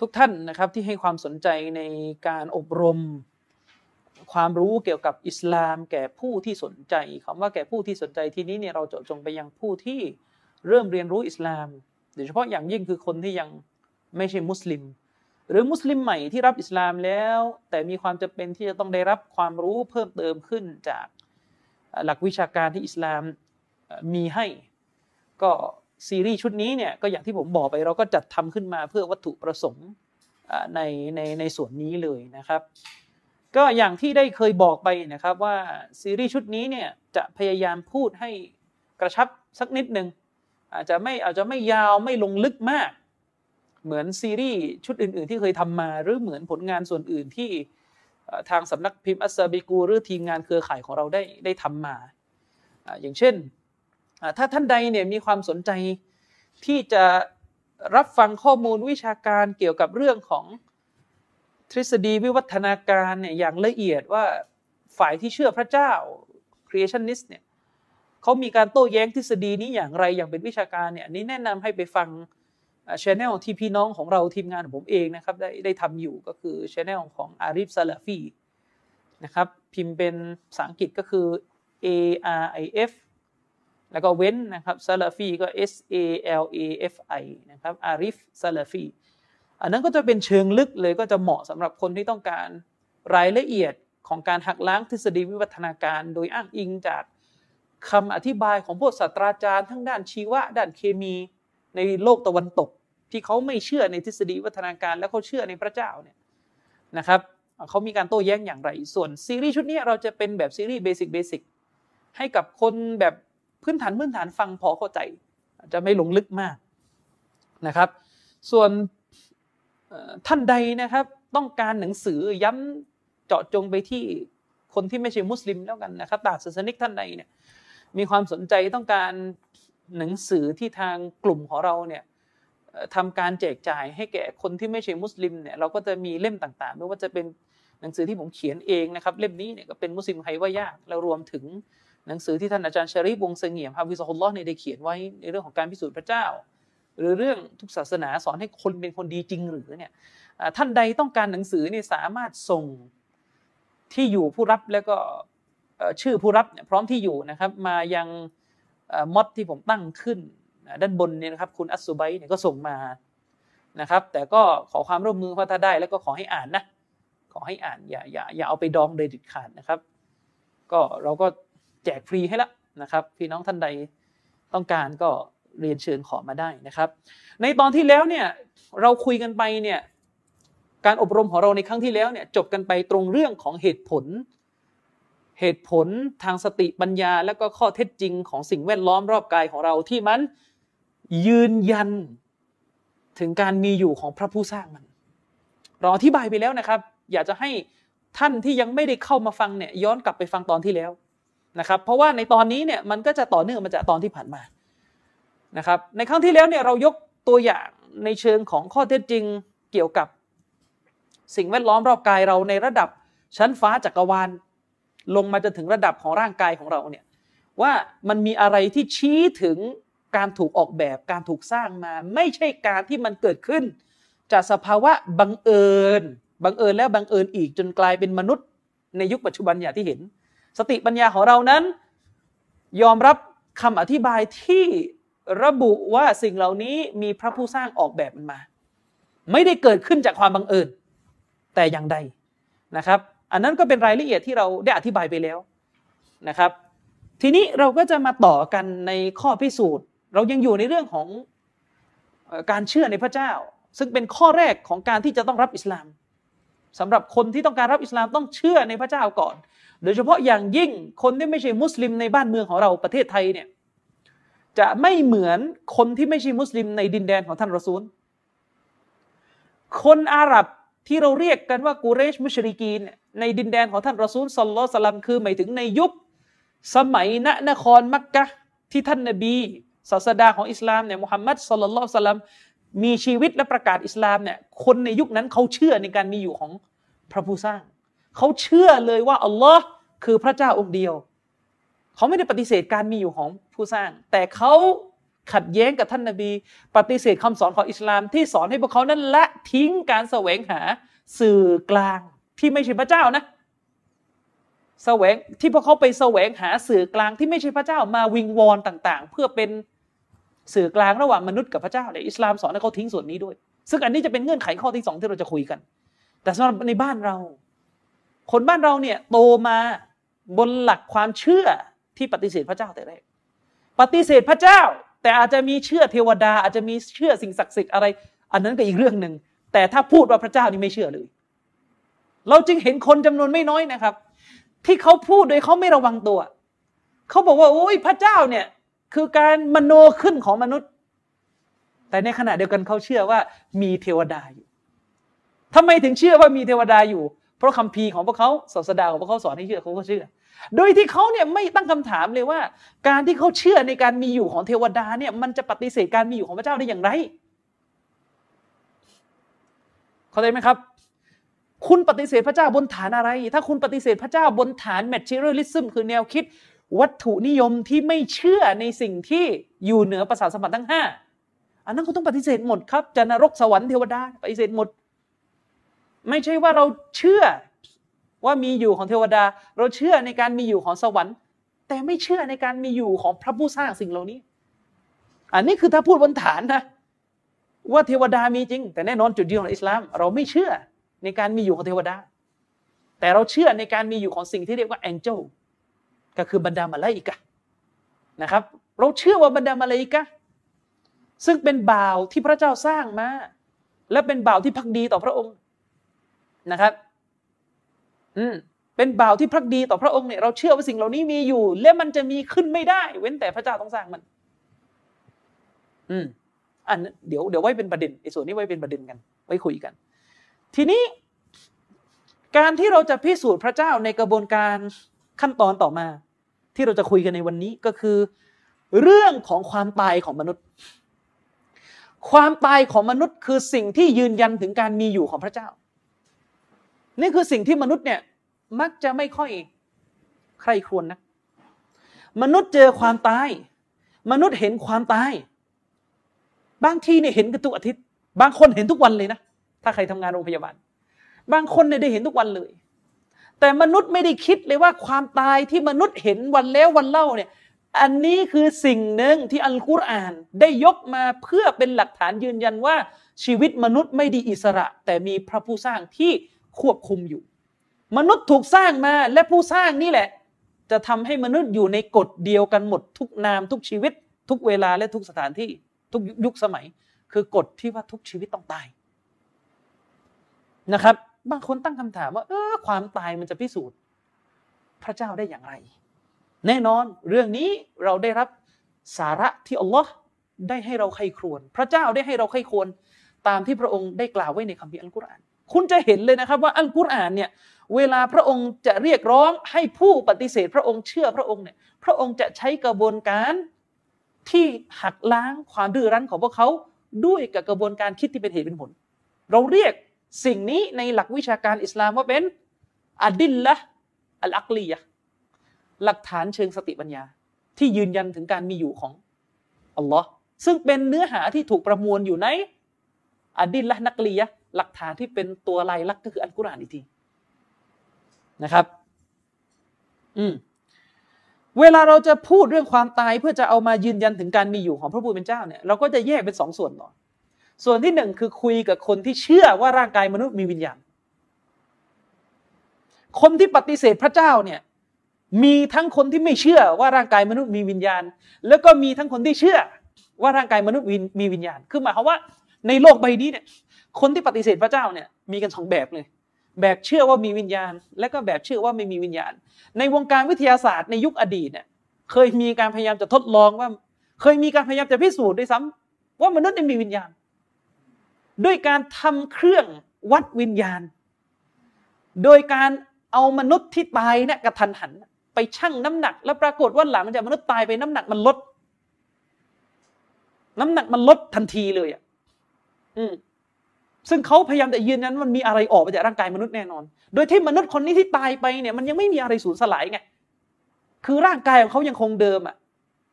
ทุกท่านนะครับที่ให้ความสนใจในการอบรม ความรู้เกี่ยวกับอิสลาม แก่ผู้ที่สนใจคำว่าแก่ผู้ที่สนใจที่นี้เนี่ยเราเจาะจงไปยังผู้ที่เริ่มเรียนรู้อิสลามโดยเฉพาะอย่างยิ่งคือคนที่ยังไม่ใช่มุสลิม หรือมุสลิมใหม่ที่รับอิสลามแล้ว แต่มีความจำเป็นที่จะต้องได้รับความรู้เพิ่มเติมขึ้นจากหลักวิชาการที่อิสลามมีให้ ก็ ซีรีส์ชุดนี้เนี่ยก็อย่างที่ผมบอกไปเราก็จัดทำขึ้นมาเพื่อวัตถุประสงค์ในในในส่วนนี้เลยนะครับ ก็อย่างที่ได้เคยบอกไปนะครับว่าซีรีส์ชุดนี้เนี่ยจะพยายามพูดให้กระชับสักนิดหนึ่งอาจจะไม่อาจจะไม่ยาวไม่ลงลึกมาก เหมือนซีรีส์ชุดอื่น ๆ ที่เคยทำมา หรือเหมือนผลงานส่วนอื่นที่ทางสำนักพิมพ์อัสซาบิกู หรือทีมงานเครือข่ายของเราได้ได้ทำมา อย่างเช่น ถ้าท่านใดเนี่ยมีความสนใจที่จะรับฟังข้อมูลวิชาการเกี่ยวกับเรื่องของทฤษฎีวิวัฒนาการเนี่ยอย่างละเอียดว่าฝ่ายที่เชื่อพระเจ้า creationist เนี่ยเขามีการโต้แย้งทฤษฎีนี้อย่างไรอย่างเป็นวิชาการเนี่ยนี้แนะนำให้ไปฟังชแนลที่พี่น้องของเราทีมงานของผมเองนะครับได้ได้ทำอยู่ก็คือชแนลของอาริฟซาลาฟีนะครับพิมพ์เป็นภาษาอังกฤษก็คือ A R I F แล้วก็เว้นนะครับซาลาฟีก็ S A L A F I นะครับอาริฟซาลาฟีอันนั้นก็จะเป็นเชิงลึกเลยก็จะเหมาะสำหรับคนที่ต้องการรายละเอียดของการหักล้างทฤษฎีวิวัฒนาการ โดยอ้างอิงจากคำอธิบายของพวกศาสตราจารย์ทั้งด้านชีวะ ด้านเคมีในโลกตะวันตก ที่เขาไม่เชื่อในทฤษฎีวิวัฒนาการ แล้วเขาเชื่อในพระเจ้าเนี่ยนะครับเขามีการโต้แย้งอย่างไร ส่วนซีรีส์ชุดนี้เราจะเป็นแบบซีรีส์ basic basic ให้กับคนแบบ พื้นฐานพื้นฐานฟังพอเข้าใจ จะไม่ลงลึกมากนะครับ ส่วนท่านใดนะครับ ต้องการหนังสือย้ำเจาะจงไปที่คนที่ไม่ใช่มุสลิมแล้วกันนะครับต่างศาสนิกท่านใดเนี่ยมีความสนใจต้องการหนังสือที่ทางกลุ่มของเราเนี่ยทำการแจกจ่ายให้แก่คนที่ไม่ใช่มุสลิมเนี่ยเราก็จะมีเล่มต่างๆ ไม่ว่าจะเป็นหนังสือที่ผมเขียนเองนะครับ เล่มนี้เนี่ยก็เป็นมุสลิมไฮว่ายากแล้วรวมถึง หนังสือที่ท่านอาจารย์ชริฟวงเสงี่ยมฮาวิซฮุลลอฮ์เนี่ยได้เขียนไว้ในเรื่องของการพิสูจน์พระเจ้า หรือเรื่องทุกศาสนาสอนให้คนเป็นคนดีจริงหรือเนี่ยท่านใดต้องการหนังสือเนี่ยสามารถส่งที่อยู่ผู้รับแล้วก็ชื่อผู้รับพร้อมที่อยู่นะครับมายังมอดที่ผมตั้งขึ้นด้านบนเนี่ยนะครับคุณอัสซุไบเนี่ยก็ส่งมานะครับ แต่ก็ขอความร่วมมือว่าถ้าได้ แล้วก็ขอให้อ่านนะขอให้อ่านอย่าอย่าอย่าเอาไปดองโดยด็ดขาดนะครับ ก็เราก็ แจกฟรีให้ละนะครับ พี่น้องท่านใดต้องการก็เรียนเชิญขอมาได้นะครับ ในตอนที่แล้วเนี่ยเราคุยกันไปเนี่ยการอบรมของเราในครั้งที่แล้วเนี่ยจบกันไปตรงเรื่องของเหตุผล เหตุผลทางสติปัญญา และก็ข้อเท็จจริงของสิ่งแวดล้อมรอบกายของเราที่มันยืนยันถึงการมีอยู่ของพระผู้สร้างมัน เราอธิบายไปแล้วนะครับ อยากจะให้ท่านที่ยังไม่ได้เข้ามาฟังเนี่ยย้อนกลับไปฟังตอนที่แล้ว นะครับเพราะว่าในตอนนี้เนี่ยมันก็จะต่อเนื่องมาจากตอนที่ผ่านมานะครับในครั้งที่แล้วเนี่ยเรายกตัวอย่างในเชิงของข้อเท็จจริงเกี่ยวกับสิ่งแวดล้อมรอบกายเราในระดับชั้นฟ้าจักรวาล ลงมาจนถึงระดับของร่างกายของเราเนี่ยว่ามันมีอะไรที่ชี้ถึงการถูกออกแบบการถูกสร้างมา ไม่ใช่การที่มันเกิดขึ้น จากสภาวะบังเอิญบังเอิญแล้วบังเอิญอีกจนกลายเป็นมนุษย์ในยุคปัจจุบันอย่างที่เห็น สติปัญญาของเรานั้น ยอมรับคำอธิบายที่ระบุว่าสิ่งเหล่านี้มีพระผู้สร้างออกแบบมันมา ไม่ได้เกิดขึ้นจากความบังเอิญ แต่อย่างใดนะครับ อันนั้นก็เป็นรายละเอียดที่เราได้อธิบายไปแล้วนะครับ ทีนี้เราก็จะมาต่อกันในข้อพิสูจน์ เรายังอยู่ในเรื่องของการเชื่อในพระเจ้า ซึ่งเป็นข้อแรกของการที่จะต้องรับอิสลาม สำหรับคนที่ต้องการรับอิสลามต้องเชื่อในพระเจ้าก่อน โดยเฉพาะอย่างยิ่งคนที่ไม่ใช่มุสลิมในบ้านเมืองของเราประเทศไทยเนี่ยจะไม่เหมือนคนที่ไม่ใช่มุสลิมในดินแดนของท่านรอซูล คนอาหรับที่เราเรียกกันว่ากูเรชมุชริกีนในดินแดนของท่านรอซูลสัลลัลสลัมคือหมายถึงในยุคสมัยณนครมักกะที่ท่านนบีศาสดาของอิสลามเนี่ยมุฮัมมัดสัลลัลลอฮุสลัม มีชีวิตและประกาศอิสลามเนี่ยคนในยุคนั้นเขาเชื่อในการมีอยู่ของพระผู้สร้าง เขาเชื่อเลยว่าอัลลอฮ์คือพระเจ้าองค์เดียว เขาไม่ได้ปฏิเสธการมีอยู่ของผู้สร้าง แต่เขาขัดแย้งกับท่านนาบี ปฏิเสธคำสอนของอิสลามที่สอนให้พวกเขานั้นละทิ้งการแสวงหาสื่อกลางที่ไม่ใช่พระเจ้านะแสวงที่พวกเขาไปแสวงหาสื่อกลางที่ไม่ใช่พระเจ้ามาวิงวอนต่าง ๆ เพื่อเป็น สื่อกลางระหว่างมนุษย์กับพระเจ้าในอิสลามสอนให้เขาทิ้งส่วนนี้ด้วย ซึ่งอันนี้จะเป็นเงื่อนไขข้อที่สองที่เราจะคุยกัน แต่สำหรับในบ้านเรา คนบ้านเราเนี่ยโตมาบนหลักความเชื่อที่ปฏิเสธพระเจ้าแต่แรกปฏิเสธพระเจ้า แต่อาจจะมีเชื่อเทวดา อาจจะมีเชื่อสิ่งศักดิ์สิทธิ์อะไร อันนั้นก็อีกเรื่องหนึ่งแต่ถ้าพูดว่าพระเจ้านี่ไม่เชื่อเลย เราจึงเห็นคนจำนวนไม่น้อยนะครับ ที่เขาพูดโดยเขาไม่ระวังตัว เขาบอกว่าโอ้ยพระเจ้าเนี่ย คือการมโนขึ้นของมนุษย์ แต่ในขณะเดียวกันเขาเชื่อว่ามีเทวดาอยู่ทำไมถึงเชื่อว่ามีเทวดาอยู่ เพราะคัมภีร์ของพวกเขาศาสดาของพวกเขาสอนให้เชื่อเขาก็เชื่อ โดยที่เขาเนี่ยไม่ตั้งคำถามเลยว่า การที่เขาเชื่อในการมีอยู่ของเทวดาเนี่ยมันจะปฏิเสธการมีอยู่ของพระเจ้าได้อย่างไร เข้าใจไหมครับ คุณปฏิเสธพระเจ้าบนฐานอะไร ถ้าคุณปฏิเสธพระเจ้าบนฐาน materialism คือแนวคิด วัตถุนิยมที่ไม่เชื่อในสิ่งที่อยู่เหนือประสาทสมบัติทั้งห้าอันนั้นคุณต้องปฏิเสธหมดครับจะนรกสวรรค์เทวดาปฏิเสธหมด ไม่ใช่ว่าเราเชื่อว่ามีอยู่ของเทวดา เราเชื่อในการมีอยู่ของสวรรค์ แต่ไม่เชื่อในการมีอยู่ของพระผู้สร้างสิ่งเหล่านี้ อันนี้คือถ้าพูดบนฐานนะว่าเทวดามีจริง แต่แน่นอนจุดยืนของอิสลาม เราไม่เชื่อในการมีอยู่ของเทวดา แต่เราเชื่อในการมีอยู่ของสิ่งที่เรียกว่าแองเจิล ก็คือบรรดามาลาอิกะนะครับ เราเชื่อว่าบรรดามาลาอิกะซึ่งเป็นบ่าวที่พระเจ้าสร้างมา และเป็นบ่าวที่พักดีต่อพระองค์นะครับ อืมเป็นบ่าวที่พักดีต่อพระองค์เนี่ยเราเชื่อว่าสิ่งเหล่านี้มีอยู่ และมันจะมีขึ้นไม่ได้ เว้นแต่พระเจ้าต้องสร้างมัน อืมอันเดี๋ยวเดี๋ยวไว้เป็นประเด็นไอ้ส่วนนี้ไว้เป็นประเด็นกัน ไว้คุยกัน ทีนี้ การที่เราจะพิสูจน์พระเจ้าในกระบวนการขั้นตอนต่อมา ที่เราจะคุยกันในวันนี้ก็คือ เรื่องของความตายของมนุษย์ ความตายของมนุษย์คือสิ่งที่ยืนยันถึงการมีอยู่ของพระเจ้า นี่คือสิ่งที่มนุษย์เนี่ยมักจะไม่ค่อยใครควรนะมนุษย์เจอความตาย มนุษย์เห็นความตาย บางทีเนี่ยเห็นกันทุกอาทิตย์ บางคนเห็นทุกวันเลยนะ ถ้าใครทำงานโรงพยาบาล บางคนเนี่ยได้เห็นทุกวันเลย แต่มนุษย์ไม่ได้คิดเลยว่าความตายที่มนุษย์เห็นวันแล้ววันเล่าเนี่ย อันนี้คือสิ่งหนึ่งที่อัลกุรอานได้ยกมาเพื่อเป็นหลักฐานยืนยันว่าชีวิตมนุษย์ไม่ดีอิสระ แต่มีพระผู้สร้างที่ควบคุมอยู่ มนุษย์ถูกสร้างมาและผู้สร้างนี่แหละ จะทำให้มนุษย์อยู่ในกฎเดียวกันหมดทุกนามทุกชีวิต ทุกเวลาและทุกสถานที่ทุกยุคสมัย คือกฎที่ว่าทุกชีวิตต้องตายนะครับ บางคนตั้งคำถามว่า เออความตายมันจะพิสูจน์ พระเจ้าได้อย่างไร แน่นอนเรื่องนี้เราได้รับสาระที่อัลลอฮ์ได้ให้เราใครครวญพระเจ้าได้ให้เราใครครวญตามที่พระองค์ได้กล่าวไว้ในคัมภีร์อัลกุรอาน คุณจะเห็นเลยนะครับว่าอัลกุรอานเนี่ยเวลาพระองค์จะเรียกร้องให้ผู้ปฏิเสธ พระองค์เชื่อพระองค์เนี่ยพระองค์จะใช้กระบวนการที่หักล้างความดื้อรั้นของพวกเขาด้วยกับกระบวนการคิดที่เป็นเหตุเป็นผล เราเรียก สิ่งนี้ในหลักวิชาการอิสลามว่าเป็นอดิลละอัลอักลียะหลักฐานเชิงสติปัญญา ที่ยืนยันถึงการมีอยู่ของอัลลอฮ์ซึ่งเป็นเนื้อหาที่ถูกประมวลอยู่ในอดิลละนักลียะหลักฐานที่เป็นตัวลายลักษณ์ก็คืออัลกุรอานอีกทีนะครับ อืมเวลาเราจะพูดเรื่องความตายเพื่อจะเอามายืนยันถึงการมีอยู่ของพระผู้เป็นเจ้าเนี่ยเราก็จะแยกเป็นสองส่วนก่อน ส่วนที่หนึ่งคือคุยกับคนที่เชื่อว่าร่างกายมนุษย์มีวิญญาณ คนที่ปฏิเสธพระเจ้าเนี่ยมีทั้งคนที่ไม่เชื่อว่าร่างกายมนุษย์มีวิญญาณ แล้วก็มีทั้งคนที่เชื่อว่าร่างกายมนุษย์มีวิญญาณ คือหมายความว่าในโลกใบนี้เนี่ยคนที่ปฏิเสธพระเจ้าเนี่ยมีกันสองแบบเลย แบบเชื่อว่ามีวิญญาณ และก็แบบเชื่อว่าไม่มีวิญญาณ ในวงการวิทยาศาสตร์ในยุคอดีตเนี่ยเคยมีการพยายามจะทดลองว่า เคยมีการพยายามจะพิสูจน์ด้วยซ้ำว่ามนุษย์มีวิญญาณ ด้วยการทำเครื่องวัดวิญญาณ โดยการเอามนุษย์ที่ตายเนี่ยกระทันหัน ไปชั่งน้ำหนัก แล้วปรากฏว่าหลังจากมนุษย์ตายไปน้ำหนักมันลด น้ำหนักมันลดทันทีเลยอะอืมซึ่งเขาพยายามจะยืนยันมันมีอะไรออกไปจากร่างกายมนุษย์แน่นอน โดยที่มนุษย์คนนี้ที่ตายไปเนี่ยมันยังไม่มีอะไรสูญสลายไง คือร่างกายของเขายังคงเดิมอะ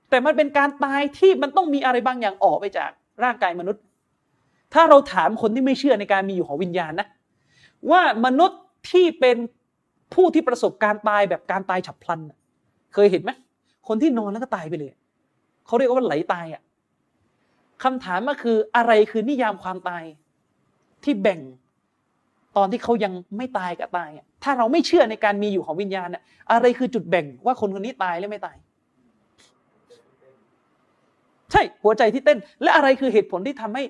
แต่มันเป็นการตายที่มันต้องมีอะไรบางอย่างออกไปจากร่างกายมนุษย์ ถ้าเราถามคนที่ไม่เชื่อในการมีอยู่ของวิญญาณนะว่ามนุษย์ที่เป็นผู้ที่ประสบการตายแบบการตายฉับพลัน เคยเห็นไหมคนที่นอนแล้วก็ตายไปเลยเขาเรียกว่าไหลตายอะคำถามก็คืออะไรคือนิยามความตายที่แบ่งตอนที่เขายังไม่ตายกับตายถ้าเราไม่เชื่อในการมีอยู่ของวิญญาณน่ะอะไรคือจุดแบ่งว่าคนคนนี้ตายหรือไม่ตาย ใช่หัวใจที่เต้น และอะไรคือเหตุผลที่ทำให้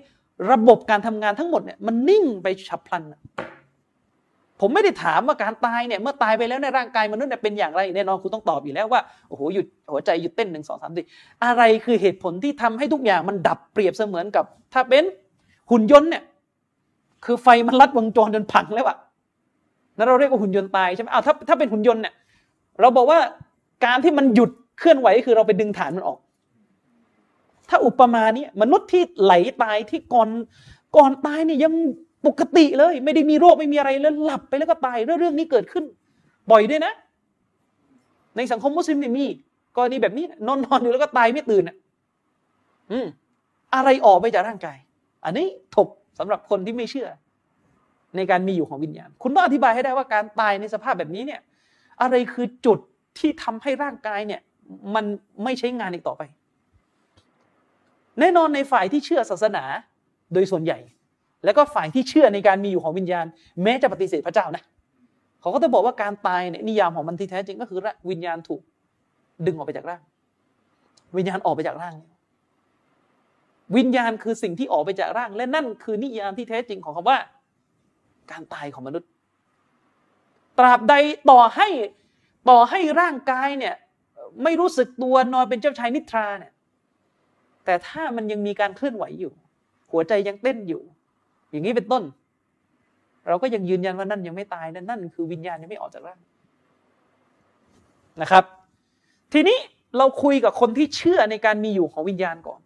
ระบบการทำงานทั้งหมดเนี่ยมันนิ่งไปฉับพลัน ผมไม่ได้ถามว่าการตายเนี่ยเมื่อตายไปแล้วในร่างกายมนุษย์เนี่ยเป็นอย่างไรแน่นอนคุณต้องตอบอยู่แล้วว่าโอ้โหหยุดหัวใจหยุดเต้นหนึ่งสองสามสี่อะไรคือเหตุผลที่ทำให้ทุกอย่างมันดับเปรียบเสมือนกับ ถ้าเป็นหุ่นยนต์เนี่ยคือไฟมันลัดวงจรจนพังแล้วอะนั่นเราเรียกว่าหุ่นยนต์ตายใช่ไหมอ้าวถ้าถ้าเป็นหุ่นยนต์เนี่ยเราบอกว่าการที่มันหยุดเคลื่อนไหวคือเราไปดึงฐานมันออก ถ้าอุปมาเนี้มนุษย์ที่ไหลตายที่ก่อนก่อนตายเนี่ยยังปกติเลย ไม่ได้มีโรคไม่มีอะไรแล้วหลับไปแล้วก็ตายเรื่องเรื่องนี้เกิดขึ้น บ่อยด้วยนะ ในสังคมมุสลิมเนี่ยมีกรณีแบบนี้นอนนอนอยู่แล้วก็ตายไม่ตื่นอะอืมอะไรออกไปจากร่างกาย อันนี้ถกสำหรับคนที่ไม่เชื่อ ในการมีอยู่ของวิญญาณ คุณต้องอธิบายให้ได้ว่าการตายในสภาพแบบนี้เนี่ย อะไรคือจุดที่ทำให้ร่างกายเนี่ย มันไม่ใช้งานอีกต่อไป แน่นอนในฝ่ายที่เชื่อศาสนาโดยส่วนใหญ่ แล้วก็ฝ่ายที่เชื่อในการมีอยู่ของวิญญาณ แม้จะปฏิเสธพระเจ้านะเขาก็จะบอกว่าการตายเนี่ยนิยามของมันที่แท้จริงก็คือวิญญาณถูกดึงออกไปจากร่าง วิญญาณออกไปจากร่าง วิญญาณคือสิ่งที่ออกไปจากร่าง และนั่นคือนิยามที่แท้จริงของคำว่า การตายของมนุษย์ ตราบใดต่อให้ต่อให้ร่างกายเนี่ยไม่รู้สึกตัวนอนเป็นเจ้าชายนิทราเนี่ย แต่ถ้ามันยังมีการเคลื่อนไหวอยู่ หัวใจยังเต้นอยู่ อย่างนี้เป็นต้น เราก็ยังยืนยันว่านั่นยังไม่ตายนั่นนั่นคือวิญญาณยังไม่ออกจากร่างนะครับ ทีนี้เราคุยกับคนที่เชื่อในการมีอยู่ของวิญญาณก่อน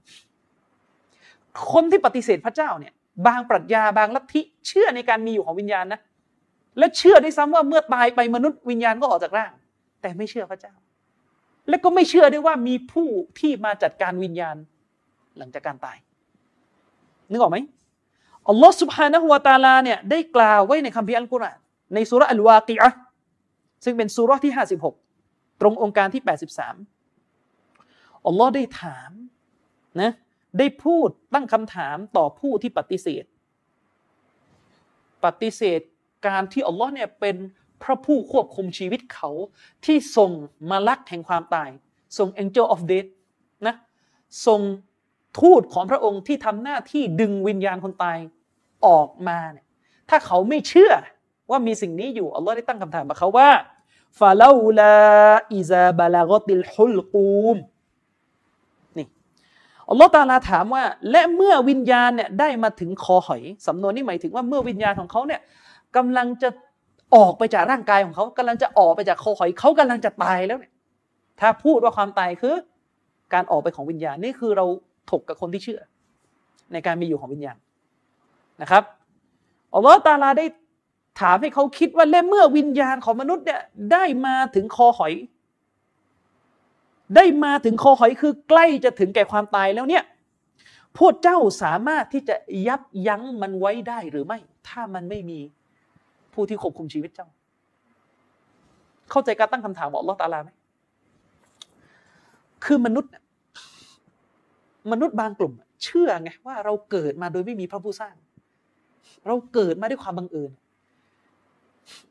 คนที่ปฏิเสธพระเจ้าเนี่ยบางปรัชญาบางลัทธิเชื่อในการมีอยู่ของวิญญาณนะและเชื่อด้วยซ้ำว่าเมื่อตายไปมนุษย์วิญญาณก็ออกจากร่าง แต่ไม่เชื่อพระเจ้า และก็ไม่เชื่อด้วยว่ามีผู้ที่มาจัดการวิญญาณ หลังจากการตาย นึกออกไหมอัลลอฮ์ سبحانه และ تعالى เนี่ยได้กล่าวไว้ในคัมภีร์อัลกุรอานในสุรอัลวากีอะซึ่งเป็นสุรที่ 56 ตรงองค์การที่ 83 อัลลอฮ์ได้ถามนะได้พูดตั้งคำถามต่อผู้ที่ปฏิเสธ ปฏิเสธการที่อัลลอฮ์เนี่ยเป็นพระผู้ควบคุมชีวิตเขาที่ส่งมาลักแห่งความตายส่ง angel of death นะส่ง ทูตของพระองค์ที่ทำหน้าที่ดึงวิญญาณคนตายออกมาเนี่ยถ้าเขาไม่เชื่อว่ามีสิ่งนี้อยู่อัลลอฮ์ได้ตั้งคำถามกับเขาว่าฟาลาลาอิซาบาลากติลฮุลกูมนี่อัลลอฮ์ตาลาถามว่า และเมื่อวิญญาณเนี่ยได้มาถึงคอหอยสำนวนนี้หมายถึงว่าเมื่อวิญญาณของเขาเนี่ยกำลังจะออกไปจากร่างกายของเขากำลังจะออกไปจากคอหอยเขากำลังจะตายแล้วเนี่ยถ้าพูดว่าความตายคือ การออกไปของวิญญาณนี่คือเรา ถกกับคนที่เชื่อ ในการมีอยู่ของวิญญาณนะครับอัลลอฮ์ตาลาได้ถามให้เขาคิดว่าและเมื่อวิญญาณของมนุษย์เนี่ยได้มาถึงคอหอย ได้มาถึงคอหอยคือใกล้จะถึงแก่ความตายแล้วเนี่ยพวกเจ้าสามารถที่จะยับยั้งมันไว้ได้หรือไม่ ถ้ามันไม่มีผู้ที่ควบคุมชีวิตเจ้า เข้าใจการตั้งคำถามบอกลอตาลาไหมคือมนุษย์ มนุษย์บางกลุ่ม เชื่อไงว่าเราเกิดมาโดยไม่มีพระผู้สร้าง เราเกิดมาด้วยความบังเอิญ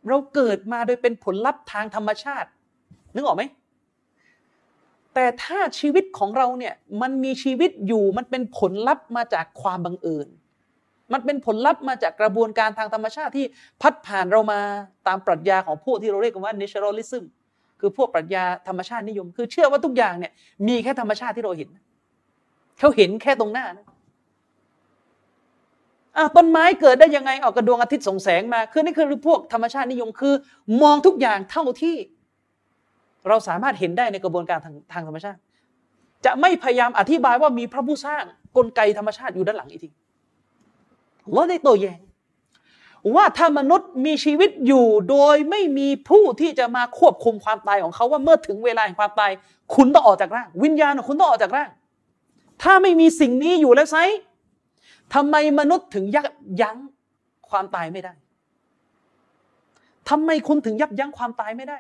เราเกิดมาโดยเป็นผลลัพธ์ทางธรรมชาติ นึกออกไหม แต่ถ้าชีวิตของเราเนี่ยมันมีชีวิตอยู่มันเป็นผลลัพธ์มาจากความบังเอิญ มันเป็นผลลัพธ์มาจากกระบวนการทางธรรมชาติที่พัดผ่านเรามาตามปรัชญาของพวกที่เราเรียกกันว่า naturalism คือพวกปรัชญาธรรมชาตินิยม คือเชื่อว่าทุกอย่างเนี่ยมีแค่ธรรมชาติที่เราเห็น เขาเห็นแค่ตรงหน้านะต้นไม้เกิดได้ยังไงออกกระดวงอาทิตย์ส่งแสงมา คือนี่คือพวกธรรมชาตินิยมคือ มองทุกอย่างเท่าที่ เราสามารถเห็นได้ในกระบวนการทางทางธรรมชาติ จะไม่พยายามอธิบายว่ามีพระผู้สร้างกลไกธรรมชาติอยู่ด้านหลังอีกทีเราได้โตแยงว่าถ้ามนุษย์มีชีวิตอยู่โดยไม่มีผู้ที่จะมาควบคุมความตายของเขาว่าเมื่อถึงเวลาแห่งความตาย คุณต้องออกจากร่าง วิญญาณของคุณต้องออกจากร่าง ถ้าไม่มีสิ่งนี้อยู่แล้วไซทำไมมนุษย์ถึงยับยั้งความตายไม่ได้ทำไมคุณถึงยับยั้งความตายไม่ได้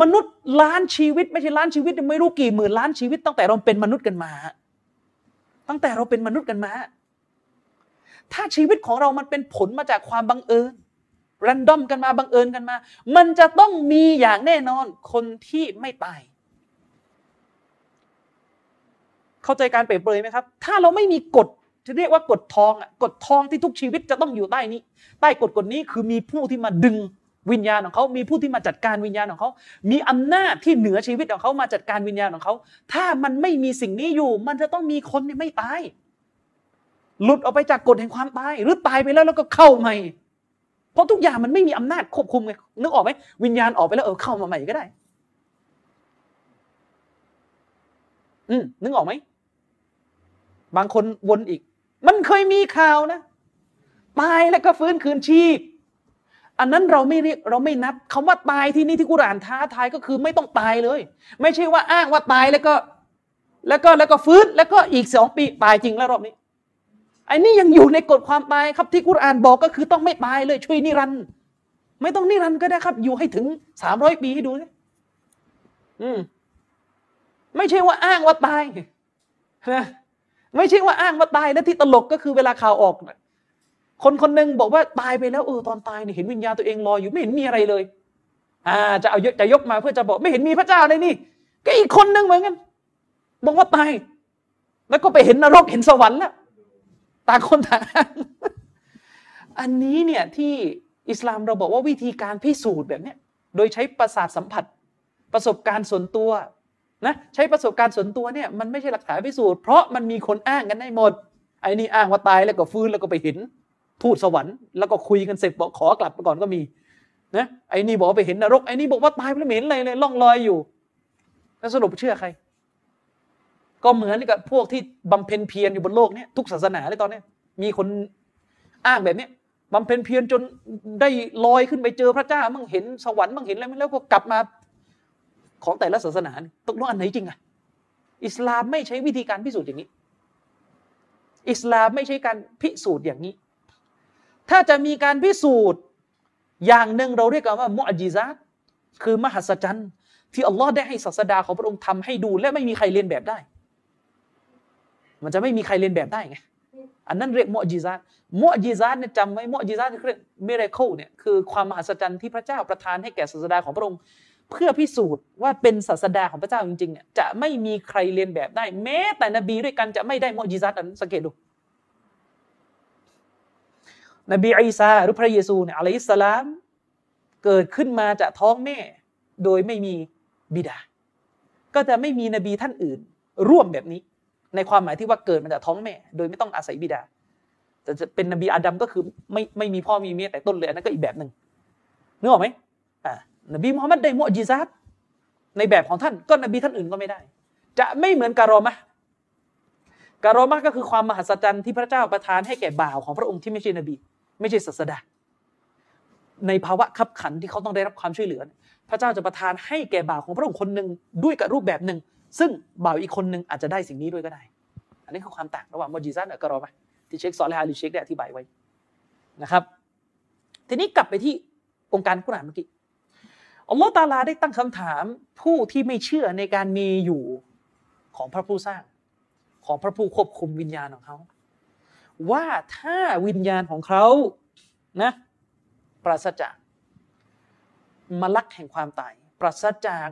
มนุษย์ล้านชีวิต ไม่ใช่ล้านชีวิตไม่รู้กี่หมื่นล้านชีวิต ตั้งแต่เราเป็นมนุษย์กันมา ตั้งแต่เราเป็นมนุษย์กันมา ถ้าชีวิตของเรามันเป็นผลมาจากความบังเอิญรันดอมกันมาบังเอิญกันมา มันจะต้องมีอย่างแน่นอนคนที่ไม่ตาย เข้าใจการเปรียบเปรยไหมครับ ถ้าเราไม่มีกฎจะเรียกว่ากฎทองอะกฎทองที่ทุกชีวิตจะต้องอยู่ใต้นี้ ใต้กฎกฎนี้คือมีผู้ที่มาดึงวิญญาณของเขา มีผู้ที่มาจัดการวิญญาณของเขา มีอำนาจที่เหนือชีวิตของเขามาจัดการวิญญาณของเขา ถ้ามันไม่มีสิ่งนี้อยู่ มันจะต้องมีคนที่ไม่ตาย หลุดออกไปจากกฎแห่งความตาย หรือตายไปแล้วแล้วก็เข้าใหม่ เพราะทุกอย่างมันไม่มีอำนาจควบคุมไง นึกออกไหมวิญญาณออกไปแล้วเออเข้ามาใหม่ก็ได้ อืมนึกออกไหม บางคนวนอีก มันเคยมีข่าวนะตายแล้วก็ฟื้นคืนชีพ อันนั้นเราไม่เรียกเราไม่นับคำว่าตายที่นี่ที่กุรานท้าทายก็คือไม่ต้องตายเลย ไม่ใช่ว่าอ้างว่าตายแล้วก็ แล้วก็แล้วก็ฟื้นแล้วก็อีกสองปีตายจริงแล้วรอบนี้ไอ้นี่ยังอยู่ในกฎความตายครับที่กุรานบอกก็คือต้องไม่ตายเลย ช่วยนิรันด์ไม่ต้องนิรันด์ก็ได้ครับ อยู่ให้ถึงสามร้อยปีให้ดูนะอืม ไม่ใช่ว่าอ้างว่าตายนะ ไม่ใช่ว่าอ้างว่าตายแล้วที่ตลกก็คือเวลาข่าวออก คนคนหนึ่งบอกว่าตายไปแล้วเออตอนตายเนี่ยเห็นวิญญาณตัวเองลอยอยู่ไม่เห็นมีอะไรเลย อ่า จะเอาจะยกมาเพื่อจะบอกไม่เห็นมีพระเจ้าเลยนี่ ก็อีกคนหนึ่งเหมือนกันบอกว่าตาย แล้วก็ไปเห็นนรกเห็นสวรรค์แล้วต่างคนต่างอันนี้เนี่ยที่อิสลามเราบอกว่าวิธีการพิสูจน์แบบนี้โดยใช้ประสาทสัมผัส ประสบการณ์ส่วนตัว นะใช้ประสบการณ์ส่วนตัวเนี่ยมันไม่ใช่หลักฐานพิสูจน์เพราะมันมีคนอ้างกันได้หมดไอ้นี่อ้างว่าตายแล้วก็ฟื้นแล้วก็ไปเห็นทูตสวรรค์แล้วก็คุยกันเสร็จบอกขอกลับไปก่อนก็มีนะไอ้นี่บอกไปเห็นนรกไอ้นี่บอกว่าตายแล้วเห็นอะไรเลยล่องลอยอยู่ แล้วสรุปเชื่อใคร ก็เหมือนกับพวกที่บำเพ็ญเพียรอยู่บนโลกเนี้ทุกศาสนาเลยตอนนี้มีคนอ้างแบบนี้บำเพ็ญเพียรจนได้ลอยขึ้นไปเจอพระเจ้ามั่งเห็นสวรรค์มั่งเห็นอะไรแล้วก็กลับมา ของแต่ละศาสนาตกลงอันไหนจริงอะอิสลามไม่ใช้วิธีการพิสูจน์อย่างนี้ อิสลามไม่ใช่การพิสูจน์อย่างนี้ ถ้าจะมีการพิสูจน์อย่างหนึ่งเราเรียกกันว่ามุอฺญิซาตคือมหัศจรรย์ ที่อัลลอฮ์ได้ให้ศาสดาของพระองค์ทำให้ดู และไม่มีใครเลียนแบบได้ มันจะไม่มีใครเลียนแบบได้ไงอันนั้นเรียกมุอฺญิซาตมุอฺญิซาตเนี่ยจำไว้มุอฺญิซาตเรียก miracle เนี่ยคือความมหัศจรรย์ที่พระเจ้าประทานให้แก่ศาสดาของพระองค์ เพื่อพิสูจน์ว่าเป็นศาสดาของพระเจ้าจริงๆเนี่ยจะไม่มีใครเลียนแบบได้ แม้แต่นบีด้วยกันจะไม่ได้มุอฺญิซาตนั้นสังเกตดูนบีอีสาหรือพระเยซูเนี่ยอะลัยสลาม เกิดขึ้นมาจากท้องแม่ โดยไม่มีบิดา ก็จะไม่มีนบีท่านอื่น ร่วมแบบนี้ ในความหมายที่ว่าเกิดมาจากท้องแม่ โดยไม่ต้องอาศัยบิดาแต่จะเป็นนบีอาดัมก็คือไม่ไม่มีพ่อมีเมียแต่ต้นเลยนั่นก็อีกแบบหนึ่งนึกออกไหมอ่า นบีมุฮัมมัดได้มุอจิซัตในแบบของท่านก็นบีท่านอื่นก็ไม่ได้ จะไม่เหมือนการอมะการอมะก็คือความมหัศจรรย์ที่พระเจ้าประทานให้แก่บ่าวของพระองค์ที่ไม่ใช่นบี ไม่ใช่ศาสดา ในภาวะขับขันที่เขาต้องได้รับความช่วยเหลือ พระเจ้าจะประทานให้แก่บ่าวของพระองค์คนหนึ่งด้วยกับรูปแบบหนึ่ง ซึ่งบ่าวอีกคนหนึ่งอาจจะได้สิ่งนี้ด้วยก็ได้ อันนี้คือความต่างระหว่างมอจิซัตกับกรอมะที่เชคซอลและฮาลิเชคได้อธิบายไว้นะครับ ทีนี้กลับไปที่องค์การกุรานเมื่อกี้ อัลลอฮฺตาลาได้ตั้งคำถามผู้ที่ไม่เชื่อในการมีอยู่ของพระผู้สร้าง ของพระผู้ควบคุมวิญญาณของเขา ว่าถ้าวิญญาณของเขานะปราศจากมลักแห่งความตาย ปราศจาก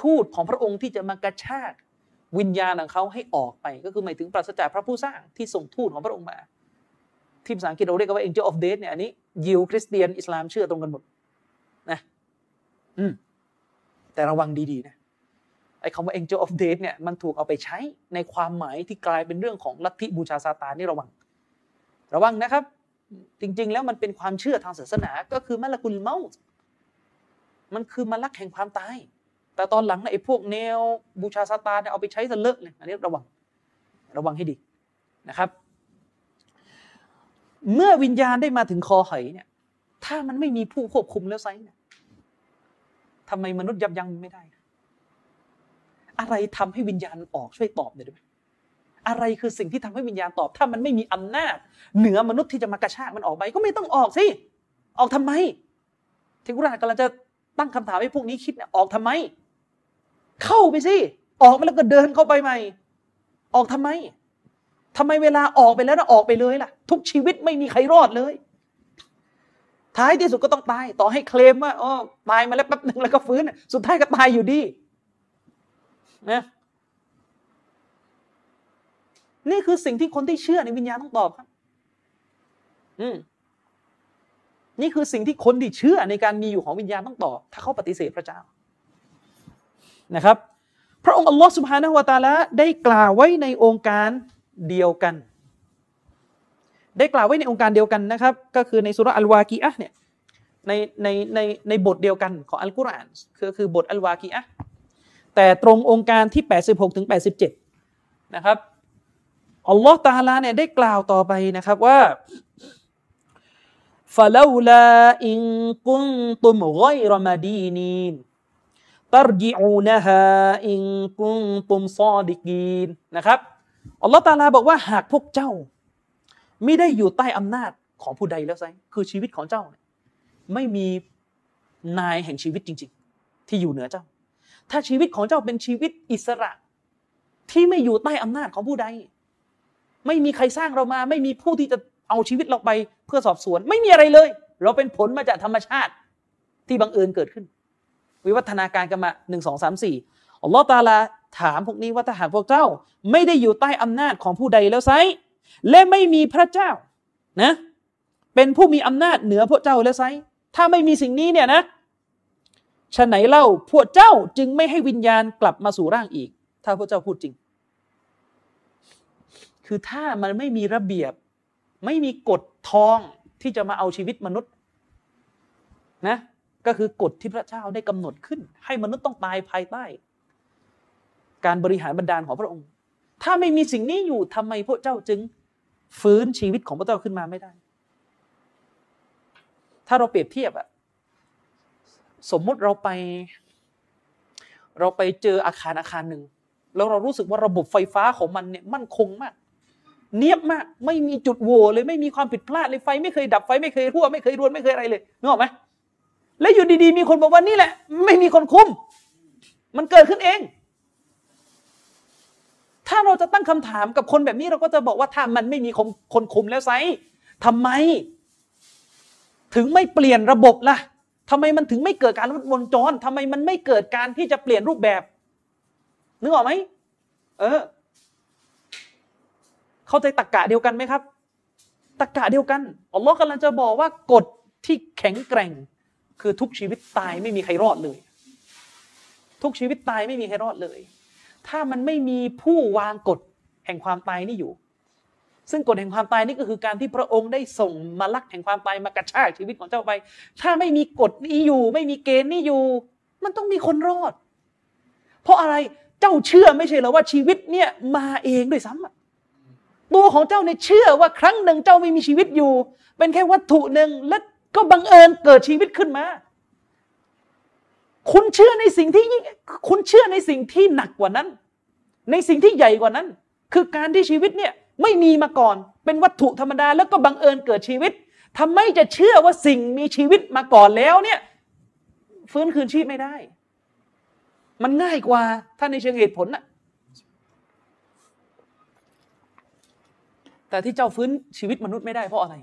ทูตของพระองค์ที่จะมากระชากวิญญาณของเขาให้ออกไป ก็คือหมายถึงปราศจากพระผู้สร้างที่ส่งทูตของพระองค์มา ที่ภาษาอังกฤษเราเรียกว่า angel of death เนี่ยอันนี้ยิวคริสเตียนอิสลามเชื่อตรงกันหมด อืมแต่ระวังดีๆนะไอ้คำว่า angel of death เนี่ยมันถูกเอาไปใช้ในความหมายที่กลายเป็นเรื่องของลัทธิบูชาซาตานนี่ระวัง ระวังนะครับ จริง ๆ แล้วมันเป็นความเชื่อทางศาสนาก็คือมลกุลเมาส์มันคือมลักแห่งความตาย แต่ตอนหลังไอ้พวกแนวบูชาซาตานเอาไปใช้ซะเลอะเลยอันนี้ระวังระวังให้ดีนะครับ เมื่อวิญญาณได้มาถึงคอหอยเนี่ยถ้ามันไม่มีผู้ควบคุมแล้วไซเนี่ย ทำไมมนุษย์ยับยั้งไม่ได้ อะไรทำให้วิญญาณออกช่วยตอบหน่อยได้ไหมอะไรคือสิ่งที่ทำให้วิญญาณตอบ ถ้ามันไม่มีอำนาจ เหนือมนุษย์ที่จะมากระชากมันออกไป ก็ไม่ต้องออกสิออกทำไมที่กุรานกำลังจะตั้งคำถามให้พวกนี้คิดเนี่ยออกทำไม เข้าไปสิออกไปแล้วก็เดินเข้าไปใหม่ ออกทำไมทำไมเวลาออกไปแล้วนะออกไปเลยล่ะ ทุกชีวิตไม่มีใครรอดเลย ท้ายที่สุดก็ต้องตาย ต่อให้เคลมว่าอ๋อตายมาแล้วแป๊บหนึ่งแล้วก็ฟื้น สุดท้ายก็ตายอยู่ดีนะนี่คือสิ่งที่คนที่เชื่อในวิญญาณต้องตอบครับอืมนี่คือสิ่งที่คนที่เชื่อในการมีอยู่ของวิญญาณต้องตอบ ถ้าเขาปฏิเสธพระเจ้านะครับ พระองค์อัลลอฮฺสุบฮานะฮุวาตาละได้กล่าวไว้ในองค์การเดียวกัน ได้กล่าวไว้ในองค์การเดียวกันนะครับ ก็คือในสุรอัลวากีอะเนี่ยในในในในบทเดียวกันของอัลกุรอานคือคือบทอัลวากีอะแต่ตรงองค์การที่ 86ถึง87 นะครับอัลลอฮ์ตาลาเนี่ยได้กล่าวต่อไปนะครับว่าฟาลาลาอินกุนตุมไกรมาดีนีนตรจิอูนะฮาอินกุนตุมซอดิกีนนะครับอัลลอฮ์ตาลาบอกว่าหากพวกเจ้า ไม่ได้อยู่ใต้อำนาจของผู้ใดแล้วไซคือชีวิตของเจ้า ไม่มีนายแห่งชีวิตจริง ๆ ที่อยู่เหนือเจ้า ถ้าชีวิตของเจ้าเป็นชีวิตอิสระ ที่ไม่อยู่ใต้อำนาจของผู้ใด ไม่มีใครสร้างเรามา ไม่มีผู้ที่จะเอาชีวิตเราไปเพื่อสอบสวน ไม่มีอะไรเลย เราเป็นผลมาจากธรรมชาติที่บังเอิญเกิดขึ้น วิวัฒนาการกันมาหนึ่งสองสามสี่อัลลอฮฺตาลาถามพวกนี้ว่าถ้าหากพวกเจ้า ไม่ได้อยู่ใต้อำนาจของผู้ใดแล้วไซ และไม่มีพระเจ้านะเป็นผู้มีอำนาจเหนือพวกเจ้าแล้วไซถ้าไม่มีสิ่งนี้เนี่ยนะฉะไหนเล่าพวกเจ้าจึงไม่ให้วิญญาณกลับมาสู่ร่างอีก ถ้าพวกเจ้าพูดจริง คือถ้ามันไม่มีระเบียบ ไม่มีกฎทองที่จะมาเอาชีวิตมนุษย์นะก็คือกฎที่พระเจ้าได้กำหนดขึ้น ให้มนุษย์ต้องตายภายใต้ การบริหารบรรดาลของพระองค์ ถ้าไม่มีสิ่งนี้อยู่ทำไมพระเจ้าจึง ฟื้นชีวิตของพระเจ้าขึ้นมาไม่ได้ ถ้าเราเปรียบเทียบอะสมมุติเราไป เราไปเจออาคารอาคารหนึ่ง แล้วเรารู้สึกว่าระบบไฟฟ้าของมันเนี่ยมั่นคงมาก เนียบมาก ไม่มีจุดโหว่เลย ไม่มีความผิดพลาดเลยไฟ ไม่เคยดับไฟไม่เคยรั่วไม่เคยรวนไม่เคยอะไรเลยนึกออกไหมแล้วอยู่ดีๆ มีคนบอกว่านี่แหละ ไม่มีคนคุม มันเกิดขึ้นเอง ถ้าเราจะตั้งคำถามกับคนแบบนี้เราก็จะบอกว่าถ้ามันไม่มีคนคนคุมแล้วไซทำไม ถึงไม่เปลี่ยนระบบล่ะทำไมมันถึงไม่เกิดการวงจรทำไมมันไม่เกิดการที่จะเปลี่ยนรูปแบบนึกออกไหมเออ เข้าใจตรกกะเดียวกันไหมครับตรกกะเดียวกันอัลลอฮ์กำลังจะบอกว่ากฎที่แข็งแกร่ง คือทุกชีวิตตายไม่มีใครรอดเลย ทุกชีวิตตายไม่มีใครรอดเลย ถ้ามันไม่มีผู้วางกฎแห่งความตายนี่อยู่ ซึ่งกฎแห่งความตายนี่ก็คือการที่พระองค์ได้ส่งมาลักแห่งความตายมากระชากชีวิตของเจ้าไป ถ้าไม่มีกฎนี้อยู่ ไม่มีเกณฑ์นี้อยู่ มันต้องมีคนรอด เพราะอะไรเจ้าเชื่อไม่ใช่หรอว่าชีวิตเนี่ยมาเองด้วยซ้ำตัวของเจ้าเนี่ยเชื่อว่าครั้งหนึ่งเจ้าไม่มีชีวิตอยู่ เป็นแค่วัตถุหนึ่งและก็บังเอิญเกิดชีวิตขึ้นมา คุณเชื่อในสิ่งที่ยิ่งคุณเชื่อในสิ่งที่หนักกว่านั้น ในสิ่งที่ใหญ่กว่านั้น คือการที่ชีวิตเนี่ยไม่มีมาก่อนเป็นวัตถุธรรมดาแล้วก็บังเอิญเกิดชีวิตทำไมจะเชื่อว่าสิ่งมีชีวิตมาก่อนแล้วเนี่ยฟื้นคืนชีพไม่ได้ มันง่ายกว่าถ้าในเชิงเหตุผลน่ะแต่ที่เจ้าฟื้นชีวิตมนุษย์ไม่ได้เพราะอะไร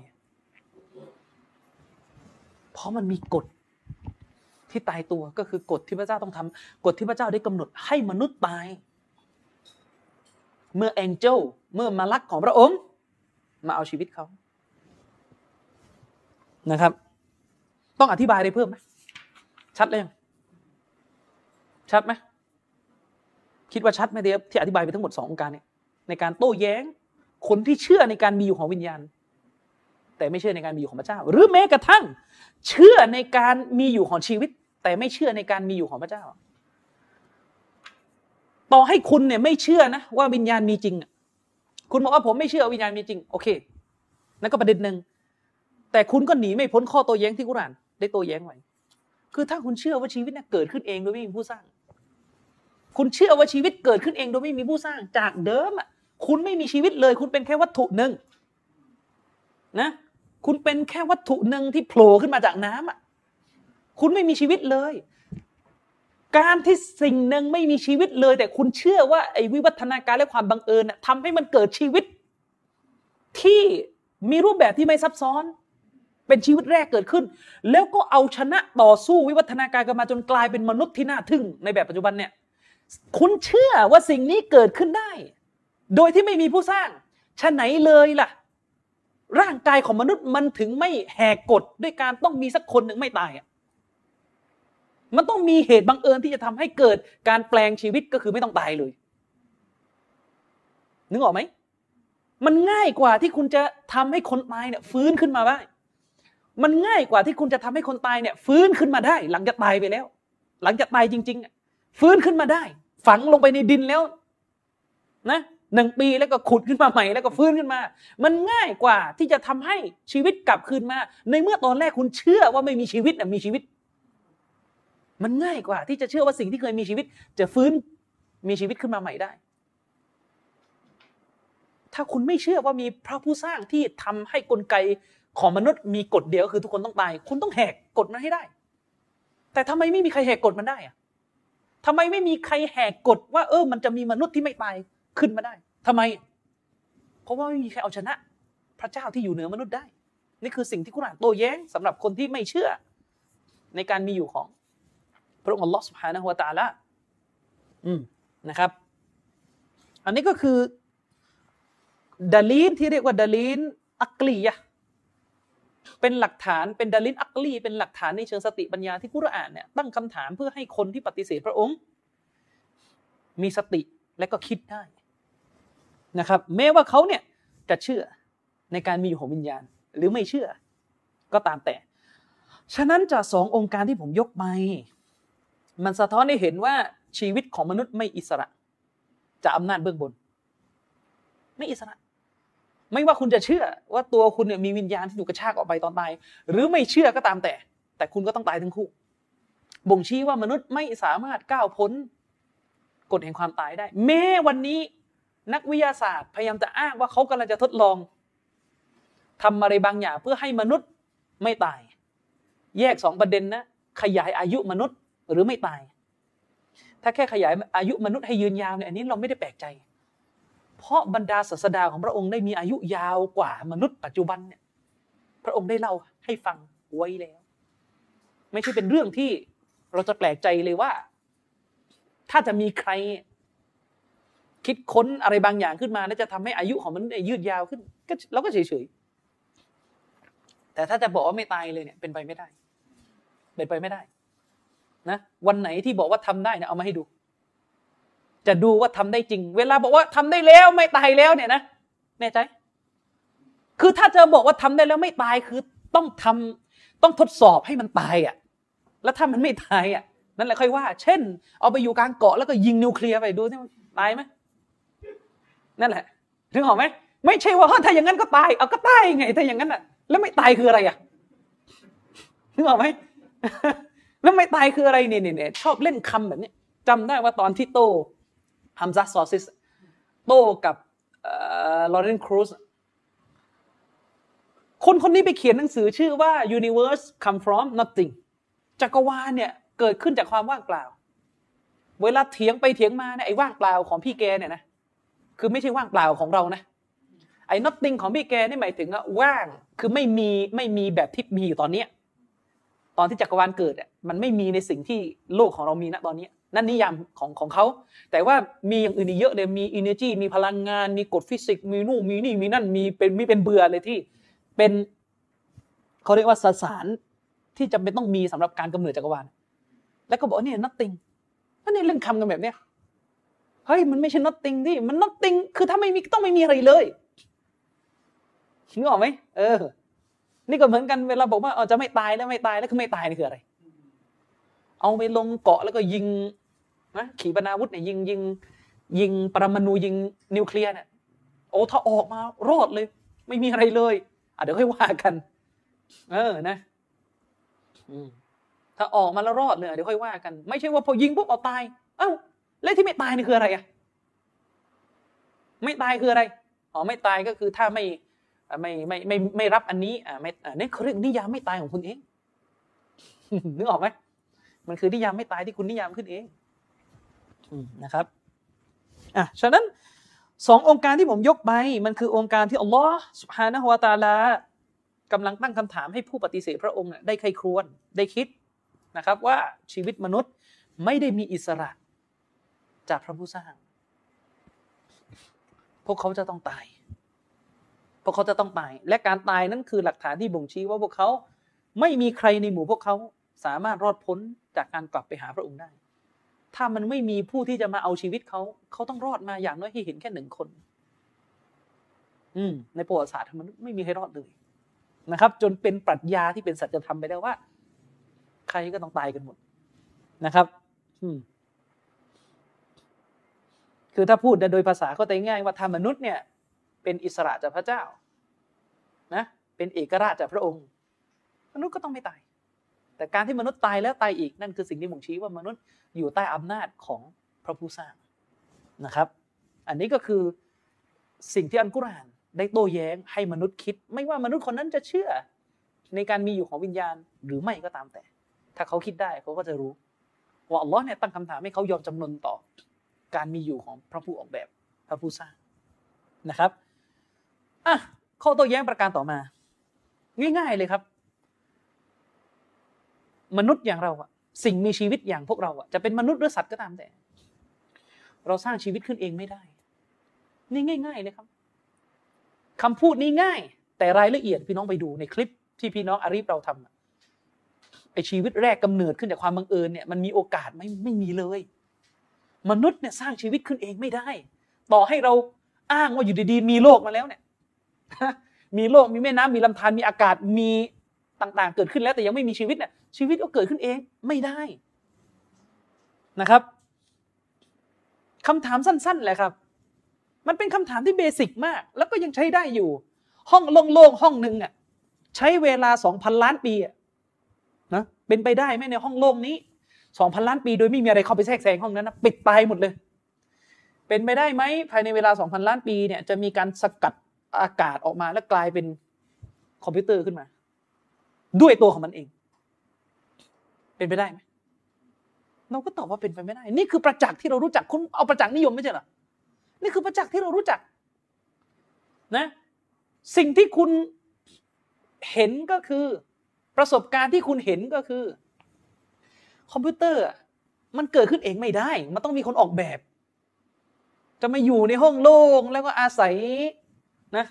เพราะมันมีกฎ ที่ตายตัวก็คือกฎที่พระเจ้าต้องทำกฎที่พระเจ้าได้กำหนดให้มนุษย์ตาย เมื่อแองเจลเมื่อมาลักของพระองค์ มาเอาชีวิตเขานะครับ ต้องอธิบายอะไรเพิ่มไหมชัดเลยยังชัดไหมคิดว่าชัดไหมเดียที่อธิบายไปทั้งหมดสององค์การเนี่ยในการโต้แย้ง คนที่เชื่อในการมีอยู่ของวิญญาณ แต่ไม่เชื่อในการมีอยู่ของพระเจ้า หรือแม้กระทั่ง เชื่อในการมีอยู่ของชีวิต แต่ไม่เชื่อในการมีอยู่ของพระเจ้า ต่อให้คุณเนี่ยไม่เชื่อนะว่าวิญญาณมีจริงคุณบอกว่าผมไม่เชื่อวิญญาณมีจริง โอเคนั่นก็ประเด็นหนึ่งแต่คุณก็หนีไม่พ้นข้อโต้แย้งที่กุรานได้โต้แย้งไว้คือถ้าคุณเชื่อว่าชีวิตเนี่ยเกิดขึ้นเองโดยไม่มีผู้สร้าง คุณเชื่อว่าชีวิตเกิดขึ้นเองโดยไม่มีผู้สร้าง จากเดิมอะคุณไม่มีชีวิตเลย คุณเป็นแค่วัตถุหนึ่งนะ คุณเป็นแค่วัตถุหนึ่งที่โผล่ขึ้นมาจากน้ำอะ คุณไม่มีชีวิตเลย การที่สิ่งหนึ่งไม่มีชีวิตเลย แต่คุณเชื่อว่าไอ้วิวัฒนาการและความบังเอิญทำให้มันเกิดชีวิต ที่มีรูปแบบที่ไม่ซับซ้อน เป็นชีวิตแรกเกิดขึ้น แล้วก็เอาชนะต่อสู้วิวัฒนาการกันมาจนกลายเป็นมนุษย์ที่น่าทึ่งในแบบปัจจุบันเนี่ยคุณเชื่อว่าสิ่งนี้เกิดขึ้นได้ โดยที่ไม่มีผู้สร้างชะไหนเลยล่ะ ร่างกายของมนุษย์มันถึงไม่แหกกฎด้วยการต้องมีสักคนหนึ่งไม่ตายอะ มันต้องมีเหตุบังเอิญที่จะทำให้เกิดการแปลงชีวิตก็คือไม่ต้องตายเลย นึกออกไหม มันง่ายกว่าที่คุณจะทำให้คนตายเนี่ยฟื้นขึ้นมาได้มันง่ายกว่าที่คุณจะทำให้คนตายเนี่ย ฟื้นขึ้นมาได้ หลังจากตายไปแล้ว หลังจากตายจริง ๆ ฟื้นขึ้นมาได้ ฝังลงไปในดินแล้ว นะหนึ่งปีแล้วก็ขุดขึ้นมาใหม่แล้วก็ฟื้นขึ้นมา มันง่ายกว่าที่จะทำให้ชีวิตกลับคืนมา ในเมื่อตอนแรกคุณเชื่อว่าไม่มีชีวิตนะมีชีวิต มันง่ายกว่า ที่จะเชื่อว่าสิ่งที่เคยมีชีวิต จะฟื้นมีชีวิตขึ้นมาใหม่ได้ ถ้าคุณไม่เชื่อว่ามีพระผู้สร้างที่ทำให้กลไกของมนุษย์มีกฎเดียวคือทุกคนต้องตาย คุณต้องแหกกฎนั้นให้ได้ แต่ทำไมไม่มีใครแหกกฎมันได้อะทำไมไม่มีใครแหกกฎว่า เออ มันจะมีมนุษย์ที่ไม่ตายขึ้นมาได้ทำไม เพราะว่าไม่มีใครเอาชนะ พระเจ้าที่อยู่เหนือมนุษย์ได้ นี่คือสิ่งที่กุรอานโต้แย้งสำหรับคนที่ไม่เชื่อ ในการมีอยู่ของ พระองค์ Allah سبحانه และ تعالى นะครับ อันนี้ก็คือดาลีนที่เรียกว่าดาลีนอักลียะเป็นหลักฐานเป็นดาลินอักลีเป็นหลักฐานในเชิงสติปัญญาที่กุรอานเนี่ยตั้งคำถามเพื่อให้คนที่ปฏิเสธพระองค์ มีสติและก็คิดได้นะครับ แม้ว่าเขาเนี่ยจะเชื่อในการมีอยู่ของวิญญาณ หรือไม่เชื่อ ก็ตามแต่ ฉะนั้นจากสององค์การที่ผมยกไป มันสะท้อนให้เห็นว่าชีวิตของมนุษย์ไม่อิสระจากอำนาจเบื้องบน ไม่อิสระ ไม่ว่าคุณจะเชื่อว่าตัวคุณเนี่ยมีวิญญาณที่ถูกกระชากออกไปตอนตาย หรือไม่เชื่อก็ตามแต่ แต่คุณก็ต้องตายทั้งคู่ บ่งชี้ว่ามนุษย์ไม่สามารถก้าวพ้นกฎแห่งความตายได้ แม้วันนี้นักวิทยาศาสตร์พยายามจะอ้างว่าเขากำลังจะทดลองทำอะไรบางอย่างเพื่อให้มนุษย์ไม่ตาย แยกสองประเด็นนะขยายอายุมนุษย์ หรือไม่ตาย ถ้าแค่ขยายอายุมนุษย์ให้ยืนยาวเนี่ยอันนี้เราไม่ได้แปลกใจ เพราะบรรดาศาสดาของพระองค์ได้มีอายุยาวกว่ามนุษย์ปัจจุบันเนี่ยพระองค์ได้เล่าให้ฟังไว้แล้ว ไม่ใช่เป็นเรื่องที่เราจะแปลกใจเลยว่า ถ้าจะมีใคร คิดค้นอะไรบางอย่างขึ้นมาแล้วจะทำให้อายุของมันยืดยาวขึ้นก็เราก็เฉยๆแต่ถ้าจะบอกว่าไม่ตายเลยเนี่ยเป็นไปไม่ได้ เป็นไปไม่ได้ นะวันไหนที่บอกว่าทำได้เนี่ยเอามาให้ดู จะดูว่าทำได้จริง เวลาบอกว่าทำได้แล้วไม่ตายแล้วเนี่ยนะแน่ใจ คือถ้าเจะบอกว่าทำได้แล้วไม่ตายคือต้องทำต้องทดสอบให้มันตายอะ แล้วถ้ามันไม่ตายอะนั่นแหละค่อยว่า เช่น เอาไปอยู่กลางเกาะแล้วก็ยิงนิวเคลียร์ไปดูนี่ตายไหมนั่นแหละถึงหรอไหมไม่ใช่ว่าถ้าอย่างนั้นก็ตาย เอาก็ตายไงถ้าอย่างนั้นอะ แล้วไม่ตายคืออะไรอะถึงหรอไหม แล้วไม่ตายคืออะไรเนี่ยเนี่ยชอบเล่นคำแบบนี้จำได้ว่าตอนที่โตฮัมซัสซอซิสโตกับลอเรนครูซคนคนนี้ไปเขียนหนังสือชื่อว่า universe come from nothing จักรวาลเนี่ยเกิดขึ้นจากความว่างเปล่า เวลาเถียงไปเถียงมาเนี่ยไอ้ว่างเปล่าของพี่แกเนี่ยนะคือไม่ใช่ว่างเปล่าของเรานะไอ้ nothing ของพี่แกนี่หมายถึงว่าว่างคือไม่มีไม่มีแบบที่มีอยู่ตอนเนี้ย ตอนที่จักรวาลเกิดอะมันไม่มีในสิ่งที่โลกของเรามีณตอนนี้ นั่นนิยามของของเขา แต่ว่ามีอย่างอื่นเยอะเลยมี energy มีพลังงาน มีกฎฟิสิกส์มีนู่นมีนี่มีนั่นมีเป็นมีเป็นเบื่อเลยที่เป็นเขาเรียกว่าสสารที่จำเป็นต้องมีสำหรับการกำเนิดจักรวาล แล้วก็บอกเนี่ย nothing ก็เนี่ยเล่นคำกันแบบเนี้ยเฮ้ยมันไม่ใช่ nothing ที่มัน nothing คือถ้าไม่มีต้องไม่มีอะไรเลยนึกออกไหมเออ นี่ก็เหมือนกันเวลาบอกว่าเอาจะไม่ตายแล้วไม่ตายแล้วคือไม่ตายนี่คืออะไร เอาไปลงเกาะแล้วก็ยิงนะขีปนาวุธเนี่ยยิงยิง ยิงปรมาณูยิงนิวเคลียร์เนี่ยโอ้ถ้าออกมารอดเลย ไม่มีอะไรเลยอะเดี๋ยวค่อยว่ากัน เออนะถ้าออกมาแล้วรอดเลยเดี๋ยวค่อยว่ากัน ไม่ใช่ว่าพอยิงปุ๊บเอาตาย เอ้าแล้วที่ไม่ตายนี่คืออะไรอะไม่ตายคืออะไรอ๋อไม่ตายก็คือถ้าไม่ ไม่ไม่ไม่ไม่รับอันนี้อ่าไม่นี่เขาเรียกนิยามไม่ตายของคุณเองนึกออกไหมมันคือนิยามไม่ตายที่คุณนิยามขึ้นเองนะครับอะฉะนั้นสององค์การที่ผมยกไปมันคือองค์การที่อัลลอฮ์สุฮานะฮุวาตาลากำลังตั้งคำถามให้ผู้ปฏิเสธพระองค์ได้ใครครวญได้คิดนะครับ ว่าชีวิตมนุษย์ไม่ได้มีอิสระ จากพระผู้สร้าง พวกเขาจะต้องตาย พวกเขาจะต้องตาย และการตายนั้นคือหลักฐานที่บ่งชี้ว่าพวกเขาไม่มีใครในหมู่พวกเขาสามารถรอดพ้นจากการกลับไปหาพระองค์ได้ ถ้ามันไม่มีผู้ที่จะมาเอาชีวิตเขา เขาต้องรอดมาอย่างน้อยให้เห็นแค่หนึ่งคน อืม ในประวัติศาสตร์มันไม่มีใครรอดเลยนะครับ จนเป็นปรัชญาที่เป็นสัจธรรมไปแล้วว่า ใครก็ต้องตายกันหมดนะครับ อืม คือถ้าพูดโดยภาษาก็จะง่ายว่าธรรมนุษย์เนี่ย เป็นอิสระจากพระเจ้านะเป็นเอกราชจากพระองค์ มนุษย์ก็ต้องไม่ตาย แต่การที่มนุษย์ตายแล้วตายอีกนั่นคือสิ่งที่บ่งชี้ว่ามนุษย์อยู่ใต้อำนาจของพระผู้สร้างนะครับ อันนี้ก็คือสิ่งที่อันกุรอานได้โต้แย้งให้มนุษย์คิด ไม่ว่ามนุษย์คนนั้นจะเชื่อ ในการมีอยู่ของวิญญาณหรือไม่ก็ตามแต่ ถ้าเขาคิดได้เขาก็จะรู้ ว่าอัลลอฮ์เนี่ยตั้งคำถามให้เขายอมจำนนต่อ การมีอยู่ของพระผู้ออกแบบพระผู้สร้างนะครับ อะข้อโต้แย้งประการต่อมา ง่ายๆเลยครับ มนุษย์อย่างเราอะสิ่งมีชีวิตอย่างพวกเราอะจะเป็นมนุษย์หรือสัตว์ก็ตามแต่ เราสร้างชีวิตขึ้นเองไม่ได้ นี่ง่าย ๆ เลยครับคำพูดนี้ง่าย แต่รายละเอียดพี่น้องไปดูในคลิปที่พี่น้องอารีฟเราทำไอชีวิตแรกกำเนิดขึ้นจากความบังเอิญเนี่ยมันมีโอกาสไม่ไม่มีเลย มนุษย์เนี่ยสร้างชีวิตขึ้นเองไม่ได้ ต่อให้เราอ้างว่าอยู่ดีๆมีโลกมาแล้วเนี่ย มีโลกมีแม่น้ำมีลำธารมีอากาศมีต่างๆ เกิดขึ้นแล้วแต่ยังไม่มีชีวิตเนี่ยชีวิตก็เกิดขึ้นเองไม่ได้นะครับคำถามสั้นๆแหละครับ มันเป็นคำถามที่เบสิกมาก แล้วก็ยังใช้ได้อยู่ ห้องโล่งๆห้องหนึ่งอะใช้เวลาสองพันล้านปีอะนะเป็นไปได้ไหมในห้องโล่งนี้สองพันล้านปี โดยไม่มีอะไรเข้าไปแทรกแซงห้องนั้นนะปิดตายหมดเลย เป็นไปได้ไหมภายในเวลาสองพันล้านปีเนี่ยจะมีการสกัด อากาศออกมาแล้วกลายเป็นคอมพิวเตอร์ขึ้นมา ด้วยตัวของมันเอง เป็นไปได้ไหมเราก็ตอบว่าเป็นไปไม่ได้ นี่คือประจักษ์ที่เรารู้จักคุณเอาประจักษ์นิยมไม่ใช่เหรอนี่คือประจักษ์ที่เรารู้จัก นะ สิ่งที่คุณเห็นก็คือ ประสบการณ์ที่คุณเห็นก็คือ คอมพิวเตอร์มันเกิดขึ้นเองไม่ได้ มันต้องมีคนออกแบบ จะมาอยู่ในห้องโล่งแล้วก็อาศัย นะ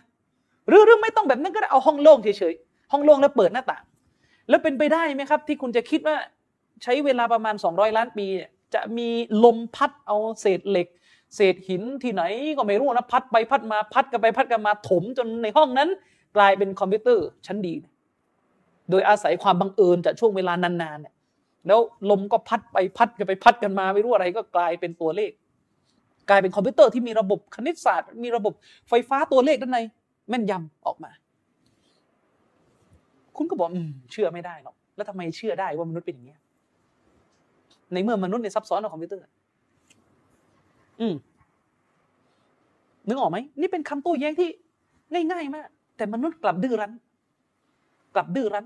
หรือเรื่องไม่ต้องแบบนั้นก็ได้เอาห้องโล่งเฉยๆห้องโล่งแล้วเปิดหน้าต่าง แล้วเป็นไปได้ไหมครับ ที่คุณจะคิดว่าใช้เวลาประมาณ 200 ล้านปี จะมีลมพัดเอาเศษเหล็ก เศษหินที่ไหนก็ไม่รู้นะพัดไปพัดมาพัดกันไปพัดกันมาถมจนในห้องนั้น กลายเป็นคอมพิวเตอร์ชั้นดี โดยอาศัยความบังเอิญจากช่วงเวลานานๆเนี่ยแล้วลมก็พัดไปพัดกันไปพัดกันมาไม่รู้อะไรก็กลายเป็นตัวเลข กลายเป็นคอมพิวเตอร์ที่มีระบบคณิตศาสตร์ มีระบบไฟฟ้าตัวเลขด้านในแม่นยำออกมา คุณก็บอกอืมเชื่อไม่ได้หรอก แล้วทำไมเชื่อได้ว่ามนุษย์เป็นอย่างนี้ในเมื่อมนุษย์เนี่ยซับซ้อนกว่าคอมพิวเตอร์ อืมนึกออกไหมนี่เป็นคำโต้แย้งที่ง่ายๆมาก แต่มนุษย์กลับดื้อรั้น กลับดื้อรั้น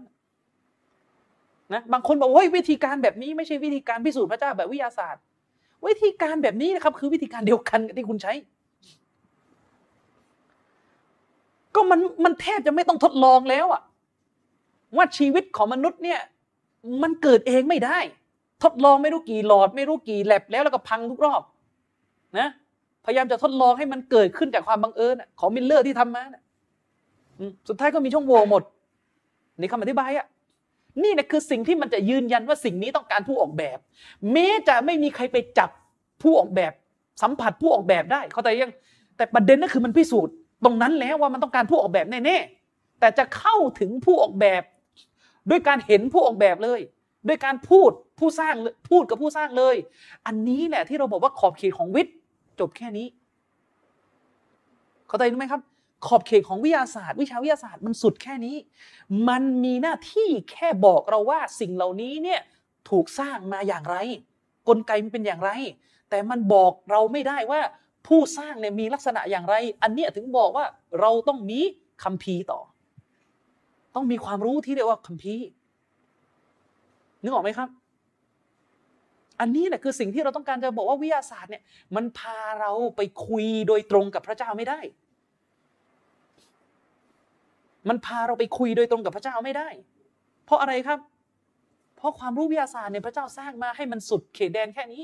นะบางคนบอกว่าวิธีการแบบนี้ไม่ใช่วิธีการพิสูจน์พระเจ้าแบบวิทยาศาสตร์ วิธีการแบบนี้นะครับ คือวิธีการเดียวกันที่คุณใช้ ก็มันมันแทบจะไม่ต้องทดลองแล้วอะว่าชีวิตของมนุษย์เนี่ย มันเกิดเองไม่ได้ ทดลองไม่รู้กี่หลอด ไม่รู้กี่แล็บแล้วแล้วก็พังทุกรอบ นะพยายามจะทดลองให้มันเกิดขึ้นจากความบังเอิญของมิลเลอร์ที่ทำมาสุดท้ายก็มีช่องโหว่หมด นี่คำอธิบายอะ นี่นะคือสิ่งที่มันจะยืนยันว่าสิ่งนี้ต้องการผู้ออกแบบ แม้จะไม่มีใครไปจับผู้ออกแบบ สัมผัสผู้ออกแบบได้ เขาแต่ยังแต่ประเด็นนั่นคือมันพิสูจน์ตรงนั้นแล้วว่ามันต้องการผู้ออกแบบแน่แต่จะเข้าถึงผู้ออกแบบ ด้วยการเห็นผู้ออกแบบเลย ด้วยการพูดผู้สร้างพูดกับผู้สร้างเลย อันนี้แหละที่เราบอกว่าขอบเขตของวิทย์จบแค่นี้ เข้าใจไหมครับ ขอบเขตของวิทยาศาสตร์ วิชาวิทยาศาสตร์มันสุดแค่นี้ มันมีหน้าที่แค่บอกเราว่าสิ่งเหล่านี้เนี่ยถูกสร้างมาอย่างไร กลไกมันเป็นอย่างไร แต่มันบอกเราไม่ได้ว่าผู้สร้างเนี่ยมีลักษณะอย่างไร อันเนี้ยถึงบอกว่าเราต้องมีคัมภีร์ต่อ ต้องมีความรู้ที่เรียกว่าคัมภีร์นึกออกไหมครับ อันนี้แหละคือสิ่งที่เราต้องการจะบอกว่าวิทยาศาสตร์เนี่ยมันพาเราไปคุยโดยตรงกับพระเจ้าไม่ได้ มันพาเราไปคุยโดยตรงกับพระเจ้าไม่ได้ เพราะอะไรครับ เพราะความรู้วิทยาศาสตร์เนี่ยพระเจ้าสร้างมาให้มันสุดเขตแดนแค่นี้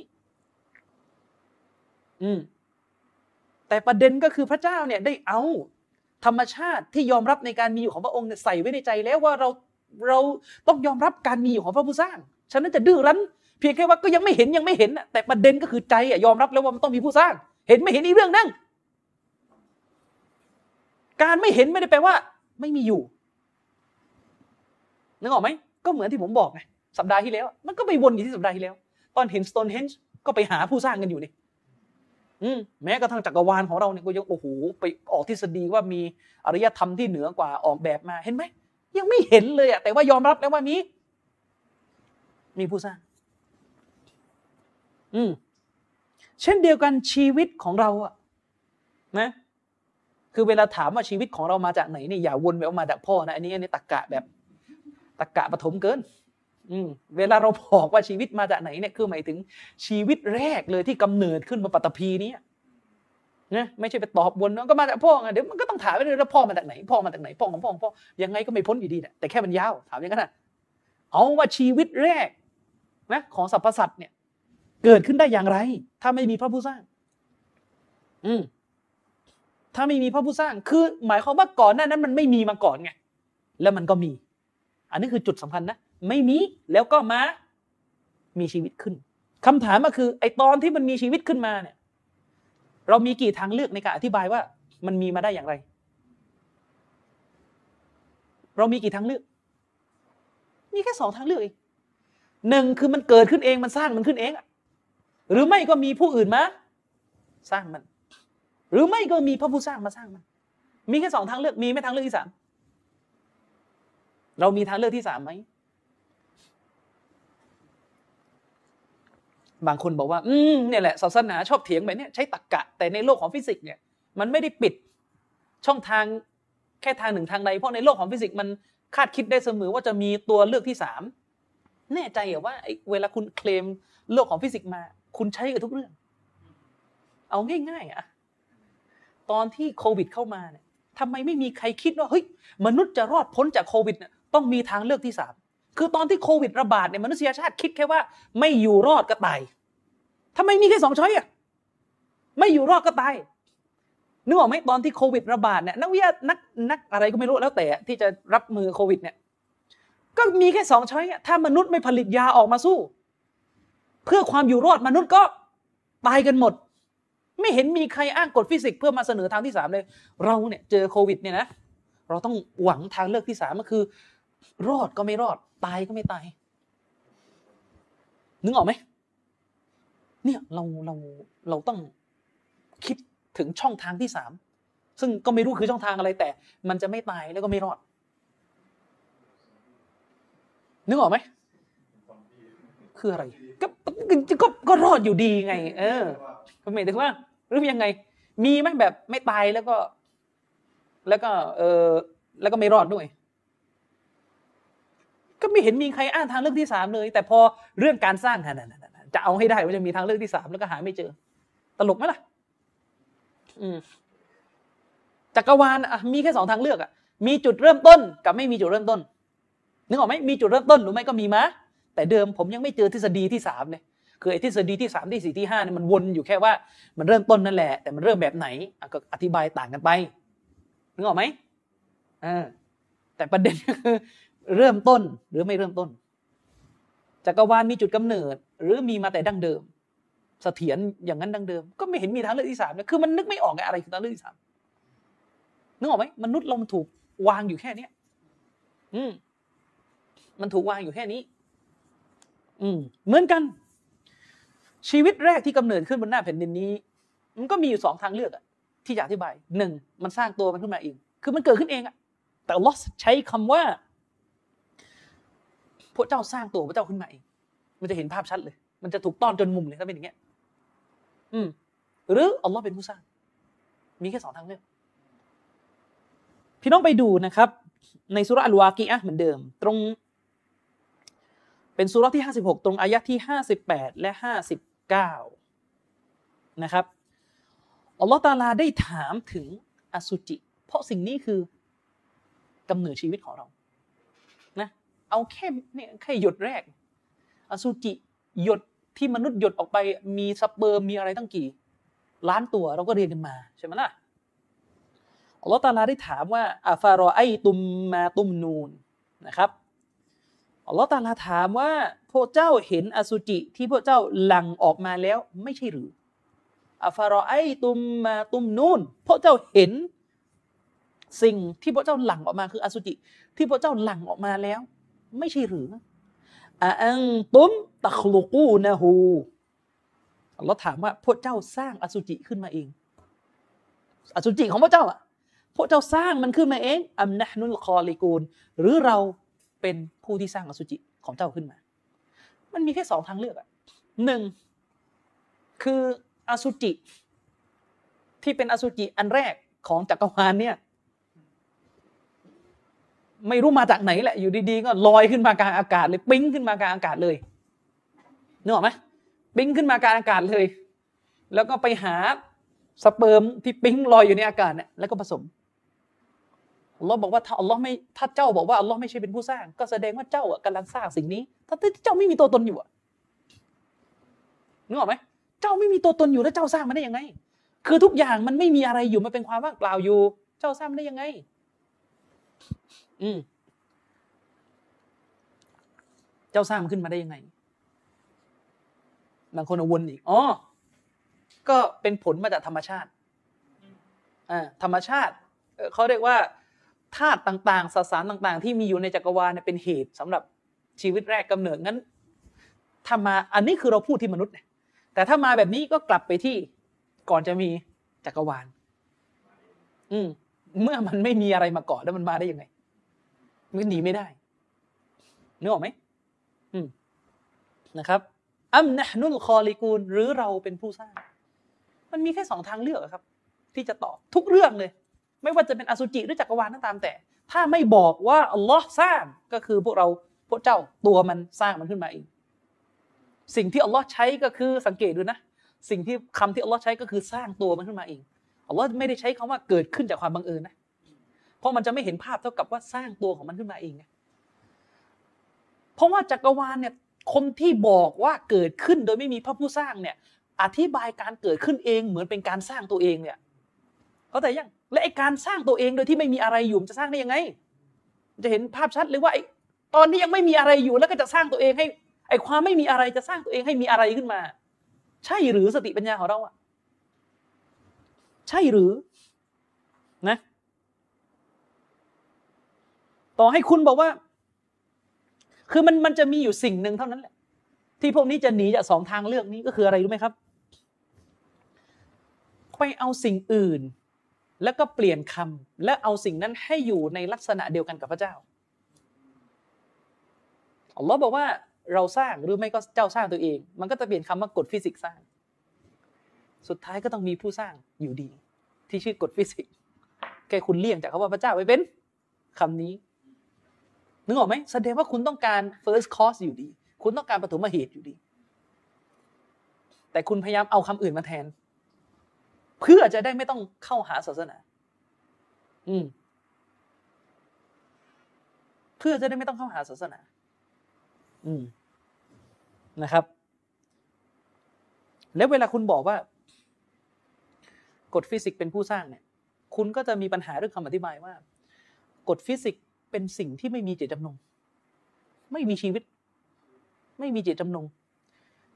อืมแต่ประเด็นก็คือพระเจ้าเนี่ยได้เอาธรรมชาติที่ยอมรับในการมีอยู่ของพระองค์ใส่ไว้ในใจแล้วว่าเราเราต้องยอมรับการมีอยู่ของพระผู้สร้าง ฉะนั้นจะดื้อรั้น เพียงแค่ว่าก็ยังไม่เห็นยังไม่เห็นแต่ประเด็นก็คือใจอะยอมรับแล้วว่ามันต้องมีผู้สร้าง เห็นไม่เห็นอีกเรื่องนั่งการไม่เห็นไม่ได้แปลว่า ไม่มีอยู่นึกออกไหมก็เหมือนที่ผมบอกไงสัปดาห์ที่แล้ว มันก็ไปวนอยู่ที่สัปดาห์ที่แล้ว ตอนเห็นสโตนเฮนจ์ก็ไปหาผู้สร้างกันอยู่นี่อืมแม้กระทั่งจักรวาลของเราเนี่ยก็ยังโอ้โหไปออกทฤษฎีว่ามีอารยธรรมที่เหนือกว่าออกแบบมาเห็นไหมยังไม่เห็นเลยอะแต่ว่ายอมรับแล้วว่ามี มีผู้สร้าง อืมเช่นเดียวกันชีวิตของเราอะนะ คือเวลาถามว่าชีวิตของเรามาจากไหนเนี่ยอย่าวนไปว่ามาจากพ่อนะอันนี้อันนี้ตะกกะแบบตะกกะปฐมเกิน อืมเวลาเราบอกว่าชีวิตมาจากไหนเนี่ยคือหมายถึงชีวิตแรกเลยที่กำเนิดขึ้นมาปัตตภีนี้นะไม่ใช่ไปตอบวนก็มาจากพ่อไงเดี๋ยวมันก็ต้องถามไปเลยว่าพ่อมาจากไหน พ่อมาจากไหนพ่อของพ่อของพ่อยังไงก็ไม่พ้นอยู่ดีแต่แค่มันยาวถามอย่างนั้นนะเอาว่าชีวิตแรกนะของสรรพสัตว์เนี่ย เกิดขึ้นได้อย่างไร ถ้าไม่มีพระผู้สร้าง อืม ถ้าไม่มีพระผู้สร้างคือ หมายความว่าก่อนหน้านั้นมันไม่มีมาก่อนไงแล้วมันก็มี อันนี้คือจุดสำคัญนะ ไม่มีแล้วก็มามีชีวิตขึ้นคำถามก็คือ ไอตอนที่มันมีชีวิตขึ้นมาเนี่ย เรามีกี่ทางเลือกในการอธิบายว่า มันมีมาได้อย่างไร เรามีกี่ทางเลือก มีแค่สองทางเลือกเองหนึ่งคือมันเกิดขึ้นเองมันสร้างมันขึ้นเองหรือไม่ก็มีผู้อื่นมา สร้างมัน หรือไม่ก็มีพระผู้สร้างมาสร้างมันมีแค่สองทางเลือกมีไม่ทางเลือกที่สามเรามีทางเลือกที่สามไหมบางคนบอกว่า อืมเนี่ยแหละศาสนาชอบเถียงแบบนี้ใช้ตรรกกะ แต่ในโลกของฟิสิกส์เนี่ย มันไม่ได้ปิดช่องทางแค่ทางหนึ่งทางใดเพราะในโลกของฟิสิกส์มันคาดคิดได้เสมอว่าจะมีตัวเลือกที่สามแน่ใจเหรอว่าเวลาคุณเคลมโลกของฟิสิกส์มา คุณใช้กับทุกเรื่อง เอาง่ายๆอะ ตอนที่โควิดเข้ามาเนี่ยทำไมไม่มีใครคิดว่าเฮ้ยมนุษย์จะรอดพ้นจากโควิดเนี่ยต้องมีทางเลือกที่สามคือตอนที่โควิดระบาดเนี่ยมนุษยชาติคิดแค่ว่า ไม่อยู่รอดก็ตายทำไมมีแค่สอง choice อะไม่อยู่รอดก็ตายนึกออกไหมตอนที่โควิดระบาดเนี่ยนักวิทยานักนักอะไรก็ไม่รู้แล้วแต่ที่จะรับมือโควิดเนี่ยก็มีแค่สอง choice ถ้ามนุษย์ไม่ผลิตยาออกมาสู้ เพื่อความอยู่รอดมนุษย์ก็ตายกันหมด ไม่เห็นมีใครอ้างกฎฟิสิกส์เพื่อมาเสนอทางที่สามเลย เราเนี่ยเจอโควิดเนี่ยนะเราต้องหวังทางเลือกที่สามก็คือ รอดก็ไม่รอด ตายก็ไม่ตาย นึกออกไหมเนี่ยเราเราเราต้องคิดถึงช่องทางที่สามซึ่งก็ไม่รู้คือช่องทางอะไรแต่ มันจะไม่ตายแล้วก็ไม่รอด นึกออกไหมคืออะไร ก็ก็ก็รอดอยู่ดีไง เออ หมายถึงว่าหรือยังไง มีไหมแบบไม่ตายแล้วก็ แล้วก็ เออแล้วก็ไม่รอดด้วย ก็ไม่เห็นมีใครอ้างทางเลือกที่สามเลย แต่พอเรื่องการสร้างจะเอาให้ได้ว่าจะมีทางเลือกที่สามแล้วก็หาไม่เจอ ตลกไหมล่ะ อืมจักรวาลมีแค่สองทางเลือกอะมีจุดเริ่มต้นกับไม่มีจุดเริ่มต้นนึกออกไหมมีจุดเริ่มต้นหรือไม่ก็มีมะแต่เดิมผมยังไม่เจอทฤษฎีที่สามเลย คือไอ้ทฤษฎีที่สามที่สี่ที่ห้าเนี่ยมันวนอยู่แค่ว่ามันเริ่มต้นนั่นแหละ แต่มันเริ่มแบบไหนก็อธิบายต่างกันไปนึกออกไหมอ่าแต่ประเด็นคือเริ่มต้นหรือไม่เริ่มต้นจักรวาลมีจุดกำเนิด หรือมีมาแต่ดั้งเดิมเสถียรอย่างนั้นดั้งเดิม ก็ไม่เห็นมีทางเลือกที่สามเลยคือมันนึกไม่ออกไงอะไรคือทางเลือกที่สามนึกออกไหมมนุษย์เรามันถูกวางอยู่แค่เนี้ยอืมมันถูกวางอยู่แค่นี้ อืมเหมือนกัน ชีวิตแรกที่กำเนิดขึ้นบนหน้าแผ่นดินนี้ มันก็มีอยู่สองทางเลือกอะที่จะอธิบายหนึ่งมันสร้างตัวมันขึ้นมาเอง คือมันเกิดขึ้นเองอะแต่ลอสใช้คำว่าพระเจ้าสร้างตัวพระเจ้าขึ้นมาเอง มันจะเห็นภาพชัดเลย มันจะถูกต้อนจนมุมเลยถ้าเป็นอย่างเงี้ย อืม หรืออัลลอฮ์เป็นผู้สร้าง มีแค่สองทางเลือก พี่น้องไปดูนะครับ ในสุรอัลวากีอะเหมือนเดิม ตรง เป็นสุรที่ห้าสิบหกตรงอายะที่ห้าสิบแปดและห้าสิบ เก้านะครับอัลลอฮ์ตาลาได้ถามถึงอสุจิ เพราะสิ่งนี้คือกำเนิดชีวิตของเรานะเอาแค่เนี่ยแค่หยดแรก อสุจิหยดที่มนุษย์หยดออกไปมีสเปิร์มมีอะไรตั้งกี่ ล้านตัวเราก็เรียนกันมาใช่ไหมล่ะอัลลอฮ์ตาลาได้ถามว่าอาฟารอไอตุมมาตุมนูนนะครับอัลลอฮ์ตาลาถามว่า พวกเจ้าเห็นอสุจิที่พวกเจ้าหลั่งออกมาแล้วไม่ใช่หรืออาฟารอไอตุมมาตุมนูนพวกเจ้าเห็นสิ่งที่พวกเจ้าหลั่งออกมาคืออสุจิ ที่พวกเจ้าหลั่งออกมาแล้ว ไม่ใช่หรืออังตุมตะคลุกูนะฮูเราถามว่าพวกเจ้าสร้างอสุจิขึ้นมาเอง อสุจิของพวกเจ้าอะพวกเจ้าสร้างมันขึ้นมาเองอัมนะนุลคอลิกูลหรือเราเป็นผู้ที่สร้างอสุจิของเจ้าขึ้นมา มันมีแค่สองทางเลือกอะหนึ่งคืออสุจิ ที่เป็นอสุจิอันแรกของจักรวาลเนี่ย ไม่รู้มาจากไหนแหละ อยู่ดีๆ ก็ลอยขึ้นมากลางอากาศเลย ปิ้งขึ้นมากลางอากาศเลยนึกออกไหมปิ้งขึ้นมากลางอากาศเลย แล้วก็ไปหาสเปิร์มที่ปิ้งลอยอยู่ในอากาศเนี่ยแล้วก็ผสมอัลลอฮ์บอกว่าถ้าอัลลอฮ์ไม่ถ้าเจ้าบอกว่าอัลลอฮ์ไม่ใช่เป็นผู้สร้าง ก็แสดงว่าเจ้าอะกำลังสร้างสิ่งนี้ ถ้าเจ้าไม่มีตัวตนอยู่อะนึกออกไหมเจ้าไม่มีตัวตนอยู่แล้วเจ้าสร้างมันได้ยังไง คือทุกอย่างมันไม่มีอะไรอยู่มันเป็นความว่างเปล่าอยู่ เจ้าสร้างมันได้ยังไง อืมเจ้าสร้างมันขึ้นมาได้ยังไงบางคนอวนอีกอ๋อก็เป็นผลมาจากธรรมชาติอ่าธรรมชาติเขาเรียกว่าธาตุต่างๆสสารต่าง ๆ ที่มีอยู่ในจักรวาลเนี่ยเป็นเหตุสำหรับ ชีวิตแรกกำเนิดงั้นถ้ามาอันนี้คือเราพูดที่มนุษย์แต่ถ้ามาแบบนี้ก็กลับไปที่ก่อนจะมีจักรวาล อืมเมื่อมันไม่มีอะไรมาก่อนแล้วมันมาได้ยังไงมันหนีไม่ได้นึกออกไหมอืมนะครับอัมนะนุลคอลิกูลหรือเราเป็นผู้สร้าง มันมีแค่สองทางเลือกครับ ที่จะตอบทุกเรื่องเลย ไม่ว่าจะเป็นอสุจิหรือจักรวาลนั่นตามแต่ ถ้าไม่บอกว่าอัลลอฮ์สร้างก็คือพวกเรา พวกเจ้าตัวมันสร้างมันขึ้นมาเอง สิ่งที่อัลลอฮ์ใช้ก็คือสังเกตดูนะ สิ่งที่คำที่อัลลอฮ์ใช้ก็คือสร้างตัวมันขึ้นมาเองอัลลอฮ์ไม่ได้ใช้คำว่าเกิดขึ้นจากความบังเอิญนะ เพราะมันจะไม่เห็นภาพเท่ากับว่าสร้างตัวของมันขึ้นมาเองเพราะว่าจักรวาลเนี่ยคนที่บอกว่าเกิดขึ้นโดยไม่มีพระผู้สร้างเนี่ย อธิบายการเกิดขึ้นเองเหมือนเป็นการสร้างตัวเองเนี่ยเขาแต่ยังและไอการสร้างตัวเองโดยที่ไม่มีอะไรอยู่จะสร้างได้ยังไง จะเห็นภาพชัดเลยว่าไอ ตอนนี้ยังไม่มีอะไรอยู่แล้วก็จะสร้างตัวเองให้ไอความไม่มีอะไรจะสร้างตัวเองให้มีอะไรขึ้นมา ใช่หรือสติปัญญาของเราอะใช่หรือนะ ต่อให้คุณบอกว่า คือมันมันจะมีอยู่สิ่งหนึ่งเท่านั้นแหละ ที่พวกนี้จะหนีจากสองทางเลือกนี้ก็คืออะไรรู้ไหมครับไปเอาสิ่งอื่น แล้วก็เปลี่ยนคำและเอาสิ่งนั้นให้อยู่ในลักษณะเดียวกันกับพระเจ้า อัลลอฮ์บอกว่าเราสร้างหรือไม่ก็เจ้าสร้างตัวเอง มันก็จะเปลี่ยนคำว่ากฎฟิสิกส์สร้าง สุดท้ายก็ต้องมีผู้สร้างอยู่ดี ที่ชื่อกฎฟิสิกส์แค่คุณเลี่ยงจากคำว่าพระเจ้าไปเป็นคำนี้นึกออกไหมแสดงว่าคุณต้องการ first cause อยู่ดี คุณต้องการปฐมเหตุอยู่ดี แต่คุณพยายามเอาคำอื่นมาแทน เพื่อจะได้ไม่ต้องเข้าหาศาสนา อืม เพื่อจะได้ไม่ต้องเข้าหาศาสนา นะครับ แล้วเวลาคุณบอกว่ากฎฟิสิกส์เป็นผู้สร้างเนี่ย คุณก็จะมีปัญหาเรื่องคำอธิบายว่า กฎฟิสิกส์เป็นสิ่งที่ไม่มีเจตจำนง ไม่มีชีวิต ไม่มีเจตจำนง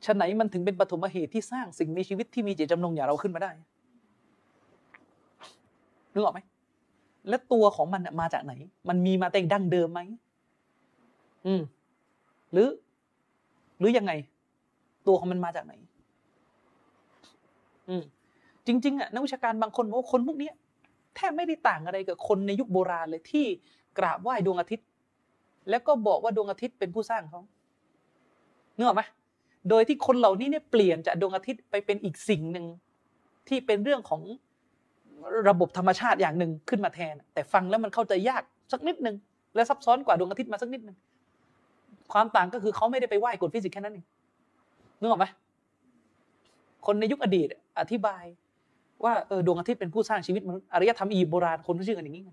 ฉะไหนมันถึงเป็นปฐมเหตุที่สร้างสิ่งมีชีวิตที่มีเจตจำนงอย่างเราขึ้นมาได้นึกออกไหมและตัวของมันมาจากไหน มันมีมาแต่ดั้งเดิมไหมอืม หรือ หรือยังไง ตัวของมันมาจากไหน อืมจริงๆอะนักวิชาการบางคนบอกว่าคนพวกนี้แทบไม่ได้ต่างอะไรกับคนในยุคโบราณเลยที่กราบไหว้ดวงอาทิตย์ แล้วก็บอกว่าดวงอาทิตย์เป็นผู้สร้างเขาเนื้อไหมโดยที่คนเหล่านี้เนี่ยเปลี่ยนจากดวงอาทิตย์ไปเป็นอีกสิ่งหนึ่งที่เป็นเรื่องของระบบธรรมชาติอย่างหนึ่งขึ้นมาแทน แต่ฟังแล้วมันเข้าใจยากสักนิดหนึ่งและซับซ้อนกว่าดวงอาทิตย์มาสักนิดหนึ่ง ความต่างก็คือเขาไม่ได้ไปไหว้กฎฟิสิกส์แค่นั้นเองนึกออกไหมคนในยุคอดีตอธิบาย ว่าเออดวงอาทิตย์เป็นผู้สร้างชีวิตมนุษย์อารยธรรมอียิปต์โบราณคนเขาเชื่อกันอย่างนี้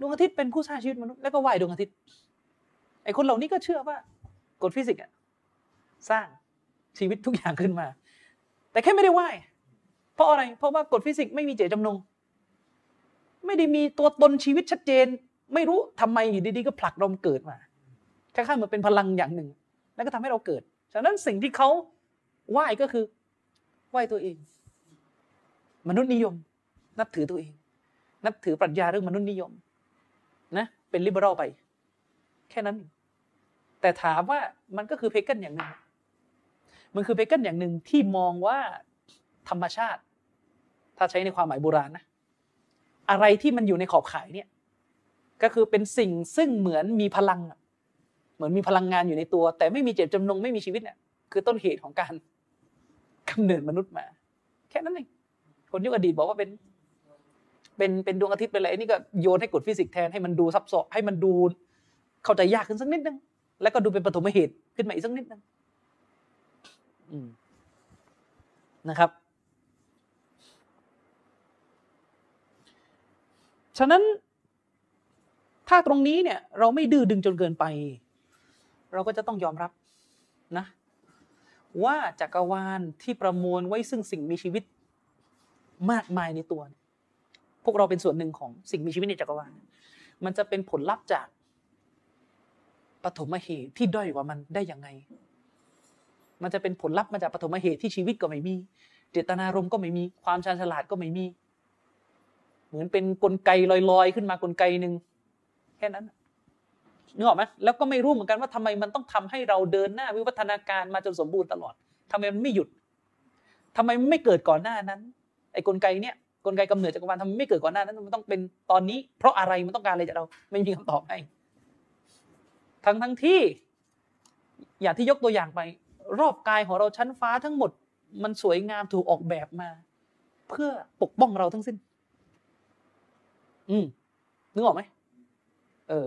ดวงอาทิตย์เป็นผู้สร้างชีวิตมนุษย์แล้วก็ไหว้ดวงอาทิตย์ไอ้คนเหล่านี้ก็เชื่อว่ากฎฟิสิกส์สร้างชีวิตทุกอย่างขึ้นมา แต่แค่ไม่ได้ไหว้เพราะอะไร เพราะว่ากฎฟิสิกส์ไม่มีเจตจำนง ไม่ได้มีตัวตนชีวิตชัดเจน ไม่รู้ทำไมอยู่ดีๆก็ผลักเราเกิดมา คล้ายๆเหมือนเป็นพลังอย่างหนึ่ง แล้วก็ทำให้เราเกิด ฉะนั้นสิ่งที่เขาไหว้ก็คือไหว้ตัวเอง มนุษย์นิยม นับถือตัวเอง นับถือปรัชญาเรื่องมนุษย์นิยม นะ เป็นลิเบอรัลไป แค่นั้น แต่ถามว่ามันก็คือเพกันอย่างหนึ่ง มันคือเพกันอย่างหนึ่งที่มองว่าธรรมชาติ ถ้าใช้ในความหมายโบราณนะ อะไรที่มันอยู่ในขอบข่ายเนี่ย ก็คือเป็นสิ่งซึ่งเหมือนมีพลัง เหมือนมีพลังงานอยู่ในตัว แต่ไม่มีเจตจำนงไม่มีชีวิตเนี่ยคือต้นเหตุของการกำเนิดมนุษย์มา แค่นั้นเองคนยุคอดีตบอกว่าเป็น เป็นเป็นดวงอาทิตย์เป็นอะไรนี่ก็โยนให้กฎฟิสิกส์แทนให้มันดูซับซ้อนให้มันดู เข้าใจยากขึ้นสักนิดนึงแล้วก็ดูเป็นปฐมเหตุขึ้นมาอีกสักนิดนึงนะครับ ฉะนั้นถ้าตรงนี้เนี่ย เราไม่ดื้อดึงจนเกินไป เราก็จะต้องยอมรับนะว่าจักรวาลที่ประมวลไว้ซึ่งสิ่งมีชีวิตมากมายในตัว พวกเราเป็นส่วนหนึ่งของสิ่งมีชีวิตในจักรวาล มันจะเป็นผลลัพธ์จากปฐมเหตุที่ด้อยกว่ามันได้ยังไง มันจะเป็นผลลัพธ์มาจากปฐมเหตุที่ชีวิตก็ไม่มี เจตนารมณ์ก็ไม่มี ความชาญฉลาดก็ไม่มี เหมือนเป็นนกลไกลอยๆ ขึ้นมากลไกหนึ่งแค่นั้น นึกออกไหมแล้วก็ไม่รู้เหมือนกันว่าทำไมมันต้องทำให้เราเดินหน้าวิวัฒนาการมาจนสมบูรณ์ตลอดทำไมมันไม่หยุดทำไมไม่เกิดก่อนหน้านั้น ไอ้กลไกเนี้ยกลไกกำเนิดจักรวาลทำไมไม่เกิดก่อนหน้านั้นมันต้องเป็นตอนนี้ เพราะอะไรมันต้องการอะไรจากเรา ไม่มีคำตอบให้ ทั้งทั้งที่ อย่างที่ยกตัวอย่างไป รอบกายของเราชั้นฟ้าทั้งหมด มันสวยงามถูกออกแบบมา เพื่อปกป้องเราทั้งสิ้น อืมนึกออกไหมเออ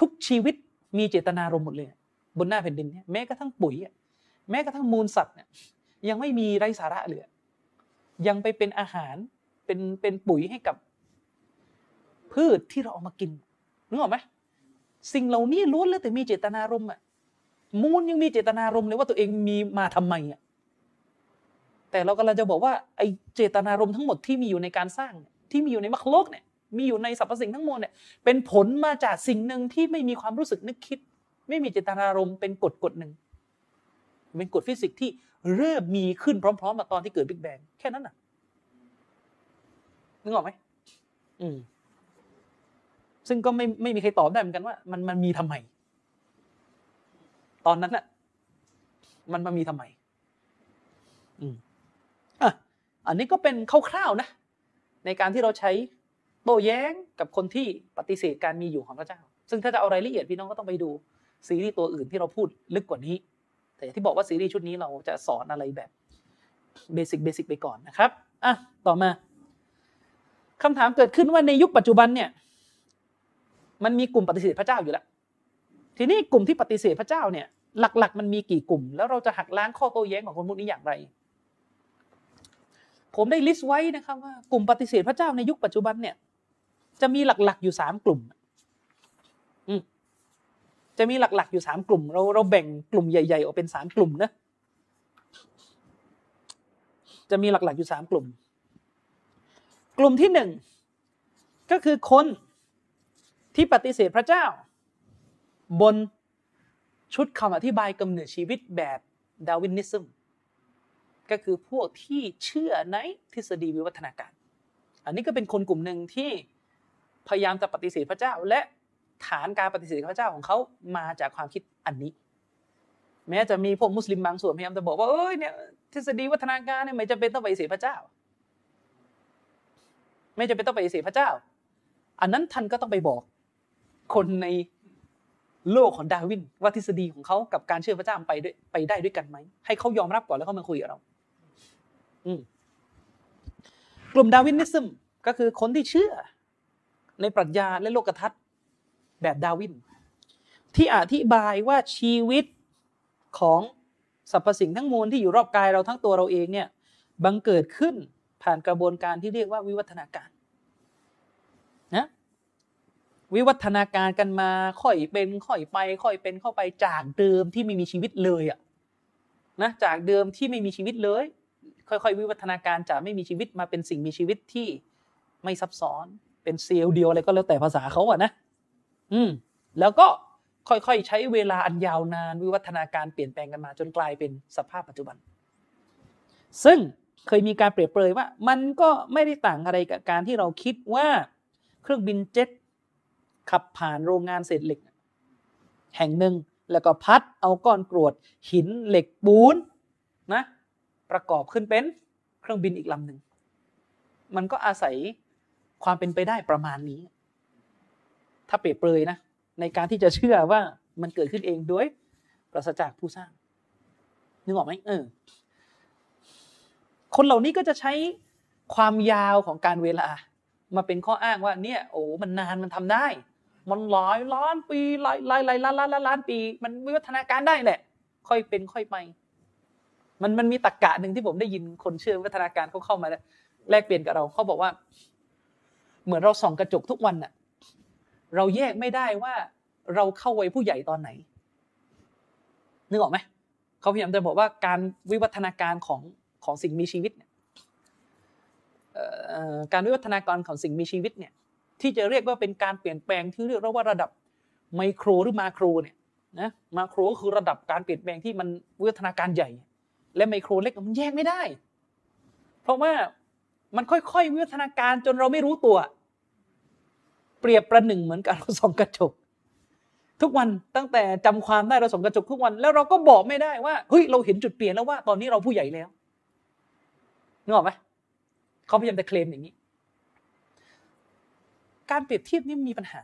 ทุกชีวิตมีเจตนารมณ์หมดเลย บนหน้าแผ่นดินเนี่ยแม้กระทั่งปุ๋ยแม้กระทั่งมูลสัตว์เนี่ยยังไม่มีไรสาระเลยยังไปเป็นอาหารเป็นเป็นปุ๋ยให้กับ พืชที่เราเอามากินนึกออกไหมสิ่งเหล่านี้ล้วนแล้วแต่มีเจตนารมณ์อะมูลยังมีเจตนารมณ์เลยว่าตัวเองมีมาทำไมอะแต่เรากำลังจะบอกว่าไอเจตนารมณ์ทั้งหมดที่มีอยู่ในการสร้างที่มีอยู่ในมรรคโลกเนี่ย มีอยู่ในสรรพสิ่งทั้งมวลเนี่ยเป็นผลมาจากสิ่งหนึ่งที่ไม่มีความรู้สึกนึกคิด ไม่มีเจตนารมณ์เป็นกฎกฎหนึ่งเป็นกฎฟิสิกส์ที่เริ่มมีขึ้นพร้อมๆมาตอนที่เกิดบิ๊กแบงแค่นั้นน่ะนึกออกไหมอืมซึ่งก็ไม่ไม่มีใครตอบได้เหมือนกันว่า มันมันมีทำไม ตอนนั้นน่ะ มันมามีทำไม อืมอะอันนี้ก็เป็นคร่าวๆนะ ในการที่เราใช้ โต้แย้งกับคนที่ปฏิเสธการมีอยู่ของพระเจ้า ซึ่งถ้าจะเอารายละเอียดพี่น้องก็ต้องไปดูซีรีส์ตัวอื่นที่เราพูดลึกกว่านี้ แต่ที่บอกว่าซีรีส์ชุดนี้เราจะสอนอะไรแบบbasic basic ไปก่อนนะครับอะต่อมาคำถามเกิดขึ้นว่าในยุคปัจจุบันเนี่ยมันมีกลุ่มปฏิเสธพระเจ้าอยู่แล้ว ทีนี้กลุ่มที่ปฏิเสธพระเจ้าเนี่ยหลักๆ มันมีกี่กลุ่ม แล้วเราจะหักล้างข้อโต้แย้งของคนพวกนี้อย่างไร ผมได้ list ไว้นะครับว่ากลุ่มปฏิเสธพระเจ้าในยุคปัจจุบันเนี่ย จะมีหลักๆอยู่สามกลุ่มจะมีหลักๆอยู่สามกลุ่ม เราเราแบ่งกลุ่มใหญ่ๆออกเป็นสามกลุ่มนะจะมีหลักๆอยู่สามกลุ่ม กลุ่มที่หนึ่งก็คือคนที่ปฏิเสธพระเจ้า บนชุดคำอธิบายกำเนิดชีวิตแบบดาวินิซึมก็คือพวกที่เชื่อในทฤษฎีวิวัฒนาการ อันนี้ก็เป็นคนกลุ่มหนึ่งที่ พยายามจะปฏิเสธพระเจ้า และฐานการปฏิเสธพระเจ้าของเขามาจากความคิดอันนี้ แม้จะมีพวกมุสลิมบางส่วนพยายามจะบอกว่าเอ้ยเนี่ยทฤษฎีวัฒนาการเนี่ยไม่จำเป็นต้องปฏิเสธพระเจ้า ไม่จำเป็นต้องปฏิเสธพระเจ้า อันนั้นท่านก็ต้องไปบอก คนในโลกของดาวินว่าทฤษฎีของเขากับการเชื่อพระเจ้าไปด้วยไปได้ด้วยกันไหมให้เขายอมรับก่อนแล้วเขามาคุยกับเรา อืมกลุ่มดาวินิซึมก็คือคนที่เชื่อ ในปรัชญาและโลกทัศน์แบบดาวิน ที่อธิบายว่าชีวิตของสรรพสิ่งทั้งมวลที่อยู่รอบกายเราทั้งตัวเราเองเนี่ยบังเกิดขึ้นผ่านกระบวนการที่เรียกว่าวิวัฒนาการนะวิวัฒนาการกันมาค่อยเป็นค่อยไป ค่อยเป็นเข้าไปจากเดิมที่ไม่มีชีวิตเลยอะนะจากเดิมที่ไม่มีชีวิตเลย ค่อยๆ วิวัฒนาการจากไม่มีชีวิตมาเป็นสิ่งมีชีวิตที่ไม่ซับซ้อน เป็นเซลล์เดียวอะไรก็แล้วแต่ภาษาเขาอะนะ อืม แล้วก็ค่อยๆ ใช้เวลาอันยาวนานวิวัฒนาการเปลี่ยนแปลงกันมาจนกลายเป็นสภาพปัจจุบัน ซึ่งเคยมีการเปรียบเปรยว่า มันก็ไม่ได้ต่างอะไรกับการที่เราคิดว่าเครื่องบินเจ็ตขับผ่านโรงงานเศษเหล็ก แห่งหนึ่งแล้วก็พัดเอาก้อนกรวดหินเหล็กปูนนะ ประกอบขึ้นเป็นเครื่องบินอีกลำหนึ่ง มันก็อาศัย ความเป็นไปได้ประมาณนี้ ถ้าเปรียบเปรยนะ ในการที่จะเชื่อว่ามันเกิดขึ้นเองโดยปราศจากผู้สร้าง นึกออกไหมเออ คนเหล่านี้ก็จะใช้ความยาวของการเวลา มาเป็นข้ออ้างว่า เนี่ย โอ้ มันนานมันทำได้ มันหลายล้านปีหลายหลายหลายล้านล้านล้านปี มันวิวัฒนาการได้แหละ ค่อยเป็นค่อยไป มันมันมีตรกกะหนึ่งที่ผมได้ยินคนเชื่อวิวัฒนาการเขาเข้ามาแลกเปลี่ยนกับเราเขาบอกว่า เหมือนเราส่องกระจกทุกวันน่ะ เราแยกไม่ได้ว่าเราเข้าวัยผู้ใหญ่ตอนไหน นึกออกไหมเขาพยายามจะบอกว่าการวิวัฒนาการของของสิ่งมีชีวิตเนี่ยการวิวัฒนาการของสิ่งมีชีวิตเนี่ย ที่จะเรียกว่าเป็นการเปลี่ยนแปลงที่เรียกว่าระดับไมโครหรือมาโครเนี่ยนะมาโครก็คือระดับการเปลี่ยนแปลงที่มันวิวัฒนาการใหญ่ และไมโครเล็กมันแยกไม่ได้ เพราะว่ามันค่อยๆวิวัฒนาการจนเราไม่รู้ตัว เปรียบประหนึ่งเหมือนกับเราส่องกระจก ทุกวันตั้งแต่จำความได้เราส่องกระจกทุกวัน แล้วเราก็บอกไม่ได้ว่าเฮ้ยเราเห็นจุดเปลี่ยนแล้วว่าตอนนี้เราผู้ใหญ่แล้วนึกออกไหมเขาพยายามจะเคลมอย่างนี้ การเปรียบเทียบนี่มีปัญหา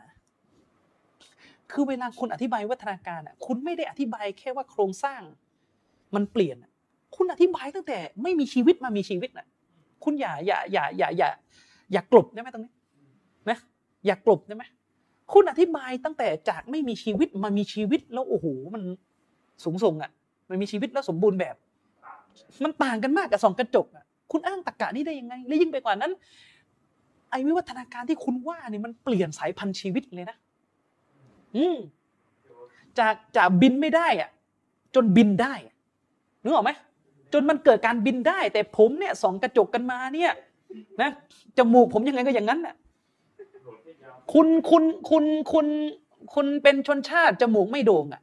คือเวลาคุณอธิบายวัฒนาการอะ คุณไม่ได้อธิบายแค่ว่าโครงสร้าง มันเปลี่ยน คุณอธิบายตั้งแต่ ไม่มีชีวิตมามีชีวิตน่ะ คุณอย่าอย่าอย่าอย่าอย่า อย่ากลบได้ไหมตรงนี้ อย่ากกลบได้ไหมคุณอธิบายตั้งแต่จากไม่มีชีวิตมามีชีวิตแล้วโอ้โหมันสูงส่งอะ มันมีชีวิตแล้วสมบูรณ์แบบ มันต่างกันมากกับสองกระจกอะคุณอ้างตรกกะนี้ได้ยังไง และยิ่งไปกว่านั้น ไอ้วิวัฒนาการที่คุณว่าเนี่ยมันเปลี่ยนสายพันธุ์ชีวิตเลยนะ อืมจากจากบินไม่ได้อะ จนบินได้นึกออกไหมจนมันเกิดการบินได้ แต่ผมเนี่ยสองกระจกกันมาเนี่ย นะจมูกผมยังไงก็อย่างนั้นน่ะ คุณคุณคุณคุณคุณเป็นชนชาติจมูกไม่โด่งอะ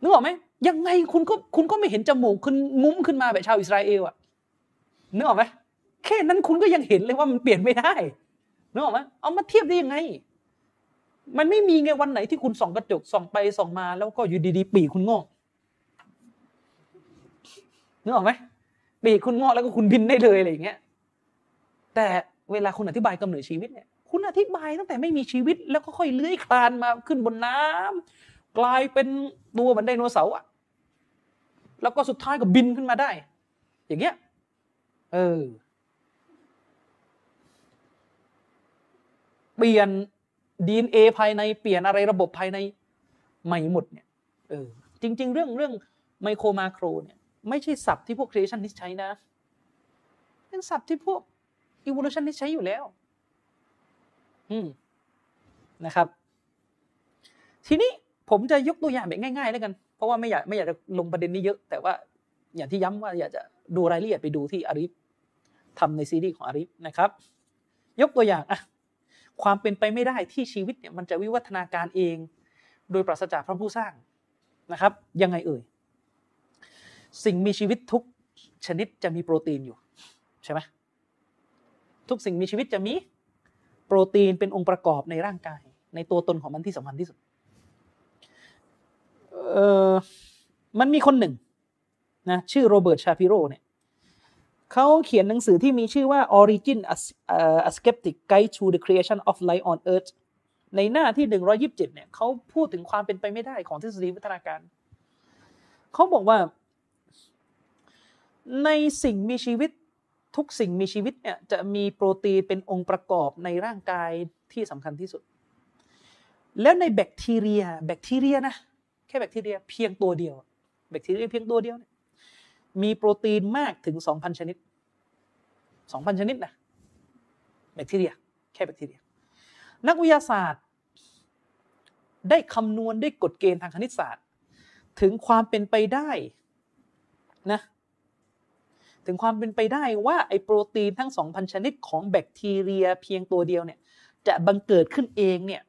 นึกออกไหมยังไงคุณก็คุณก็ไม่เห็นจมูกคุณงุ้มขึ้นมาแบบชาวอิสราเอลอะนึกออกไหมแค่นั้นคุณก็ยังเห็นเลยว่ามันเปลี่ยนไม่ได้นึกออกไหมเอามาเทียบได้ยังไง มันไม่มีไงวันไหนที่คุณส่องกระจกส่องไปส่องมา แล้วก็อยู่ดีๆ ปีคุณงอกนึกออกไหมปีคุณงอกแล้วก็คุณบินได้เลยอะไรอย่างเงี้ยแต่เวลาคุณอธิบายกำเนิดชีวิตเนี่ย คุณอธิบายตั้งแต่ไม่มีชีวิต แล้วก็ค่อยเลื้อยคลานมาขึ้นบนน้ำกลายเป็นตัวเหมือนไดโนเสาร์อะแล้วก็สุดท้ายก็บินขึ้นมาได้ อย่างเงี้ยเออเปลี่ยนดีเอภายในเปลี่ยนอะไรระบบภายในใหม่หมดเนี่ยเออจริง ๆ เรื่องเรื่องไมโครมาโครเนี่ยไม่ใช่ศัพท์ที่พวก creationist ใช้นะ เป็นศัพท์ที่พวกอิวูลูชันนิสใช้อยู่แล้ว นะครับ ทีนี้ผมจะยกตัวอย่างแบบง่ายๆแล้วกัน เพราะว่าไม่อยากไม่อยากจะลงประเด็นนี้เยอะ แต่ว่าอย่างที่ย้ำว่าอยากจะดูรายละเอียดไปดูที่อาริฟทำในซีรีส์ของอาริฟนะครับ ยกตัวอย่างอะความเป็นไปไม่ได้ที่ชีวิตเนี่ยมันจะวิวัฒนาการเอง โดยปราศจากพระผู้สร้างนะครับ ยังไงเอ่ยสิ่งมีชีวิตทุกชนิดจะมีโปรตีนอยู่ใช่ไหมทุกสิ่งมีชีวิตจะมี โปรตีนเป็นองค์ประกอบในร่างกาย ในตัวตนของมันที่สำคัญที่สุดเออมันมีคนหนึ่งนะชื่อโรเบิร์ตชาปิโรเนี่ยเขาเขียนหนังสือที่มีชื่อว่า Origin a Skeptic Guide to the Creation of Life on Earth ในหน้าที่ 127เนี่ยเขาพูดถึงความเป็นไปไม่ได้ของทฤษฎีวิทยาการ เขาบอกว่า ในสิ่งมีชีวิต ทุกสิ่งมีชีวิตเนี่ยจะมีโปรตีนเป็นองค์ประกอบในร่างกายที่สำคัญที่สุด แล้วในแบคทีเรีย แบคทีเรียนะแค่แบคทีเรียเพียงตัวเดียว แบคทีเรียเพียงตัวเดียวเนี่ยมีโปรตีนมากถึง 2,000 ชนิด 2,000 ชนิดนะแบคทีเรีย แค่แบคทีเรีย นักวิทยาศาสตร์ ได้คำนวณด้วยกฎเกณฑ์ทางคณิตศาสตร์ ถึงความเป็นไปได้นะ ถึงความเป็นไปได้ว่าไอโปรตีนทั้ง 2,000 ชนิดของแบคทีเรียเพียงตัวเดียวเนี่ย จะบังเกิดขึ้นเองเนี่ย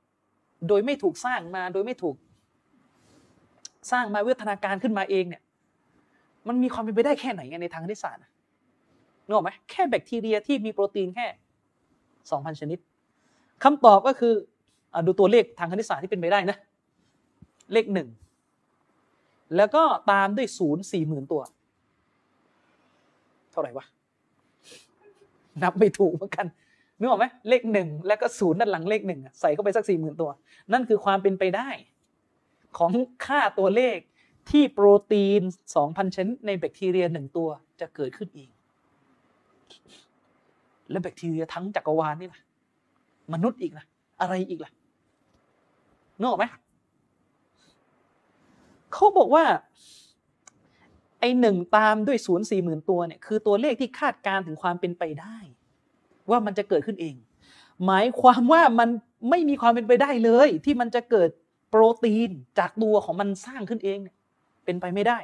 โดยไม่ถูกสร้างมาโดยไม่ถูก สร้างมาวิวัฒนาการขึ้นมาเองเนี่ย มันมีความเป็นไปได้แค่ไหนในทางคณิตศาสตร์นึกออกไหมแค่แบคทีเรียที่มีโปรตีนแค่2,000 ชนิดคำตอบก็คืออดูตัวเลขทางคณิตศาสตร์ที่เป็นไปได้นะ เลขหนึ่งแล้วก็ตามด้วยศูนย์สี่หมื่นตัว เท่าไหร่วะนับไม่ถูกเหมือนกันนึกออกไหมเลขหนึ่งแล้วก็ศูนย์ด้านหลังเลขหนึ่งใส่เข้าไปสักสี่หมื่นตัว นั่นคือความเป็นไปได้ ของค่าตัวเลขที่โปรตีนสองพันชนิดในแบคทีเรียหนึ่งตัวจะเกิดขึ้นเองและแบคทีเรียทั้งจักรวาลนี่ล่ะมนุษย์อีกล่ะอะไรอีกล่ะนึกออกไหมเขาบอกว่า ไอหนึ่งตามด้วยศูนย์สี่หมื่นตัวเนี่ยคือตัวเลขที่คาดการถึงความเป็นไปได้ ว่ามันจะเกิดขึ้นเอง หมายความว่ามันไม่มีความเป็นไปได้เลย ที่มันจะเกิดโปรตีนจากตัวของมันสร้างขึ้นเองเนี่ยเป็นไปไม่ได้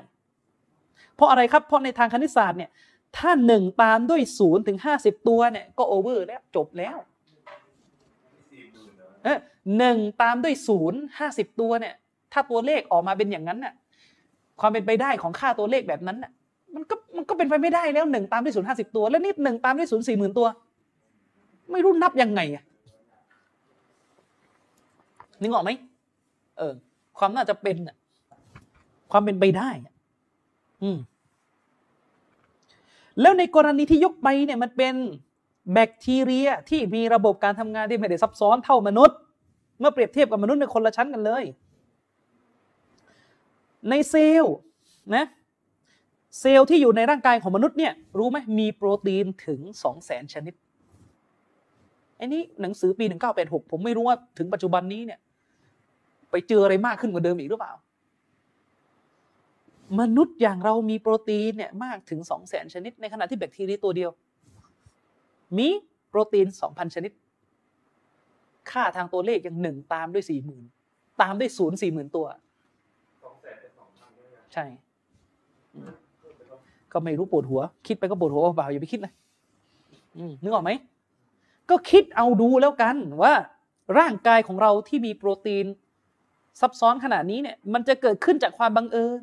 เพราะอะไรครับ เพราะในทางคณิตศาสตร์เนี่ยถ้าหนึ่งตามด้วยศูนย์ถึงห้าสิบตัวเนี่ยก็โอเวอร์แล้วจบแล้วหนึ่งตามด้วยศูนย์ห้าสิบตัวเนี่ยถ้าตัวเลขออกมาเป็นอย่างนั้นน่ะ ความเป็นไปได้ของค่าตัวเลขแบบนั้นน่ะมันก็มันก็เป็นไปไม่ได้แล้วหนึ่งตามด้วยศูนย์ห้าสิบตัว แล้วนี่หนึ่งตามด้วยศูนย์สี่หมื่นตัว ไม่รู้นับยังไงอะนึกออกไหมเออ ความน่าจะเป็นอะความเป็นไปได้อืมแล้วในกรณีที่ยกไปเนี่ยมันเป็นแบคทีเรียที่มีระบบการทำงานที่ไม่ได้ซับซ้อนเท่ามนุษย์ เมื่อเปรียบเทียบกับมนุษย์ในคนละชั้นกันเลย ในเซลล์นะเซลล์ที่อยู่ในร่างกายของมนุษย์เนี่ยรู้ไหมมีโปรตีนถึงสองแสนชนิดอันนี้หนังสือปีหนึ่งเก้าแปดหกผมไม่รู้ว่าถึงปัจจุบันนี้เนี่ยไปเจออะไรมากขึ้นกว่าเดิมอีกหรือเปล่า มนุษย์อย่างเรามีโปรตีนเนี่ยมากถึงสองแสนชนิด ในขณะที่แบคทีเรียตัวเดียว มีโปรตีนสองพันชนิด ค่าทางตัวเลขยังหนึ่งตามด้วยสี่หมื่นตามด้วยศูนย์สี่หมื่นตัว ใช่ ก็ไม่รู้ปวดหัว คิดไปก็ปวดหัวเปล่าอย่าไปคิดเลยนึกออกไหม ก็คิดเอาดูแล้วกันว่า ร่างกายของเราที่มีโปรตีน ซับซ้อนขนาดนี้เนี่ย มันจะเกิดขึ้นจากความบังเอิญ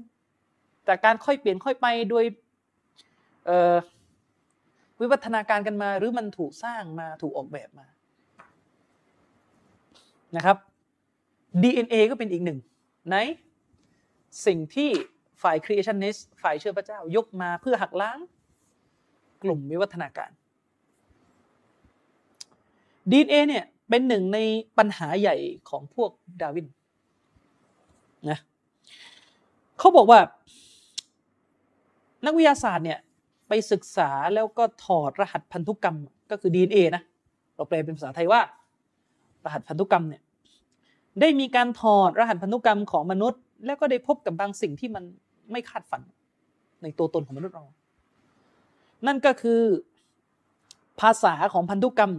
จากการค่อยเปลี่ยนค่อยไปโดยวิวัฒนาการกันมา หรือมันถูกสร้างมาถูกออกแบบมานะครับ DNA ก็เป็นอีกหนึ่งไหนสิ่งที่ ฝ่าย creationist ฝ่ายเชื่อพระเจ้ายกมาเพื่อหักล้างกลุ่มวิวัฒนาการดีเอเนี่ยเป็นหนึ่งในปัญหาใหญ่ของพวกดาวินนะเขาบอกว่า นักวิทยาศาสตร์เนี่ยไปศึกษาแล้วก็ถอดรหัสพันธุกรรมก็คือ DNA นะเราแปลเป็นภาษาไทยว่า รหัสพันธุกรรมเนี่ยได้มีการถอดรหัสพันธุกรรมของมนุษย์ แล้วก็ได้พบกับบางสิ่งที่มัน ไม่คาดฝัน ในตัวตนของมนุษย์เรา นั่นก็คือภาษาของพันธุกรรม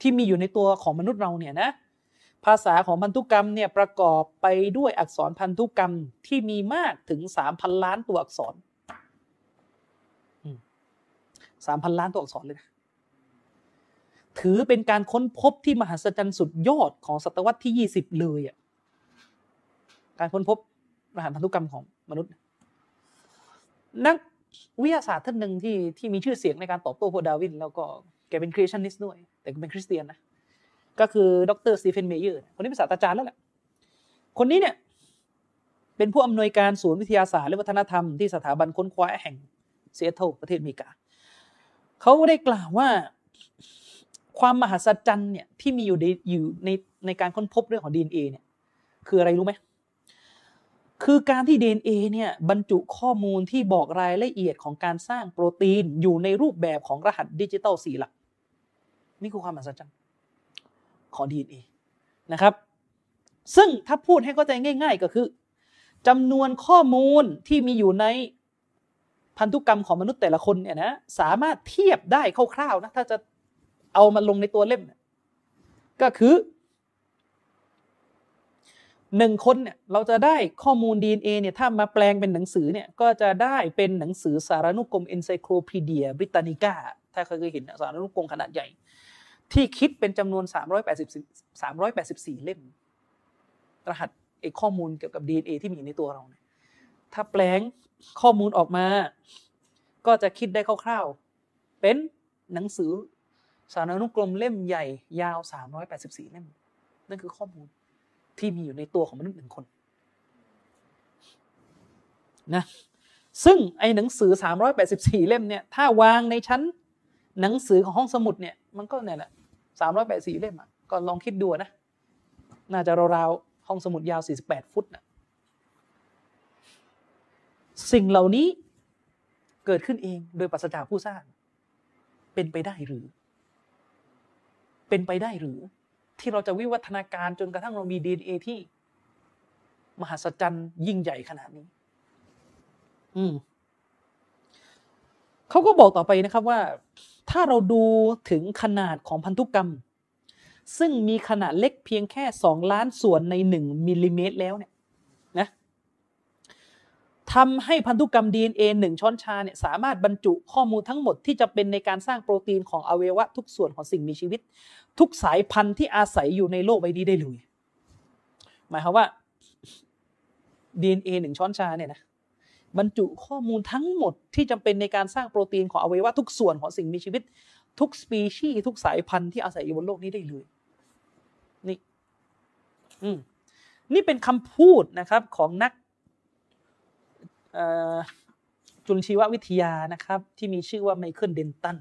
ที่มีอยู่ในตัวของมนุษย์เราเนี่ยนะ ภาษาของพันธุกรรมเนี่ยประกอบไปด้วยอักษรพันธุกรรมที่มีมากถึงสามพันล้านตัวอักษรสามพันล้านตัวอักษรเลยนะถือเป็นการค้นพบที่มหัศจรรย์สุดยอดของศตวรรษที่ยี่สิบเลยอะ การค้นพบรหัสพันธุกรรมของมนุษย์ นักวิทยาศาสตร์ท่านหนึ่งที่ที่มีชื่อเสียงในการตอบโต้พวกดาร์วิน แล้วก็แกเป็น creationist ด้วย แต่เป็นคริสเตียนนะก็คือดรสตีเฟนเมเยอร์คนนี้เป็นศาสตราจารย์แล้วแหละคนนี้เนี่ยเป็นผู้อำนวยการศูนย์วิทยาศาสตร์และวัฒนธรรมที่สถาบันค้นคว้าแห่งเซียโตรประเทศอเมริกาเขาได้กล่าวว่าความมหัศจรรย์เนี่ยที่มีอยู่ในอยู่ในในการค้นพบเรื่องของ DNA เนี่ยคืออะไรรู้ไหม คือการที่ DNA เนี่ยบรรจุข้อมูลที่บอกรายละเอียดของการสร้างโปรตีนอยู่ในรูปแบบของรหัสดิจิตอลสี่หลัก นี่คือความมหัศจรรย์ของ DNA นะครับ ซึ่งถ้าพูดให้เข้าใจง่าย ๆ ก็คือจำนวนข้อมูลที่มีอยู่ในพันธุกรรมของมนุษย์แต่ละคนเนี่ยนะสามารถเทียบได้คร่าวๆนะถ้าจะเอามาลงในตัวเล่ม ก็คือ หนึ่งคนเนี่ยเราจะได้ข้อมูล DNA เนี่ยถ้ามาแปลงเป็นหนังสือเนี่ยก็จะได้เป็นหนังสือสารานุกรม Encyclopedia Britannica ถ้าเคยเห็นสารานุกรมขนาดใหญ่ ที่คิดเป็นจำนวน 380 384 เล่ม รหัสเอกข้อมูลเกี่ยวกับ DNA ที่มีอยู่ในตัวเราเนี่ยถ้าแปลงข้อมูลออกมา ก็จะคิดได้คร่าวๆ เป็นหนังสือสารานุกรมเล่มใหญ่ยาว 384 เล่มนั่นคือข้อมูล ที่มีอยู่ในตัวของมนุษย์หนึ่งคนนะซึ่งไอ้หนังสือ 384 เล่มเนี่ยถ้าวางในชั้นหนังสือของห้องสมุดเนี่ยมันก็เนี่ยแหละ384 เล่มอะก็ลองคิดดูนะ น่าจะราวๆห้องสมุดยาว 48 ฟุตนะสิ่งเหล่านี้เกิดขึ้นเองโดยปัสจากผู้สร้าง เป็นไปได้หรือ เป็นไปได้หรือ ที่เราจะวิวัฒนาการจนกระทั่งเรามีดีเอที่ มหัศจรรย์ยิ่งใหญ่ขนาดนี้ อืมเขาก็บอกต่อไปนะครับว่า ถ้าเราดูถึงขนาดของพันธุกรรม ซึ่งมีขนาดเล็กเพียงแค่สองล้านส่วนในหนึ่งมิลลิเมตรแล้วเนี่ย ทำให้พันธุกรรม DNA หนึ่งช้อนชาเนี่ยสามารถบรรจุข้อมูลทั้งหมดที่จะเป็นในการสร้างโปรตีนของอวัยวะทุกส่วนของสิ่งมีชีวิต ทุกสายพันธุ์ที่อาศัยอยู่ในโลกใบนี้ได้เลย หมายความว่า DNA หนึ่งช้อนชาเนี่ยนะบรรจุข้อมูลทั้งหมดที่จำเป็นในการสร้างโปรตีนของอวัยวะทุกส่วนของสิ่งมีชีวิต ทุกสปีชีส์ทุกสายพันธุ์ที่อาศัยอยู่บนโลกนี้ได้เลย นี่ อืมนี่เป็นคำพูดนะครับของนัก จุลชีววิทยานะครับที่มีชื่อว่าไมเคิลเดนตัน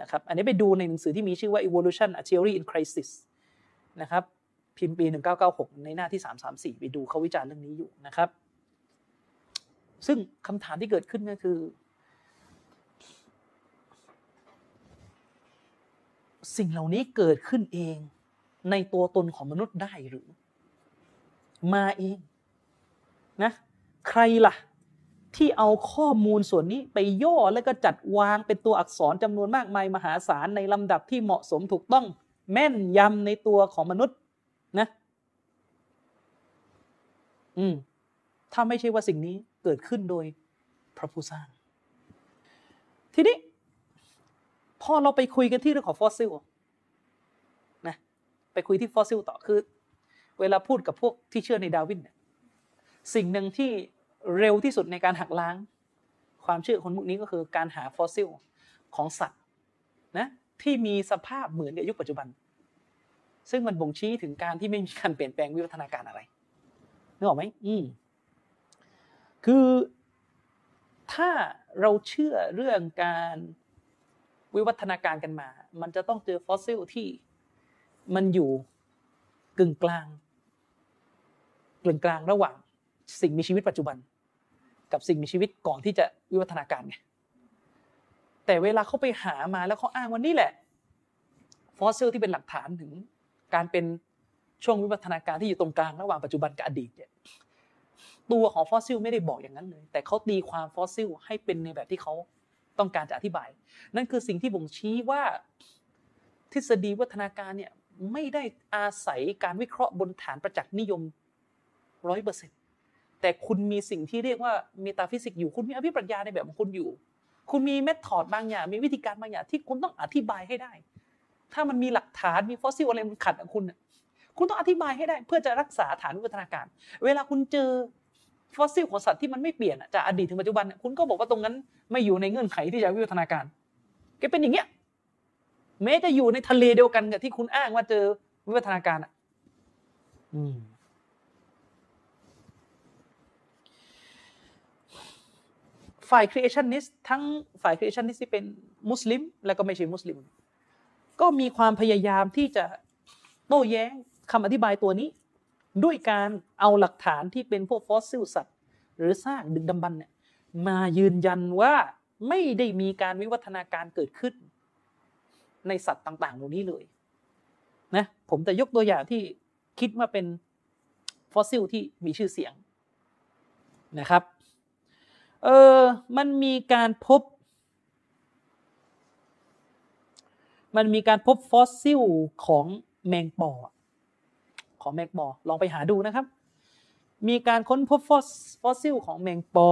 นะครับอันนี้ไปดูในหนังสือที่มีชื่อว่า Evolution a Theory in Crisis นะครับพิมพ์ปี 1996 ในหน้าที่ 334 ไปดูเขาวิจารณ์เรื่องนี้อยู่นะครับ ซึ่งคำถามที่เกิดขึ้นก็คือ สิ่งเหล่านี้เกิดขึ้นเองในตัวตนของมนุษย์ได้หรือ มาเองนะ ใครล่ะ ที่เอาข้อมูลส่วนนี้ไปย่อแล้วก็จัดวางเป็นตัวอักษรจำนวนมากมายมหาศาลในลำดับที่เหมาะสมถูกต้อง แม่นยำในตัวของมนุษย์นะอืมถ้าไม่ใช่ว่าสิ่งนี้เกิดขึ้นโดยพระผู้สร้าง ทีนี้ พอเราไปคุยกันที่เรื่องของฟอสซิลนะไปคุยที่ฟอสซิลต่อคือ เวลาพูดกับพวกที่เชื่อในดาร์วินเนี่ยสิ่งหนึ่งที่ เร็วที่สุดในการหักล้าง ความเชื่อคนพวกนี้ก็คือการหาฟอสซิลของสัตว์นะที่มีสภาพเหมือนกับยุคปัจจุบัน ซึ่งมันบ่งชี้ถึงการที่ไม่มีการเปลี่ยนแปลงวิวัฒนาการอะไรนึกออกไหมอืมคือถ้าเราเชื่อเรื่องการวิวัฒนาการกันมา มันจะต้องเจอฟอสซิลที่มันอยู่กึ่งกลางกึ่งกลางระหว่างสิ่งมีชีวิตปัจจุบัน กับสิ่งมีชีวิตก่อนที่จะวิวัฒนาการไงแต่เวลาเขาไปหามาแล้วเขาอ้างว่านี่แหละ ฟอสซิลที่เป็นหลักฐานถึงการเป็นช่วงวิวัฒนาการที่อยู่ตรงกลางระหว่างปัจจุบันกับอดีตเนี่ยตัวของฟอสซิลไม่ได้บอกอย่างนั้นเลย แต่เขาตีความฟอสซิลให้เป็นในแบบที่เขาต้องการจะอธิบาย นั่นคือสิ่งที่บ่งชี้ว่า ทฤษฎีวิวัฒนาการเนี่ยไม่ได้อาศัยการวิเคราะห์บนฐานประจักษ์นิยมร้อยเปอร์เซ็นต์ แต่คุณมีสิ่งที่เรียกว่า metaphysics อยู่ คุณมีอภิปรัชญาในแบบของคุณอยู่ คุณมี method บางอย่าง มีวิธีการบางอย่างที่คุณต้องอธิบายให้ได้ ถ้ามันมีหลักฐานมีฟอสซิลอะไรมันขัดกับคุณคุณต้องอธิบายให้ได้ เพื่อจะรักษาฐานวิวัฒนาการ เวลาคุณเจอฟอสซิลของสัตว์ที่มันไม่เปลี่ยนจากอดีตถึงปัจจุบันคุณก็บอกว่าตรงนั้นไม่อยู่ในเงื่อนไขที่จะวิวัฒนาการก็เป็นอย่างเงี้ยแม้จะอยู่ในทะเลเดียวกันกับที่คุณอ้างว่าเจอวิวัฒนาการอะ อืม ฝ่าย creationist ทั้งฝ่าย creationist ที่เป็นมุสลิม และก็ไม่ใช่มุสลิม ก็มีความพยายามที่จะโต้แย้งคำอธิบายตัวนี้ ด้วยการเอาหลักฐานที่เป็นพวกฟอสซิลสัตว์ หรือซากดึกดำบรรเนี่ยมายืนยันว่าไม่ได้มีการวิวัฒนาการเกิดขึ้น ในสัตว์ต่างๆ เหล่านี้เลยนะผมจะยกตัวอย่างที่คิดว่าเป็นฟอสซิลที่มีชื่อเสียงนะครับ เออ มันมีการพบ มันมีการพบฟอสซิลของแมงปอ ของแมงปอ ลองไปหาดูนะครับ มีการค้นพบฟอสฟอสซิลของแมงปอ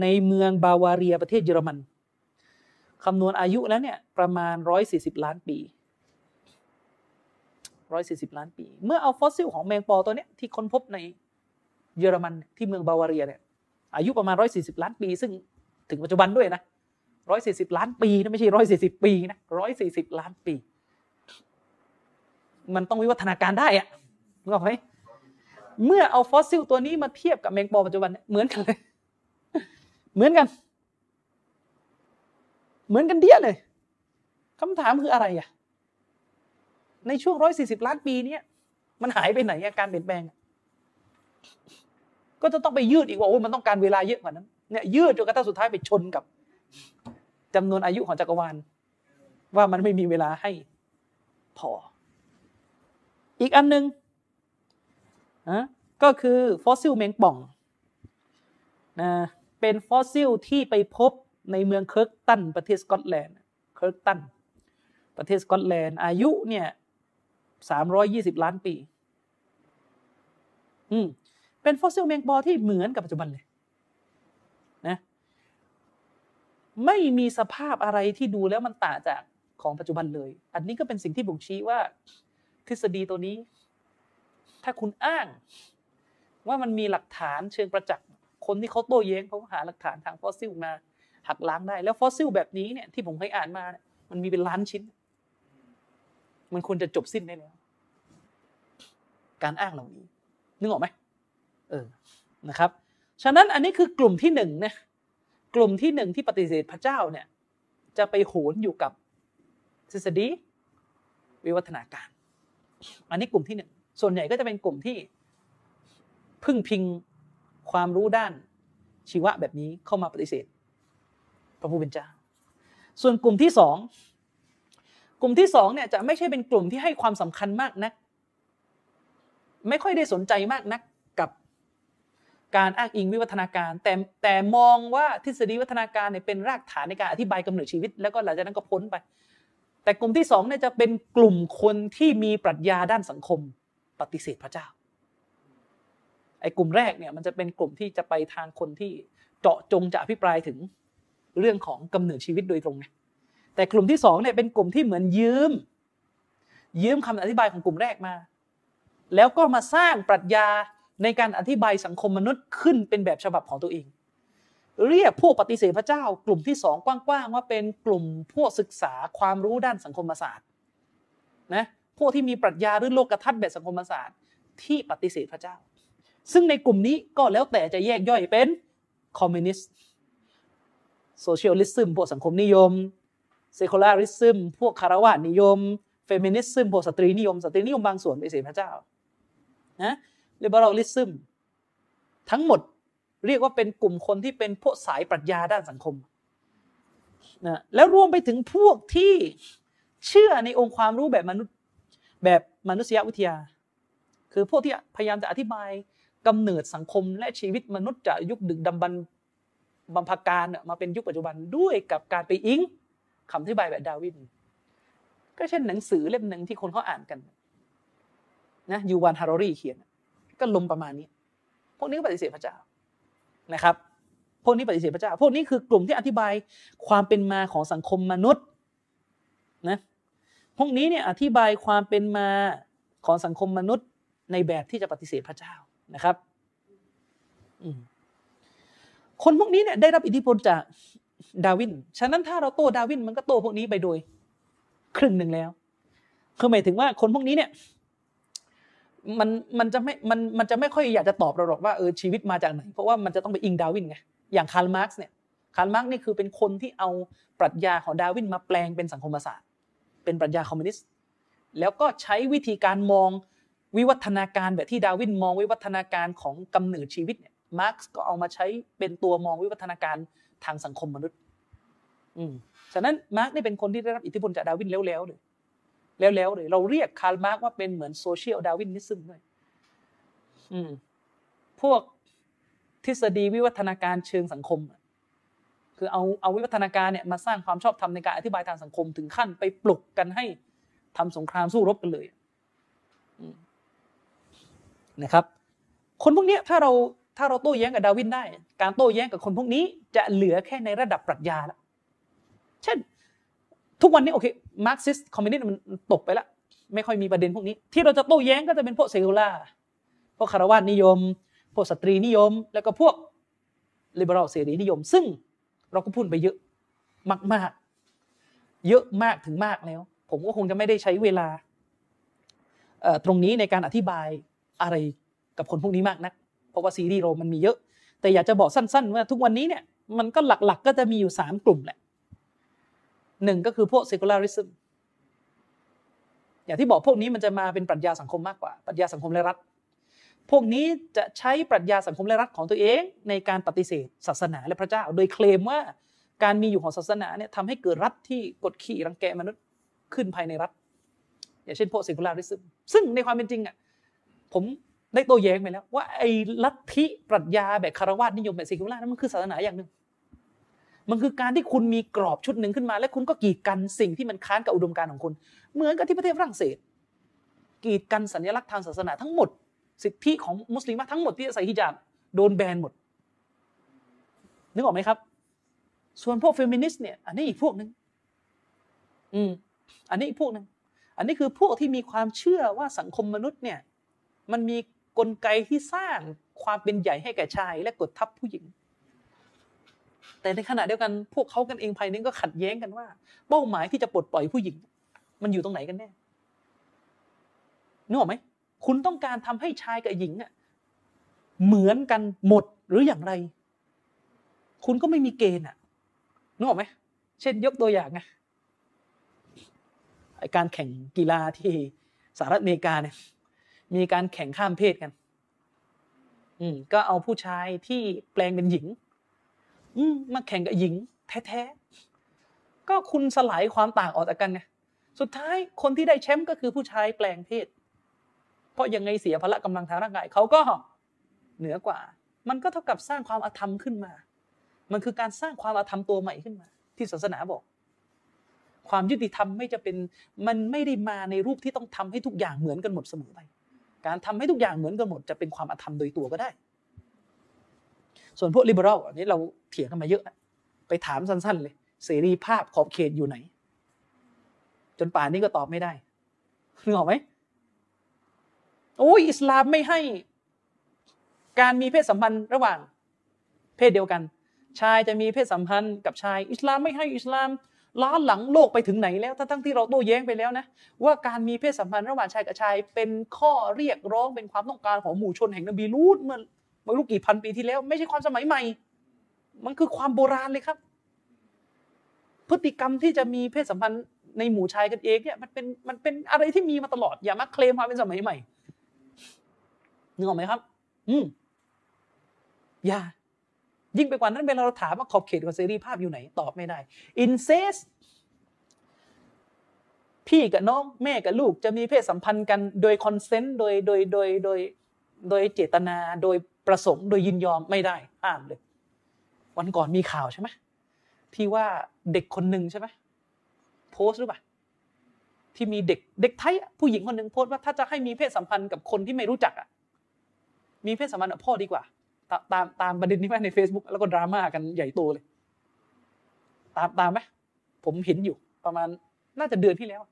ในเมืองบาวาเรียประเทศเยอรมันคำนวณอายุแล้วเนี่ยประมาณ 140 ล้านปี 140 ล้านปี เมื่อเอาฟอสซิลของแมงปอตัวเนี้ยที่ค้นพบในเยอรมันที่เมืองบาวาเรียเนี่ย อายุประมาณ 140 ล้านปี ซึ่งถึงปัจจุบันด้วยนะ 140 ล้านปีนะไม่ใช่ 140 ปีนะ 140 ล้านปี มันต้องวิวัฒนาการได้อะนึกออกไหมเมื่อเอาฟอสซิลตัวนี้มาเทียบกับแมงปอปัจจุบันเหมือนกันเลย เหมือนกัน เหมือนกันเดียเลยคำถามคืออะไรอะ ในช่วง 140 ล้านปีเนี้ยมันหายไปไหนอาการเปลี่ยนแปลง ก็จะต้องไปยืดอีกว่าโอ้มันต้องการเวลาเยอะกว่านั้นเนี่ยยืดจนกระทั่งสุดท้ายไปชนกับจำนวนอายุของจักรวาล ว่ามันไม่มีเวลาให้พอ อีกอันหนึ่งนะก็คือฟอสซิลแมงป่องนะเป็นฟอสซิลที่ไปพบในเมืองเคิร์กตันประเทศสกอตแลนด์เคิร์กตันประเทศสกอตแลนด์อายุเนี่ยสามร้อยยี่สิบล้านปี อืม เป็นฟอสซิลแมงป่องที่เหมือนกับปัจจุบันเลยนะไม่มีสภาพอะไรที่ดูแล้วมันต่างจากของปัจจุบันเลย อันนี้ก็เป็นสิ่งที่บ่งชี้ว่า ทฤษฎีตัวนี้ ถ้าคุณอ้าง ว่ามันมีหลักฐานเชิงประจักษ์คนที่เขาโต้แย้งเขาหาหลักฐานทางฟอสซิลมาหักล้างได้ แล้วฟอสซิลแบบนี้เนี่ยที่ผมเคยอ่านมา มันมีเป็นล้านชิ้น มันควรจะจบสิ้นได้แล้ว การอ้างเหล่านี้ นึกออกไหม อ๋อนะครับ ฉะนั้นอันนี้คือกลุ่มที่หนึ่งนะกลุ่มที่หนึ่งที่ปฏิเสธพระเจ้าเนี่ยจะไปโหนอยู่กับทฤษฎีวิวัฒนาการ อันนี้กลุ่มที่หนึ่งส่วนใหญ่ก็จะเป็นกลุ่มที่ พึ่งพิงความรู้ด้านชีวะแบบนี้เข้ามาปฏิเสธ พระผู้เป็นเจ้า ส่วนกลุ่มที่สองกลุ่มที่สองเนี่ยจะไม่ใช่เป็นกลุ่มที่ให้ความสำคัญมากนัก ไม่ค่อยได้สนใจมากนัก การอ้างอิงวิวัฒนาการ แต่แต่มองว่าทฤษฎีวัฒนาการเนี่ยเป็นรากฐานในการอธิบายกำเนิดชีวิต แล้วก็หลังจากนั้นก็พ้นไป แต่กลุ่มที่สองเนี่ยจะเป็นกลุ่มคนที่มีปรัชญาด้านสังคมปฏิเสธพระเจ้าไอ้กลุ่มแรกเนี่ยมันจะเป็นกลุ่มที่จะไปทางคนที่เจาะจงจะอภิปรายถึงเรื่องของกำเนิดชีวิตโดยตรงไงแต่กลุ่มที่สองเนี่ยเป็นกลุ่มที่เหมือนยืม ยืมคำอธิบายของกลุ่มแรกมา แล้วก็มาสร้างปรัชญา ในการอธิบายสังคมมนุษย์ขึ้นเป็นแบบฉบับของตัวเอง เรียกพวกปฏิเสธพระเจ้า กลุ่มที่สองกว้างๆว่าเป็นกลุ่มพวกศึกษาความรู้ด้านสังคมศาสตร์นะพวกที่มีปรัชญาหรือโลกทัศน์แบบสังคมศาสตร์ ที่ปฏิเสธพระเจ้า ซึ่งในกลุ่มนี้ก็แล้วแต่จะแยกย่อยเป็นคอมมิวนิสต์ socialism พวกสังคมนิยม secularism พวกฆราวาสนิยมfeminism พวกสตรีนิยม สตรีนิยมบางส่วนปฏิเสธพระเจ้านะ liberalism ทั้งหมดเรียกว่าเป็นกลุ่มคนที่เป็นพวกสายปรัชญาด้านสังคมนะแล้วรวมไปถึงพวกที่เชื่อในองค์ความรู้แบบมนุษย์แบบมนุษยวิทยา คือพวกที่พยายามจะอธิบายกำเนิดสังคมและชีวิตมนุษย์จากยุคดึกดำบรรพ์บรรพกาลมาเป็นยุคปัจจุบันด้วยกับการไปอิงคำอธิบายแบบดาวิน ก็เช่นหนังสือเล่มหนึ่งที่คนเขาอ่านกันนะยูวานฮารอรีเขียน ก็ลมประมาณนี้ พวกนี้ก็ปฏิเสธพระเจ้านะครับ พวกนี้ปฏิเสธพระเจ้า พวกนี้คือกลุ่มที่อธิบายความเป็นมาของสังคมมนุษย์นะพวกนี้เนี่ยอธิบายความเป็นมาของสังคมมนุษย์ในแบบที่จะปฏิเสธพระเจ้านะครับคนพวกนี้เนี่ยได้รับอิทธิพลจากดาร์วิน ฉะนั้นถ้าเราโต้ดาร์วินมันก็โต้พวกนี้ไปโดย ครึ่งหนึ่งแล้ว คือหมายถึงว่าคนพวกนี้เนี่ย มันมันจะไม่มันมันจะไม่ค่อยอยากจะตอบเราหรอกว่าเออชีวิตมาจากไหน เพราะว่ามันจะต้องไปอิงดาร์วินไงอย่างคาร์ลมาร์กซ์เนี่ยคาร์ลมาร์กซ์นี่คือเป็นคนที่เอาปรัชญาของดาร์วินมาแปลงเป็นสังคมศาสตร์เป็นปรัชญาคอมมิวนิสต์แล้วก็ใช้วิธีการมองวิวัฒนาการแบบที่ดาร์วินมองวิวัฒนาการของกำเนิดชีวิตเนี่ยมาร์กซ์ก็เอามาใช้เป็นตัวมองวิวัฒนาการทางสังคมมนุษย์ อืมฉะนั้นมาร์กซ์นี่เป็นคนที่ได้รับอิทธิพลจากดาร์วินล้วนๆเลย ล้วนๆเลยเราเรียกคาร์ลมาร์กซ์ว่าเป็นเหมือน Social Darwinism ด้วยพวกทฤษฎีวิวัฒนาการเชิงสังคม คือเอาเอาวิวัฒนาการเนี่ยมาสร้างความชอบธรรมในการอธิบายทางสังคมถึงขั้นไปปลุกกันให้ทำสงครามสู้รบกันเลยนะครับ คนพวกนี้ถ้าเราถ้าเราโต้แย้งกับดาร์วินได้ การโต้แย้งกับคนพวกนี้จะเหลือแค่ในระดับปรัชญาล้วนเช่น ทุกวันนี้โอเคมาร์กซิสคอมมิวนิสต์มันตกไปแล้วไม่ค่อยมีประเด็นพวกนี้ ที่เราจะโต้แย้งก็จะเป็นพวก secular พวกฆราวาสนิยม พวกสตรีนิยม แล้วก็พวก liberal เสรีนิยม ซึ่งเราก็พูดไปเยอะมากๆ เยอะมากถึงมากแล้ว ผมก็คงจะไม่ได้ใช้เวลาตรงนี้ในการอธิบายอะไรกับคนพวกนี้มากนัก เพราะว่าซีรีส์โรมันมีเยอะ แต่อยากจะบอกสั้นๆว่าทุกวันนี้เนี่ยมันก็หลักๆก็จะมีอยู่สามกลุ่มแหละ หนึ่งก็คือพวก secularism อย่างที่บอกพวกนี้มันจะมาเป็นปรัชญาสังคมมากกว่าปรัชญาสังคมและรัฐ พวกนี้จะใช้ปรัชญาสังคมและรัฐของตัวเองในการปฏิเสธศาสนาและพระเจ้า โดยเคลมว่าการมีอยู่ของศาสนาเนี่ยทำให้เกิดรัฐที่กดขี่รังแกมนุษย์ขึ้นภายในรัฐ อย่างเช่นพวก secularism ซึ่งในความเป็นจริงอะผมได้โต้แย้งไปแล้วว่าไอ้ลัทธิปรัชญาแบบคารวะนิยมแบบ secular นั้นมันคือศาสนาอย่างหนึ่ง มันคือการที่คุณมีกรอบชุดหนึ่งขึ้นมา และคุณก็กีดกันสิ่งที่มันค้านกับอุดมการณ์ของคุณ เหมือนกับที่ประเทศฝรั่งเศส กีดกันสัญลักษณ์ทางศาสนาทั้งหมด สิทธิของมุสลิมทั้งหมดที่ใส่ฮิญาบโดนแบนหมด นึกออกไหมครับ ส่วนพวกเฟมินิสต์เนี่ยอันนี้อีกพวกหนึ่งอืมอันนี้อีกพวกหนึ่งอันนี้คือพวกที่มีความเชื่อว่าสังคมมนุษย์เนี่ยมันมีกลไกที่สร้างความเป็นใหญ่ให้แก่ชาย และกดทับผู้หญิง แต่ในขณะเดียวกันพวกเขากันเองภายในก็ขัดแย้งกันว่า เป้าหมายที่จะปลดปล่อยผู้หญิง มันอยู่ตรงไหนกันแน่นึกออกไหมคุณต้องการทำให้ชายกับหญิงอะเหมือนกันหมดหรืออย่างไร คุณก็ไม่มีเกณฑ์อะนึกออกไหมเช่นยกตัวอย่างไงการแข่งกีฬาที่สหรัฐอเมริกาเนี่ย มีการแข่งข้ามเพศกัน อืมก็เอาผู้ชายที่แปลงเป็นหญิง มาแข่งกับหญิง แท้ๆ ก็คุณสลายความต่างออกจากกันไง สุดท้ายคนที่ได้แชมป์ก็คือผู้ชายแปลงเพศ เพราะยังไงเสียพละกำลังทางร่างกายเขาก็เหนือกว่า มันก็เท่ากับสร้างความอาธรรมขึ้นมา มันคือการสร้างความอาธรรมตัวใหม่ขึ้นมา ที่ศาสนาบอก ความยุติธรรมไม่จะเป็น มันไม่ได้มาในรูปที่ต้องทำให้ทุกอย่างเหมือนกันหมดเสมอไป การทำให้ทุกอย่างเหมือนกันหมดจะเป็นความอาธรรมโดยตัวก็ได้ ส่วนพวกลิเบอรัลอันนี้เราเถียงกันมาเยอะ ไปถามสั้นๆเลย เสรีภาพขอบเขตอยู่ไหน จนป่านนี้ก็ตอบไม่ได้นึกออกไหมโอ้ยอิสลามไม่ให้ การมีเพศสัมพันธ์ระหว่าง เพศเดียวกัน ชายจะมีเพศสัมพันธ์กับชาย อิสลามไม่ให้อิสลามล้าหลังโลกไปถึงไหนแล้วทั้งที่เราโต้แย้งไปแล้วนะว่าการมีเพศสัมพันธ์ระหว่างชายกับชาย เป็นข้อเรียกร้องเป็นความต้องการของหมู่ชนแห่งนบีลูดเมื่อ ไม่รู้กี่พันปีที่แล้ว ไม่ใช่ความสมัยใหม่ มันคือความโบราณเลยครับ พฤติกรรมที่จะมีเพศสัมพันธ์ในหมู่ชายกันเองเนี่ยมันเป็นมันเป็นอะไรที่มีมาตลอดอย่ามาเคลมมาเป็นสมัยใหม่นึกออกไหมครับ อืมอย่า ยิ่งไปกว่านั้นเวลาเราถามว่าขอบเขตของเสรีภาพอยู่ไหน ตอบไม่ได้อินเซสพี่กับน้องแม่กับลูกจะมีเพศสัมพันธ์กันโดยคอนเซนต์โดยโดยโดยโดยโดยเจตนาโดย ประสงค์โดยยินยอมไม่ได้ห้ามเลย วันก่อนมีข่าวใช่ไหมที่ว่าเด็กคนหนึ่งใช่ไหมโพสต์หรือเปล่าที่มีเด็กเด็กไทยผู้หญิงคนหนึ่งโพสต์ว่าถ้าจะให้มีเพศสัมพันธ์กับคนที่ไม่รู้จักอะมีเพศสัมพันธ์กับพ่อดีกว่า ตามตามประเด็นนี้ไหมใน Facebook แล้วก็ดราม่ากันใหญ่โตเลย ตามตามไหมผมเห็นอยู่ประมาณน่าจะเดือนที่แล้ว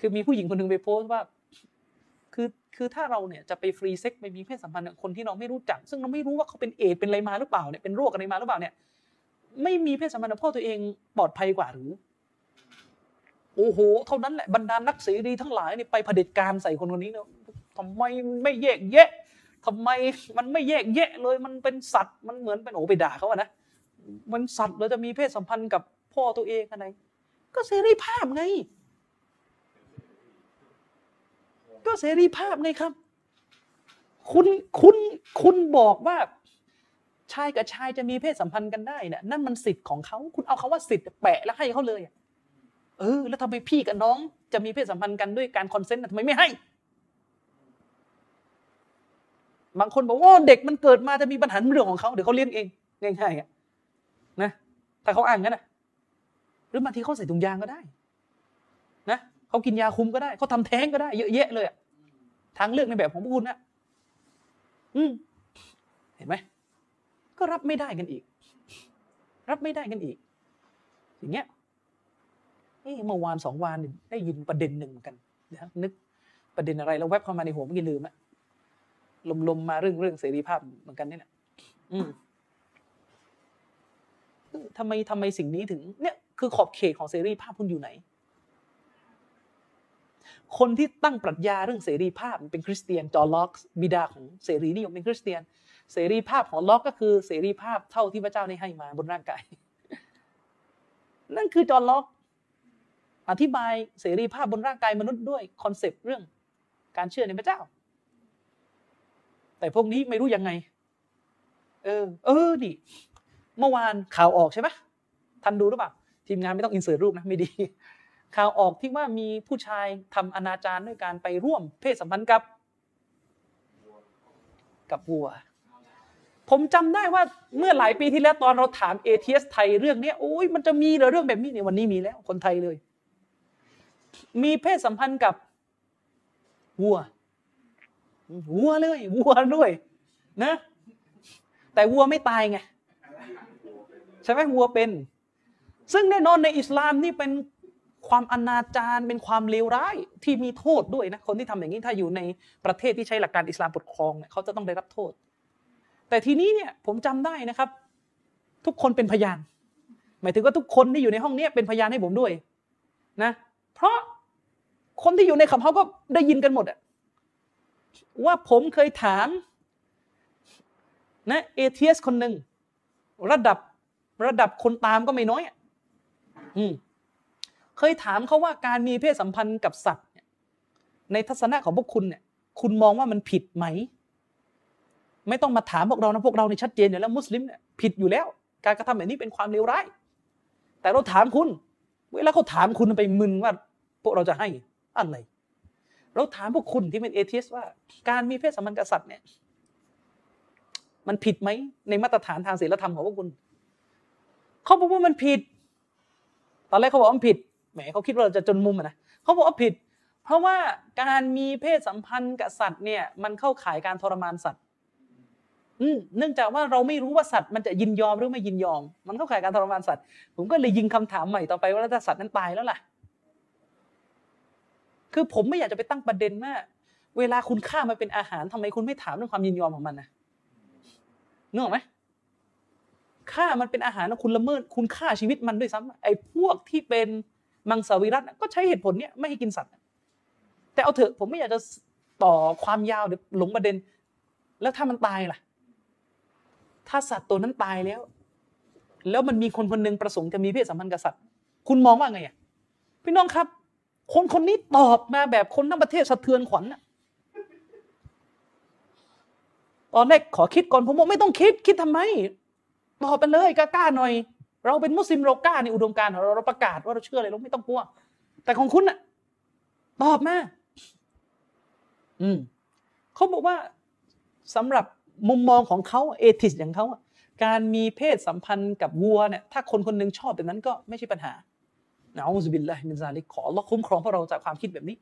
คือมีผู้หญิงคนหนึ่งไปโพสต์ว่า คือถ้าเราเนี่ยจะไปฟรีเซ็กไปมีเพศสัมพันธ์กับคนที่เราไม่รู้จัก ซึ่งเราไม่รู้ว่าเขาเป็นเอดเป็นอะไรมาหรือเปล่าเนี่ยเป็นโรคอะไรมาหรือเปล่าเนี่ย ไม่มีเพศสัมพันธ์กับพ่อตัวเองปลอดภัยกว่าหรือ โอ้โห เท่านั้นแหละบรรดานักเสรีทั้งหลายนี่ไปเผด็จการใส่คนคนนี้เนาะทำไมไม่แยกแยะทำไมมันไม่แยกแยะเลยมันเป็นสัตว์มันเหมือนเป็นโอไปด่าเขาอะนะมันสัตว์เราจะมีเพศสัมพันธ์กับพ่อตัวเองอะไรก็เสรีภาพไง ก็เสรีภาพไงครับ คุณคุณคุณบอกว่าชายกับชายจะมีเพศสัมพันธ์กันได้เนี่ยนั่นมันสิทธิ์ของเขาคุณเอาคาว่าสิทธิ์แปะแล้วให้เขาเลยเออ แล้วทำไมพี่กับน้อง จะมีเพศสัมพันธ์กันด้วยการคอนเซนต์ทำไมไม่ให้ บางคนบอกว่าเด็กมันเกิดมาจะมีปัญหาเรื่องของเขาเดี๋ยวเขาเลี้ยงเองง่ายๆอะนะถ้าเขาอ้างงั้นนะหรือบางทีเขาใส่ถุงยางก็ได้ เขากินยาคุมก็ได้เขาทำแท้งก็ได้เยอะแยะเลยอะทางเลือกในแบบของพวกคุณนะอืมเห็นไหมก็รับไม่ได้กันอีก รับไม่ได้กันอีก อย่างเงี้ยเอ้เมื่อวานสองวันได้ยินประเด็นหนึ่งเหมือนกันนะนึกประเด็นอะไรแล้วแวบเข้ามาในหัวเมื่อกี้ลืมอะลมๆมาเรื่องเรื่องเสรีภาพเหมือนกันนี่แหละอืมทำไมทำไมสิ่งนี้ถึง เนี่ยคือขอบเขตของเสรีภาพคุณอยู่ไหน คนที่ตั้งปรัชญาเรื่องเสรีภาพเป็นคริสเตียนจอห์นล็อกบิดาของเสรีนิยมเป็นคริสเตียน เสรีภาพของล็อกก็คือเสรีภาพเท่าที่พระเจ้าได้ให้มาบนร่างกาย นั่นคือจอห์นล็อก อธิบายเสรีภาพบนร่างกายมนุษย์ด้วย concept เรื่องการเชื่อในพระเจ้า แต่พวกนี้ไม่รู้ยังไง เออ เออนี่เมื่อวานข่าวออกใช่ไหมทันดูหรือเปล่าทีมงานไม่ต้องอินเสิร์ตรูปนะไม่ดี ข่าวออกที่ว่ามีผู้ชายทำอนาจารด้วยการไปร่วมเพศสัมพันธ์กับ กับวัว ผมจำได้ว่าเมื่อหลายปีที่แล้วตอนเราถามเอทีเอสไทยเรื่องนี้โอ้ยมันจะมีเหรอเรื่องแบบนี้เนี่ยวันนี้มีแล้วคนไทยเลย มีเพศสัมพันธ์กับวัววัวเลยวัวด้วยนะ แต่วัวไม่ตายไงใช่ไหมวัวเป็น ซึ่งแน่นอนในอิสลามนี่เป็น ความอนาจารเป็นความเลวร้ายที่มีโทษด้วยนะคนที่ทำอย่างนี้ถ้าอยู่ในประเทศที่ใช้หลักการอิสลามปกครองเนี่ยเขาจะต้องได้รับโทษ แต่ทีนี้เนี่ยผมจำได้นะครับ ทุกคนเป็นพยาน หมายถึงว่าทุกคนที่อยู่ในห้องนี้เป็นพยานให้ผมด้วยนะเพราะคนที่อยู่ในขับเขาก็ได้ยินกันหมดอะว่าผมเคยถามนะเอเทียสคนหนึ่งระดับระดับคนตามก็ไม่น้อยอะอืม เคยถามเขาว่าการมีเพศสัมพันธ์กับสัตว์ในทัศนะของพวกคุณเนี่ย คุณมองว่ามันผิดไหม ไม่ต้องมาถามพวกเรานะพวกเราเนี่ชัดเจนอยู่แล้วมุสลิมเนี่ยผิดอยู่แล้ว การกระทำแบบนี้เป็นความเลวร้าย แต่เราถามคุณ เวลาเขาถามคุณไปมึนว่า พวกเราจะให้อะไร เราถามพวกคุณที่เป็นเอเทสว่า การมีเพศสัมพันธ์กับสัตว์เนี่ย มันผิดไหมในมาตรฐานทางศีลธรรมของพวกคุณ เขาบอกว่ามันผิด ตอนแรกเขาบอกว่ามันผิด มเขาคิดว่าเราจะจนมุมนะเขาบอกว่าผิด เพราะว่าการมีเพศสัมพันธ์กับสัตว์เนี่ยมันเข้าข่ายการทรมานสัตว์อืเนื่องจากว่าเราไม่รู้ว่าสัตว์มันจะยินยอมหรือไม่ยินยอม มันเข้าข่ายการทรมานสัตว์ ผมก็เลยยิงคำถามใหม่ต่อไปว่าถ้าสัตว์นั้นตายแล้วล่ะ คือผมไม่อยากจะไปตั้งประเด็นว่าเวลาคุณฆ่ามันเป็นอาหารทำไมคุณไม่ถามเรื่องความยินยอมของมันนะนึกออกไหมฆ่ามันเป็นอาหารแล้วคุณละเมิด คุณฆ่าชีวิตมันด้วยซ้ำไอ้พวกที่เป็น มังสวิรัตก็ใช้เหตุผลเนี้ยไม่ให้กินสัตว์ แต่เอาเถอะผมไม่อยากจะต่อความยาวเดี๋ยวหลงประเด็น แล้วถ้ามันตายล่ะ ถ้าสัตว์ตัวนั้นตายแล้ว แล้วมันมีคนคนหนึ่งประสงค์จะมีเพศสัมพันธ์กับสัตว์ คุณมองว่าไงอะพี่น้องครับ คนคนนี้ตอบมาแบบคนทั้งประเทศสะเทือนขวัญน่ะตอนแรกขอคิดก่อนผมบอกไม่ต้องคิดคิดทำไมตอบไปเลยกล้าๆหน่อย เราเป็นมุสลิมเรากล้าในอุดมการณ์ของเราเราประกาศว่าเราเชื่ออะไรเราไม่ต้องกลัว แต่ของคุณน่ะตอบมา อืมเขาบอกว่าสำหรับมุมมองของเขาเอทิสอย่างเขาการมีเพศสัมพันธ์กับวัวเนี่ย ถ้าคนคนนึงชอบแบบนั้นก็ไม่ใช่ปัญหานะอูซุบิลลาฮิมินซาลิกขอล็อกคุ้มครองพวกเราจากความคิดแบบนี้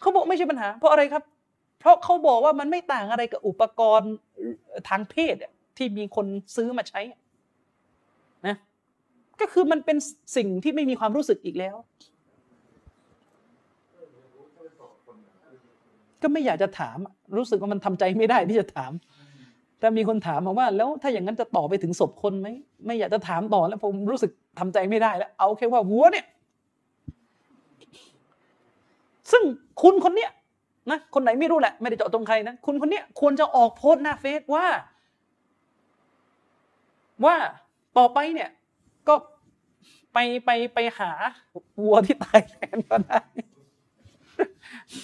เขาบอกไม่ใช่ปัญหา เพราะอะไรครับ เพราะเขาบอกว่ามันไม่ต่างอะไรกับอุปกรณ์ทางเพศที่มีคนซื้อมาใช้ ก็คือมันเป็นสิ่งที่ไม่มีความรู้สึกอีกแล้ว ก็ไม่อยากจะถาม รู้สึกว่ามันทำใจไม่ได้ที่จะถามถ้ามีคนถามมาว่า แล้วถ้าอย่างนั้นจะต่อไปถึงศพคนไหมไม่อยากจะถามต่อแล้วผมรู้สึกทำใจไม่ได้แล้ว เอาแค่ว่าวัวเนี่ย ซึ่งคุณคนเนี้ยนะคนไหนไม่รู้แหละ ไม่ได้เจาะจงใครนะคุณคนเนี้ยควรจะออกโพสต์หน้าเฟซว่า ว่าต่อไปเนี่ย ก็ไปไปไปหาวัวที่ตายแทนก็ได้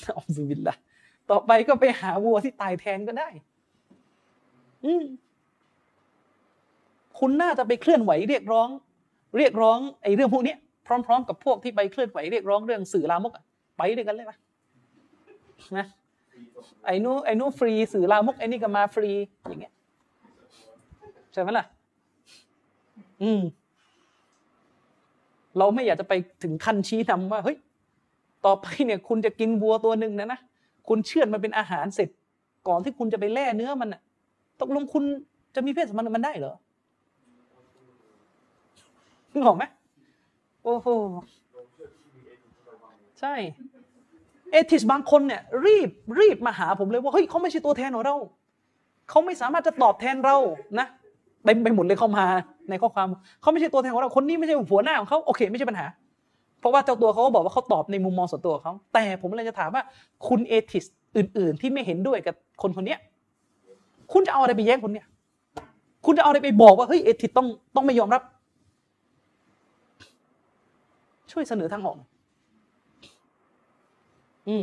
อัลลอฮฺบิลละต่อไปก็ไปหาวัวที่ตายแทนก็ได้ อืมคุณน่าจะไปเคลื่อนไหวเรียกร้อง เรียกร้องไอ้เรื่องพวกนี้พร้อม ๆ กับพวกที่ไปเคลื่อนไหวเรียกร้องเรื่องสื่อลามกอะไปด้วยกันเลยปะนะไอ้นู้ไอ้นู้ฟรีสื่อลามกไอ้นี่ก็มาฟรีอย่างเงี้ยใช่ไหมล่ะ อืม เราไม่อยากจะไปถึงขั้นชี้นำว่าเฮ้ยต่อไปเนี่ยคุณจะกินวัวตัวหนึ่งนะนะคุณเชื่อมันเป็นอาหารเสร็จ ก่อนที่คุณจะไปแล่เนื้อมันอะตกลงคุณจะมีเพศสัมพันธ์มันได้เหรอนึกออกไหมโอ้โหใช่เอทิสบางคนเนี่ยรีบรีบมาหาผมเลยว่าเฮ้ยเขาไม่ใช่ตัวแทนของเราเขาไม่สามารถจะตอบแทนเรานะเต็มไปหมดเลยเข้ามา ในข้อความเขาไม่ใช่ตัวแทนของเราคนนี้ไม่ใช่หัวหน้าของเขาโอเคไม่ใช่ปัญหา เพราะว่าเจ้าตัวเขาก็บอกว่าเขาตอบในมุมมองส่วนตัวของเขาแต่ผมเลยจะถามว่าคุณเอทิสอื่น ๆ ที่ไม่เห็นด้วยกับคนคนนี้คุณจะเอาอะไรไปแย้งคนเนี้ยคุณจะเอาอะไรไปบอกว่าเฮ้ยเอทิสต้องต้องไม่ยอมรับ ช่วยเสนอทางออกอืม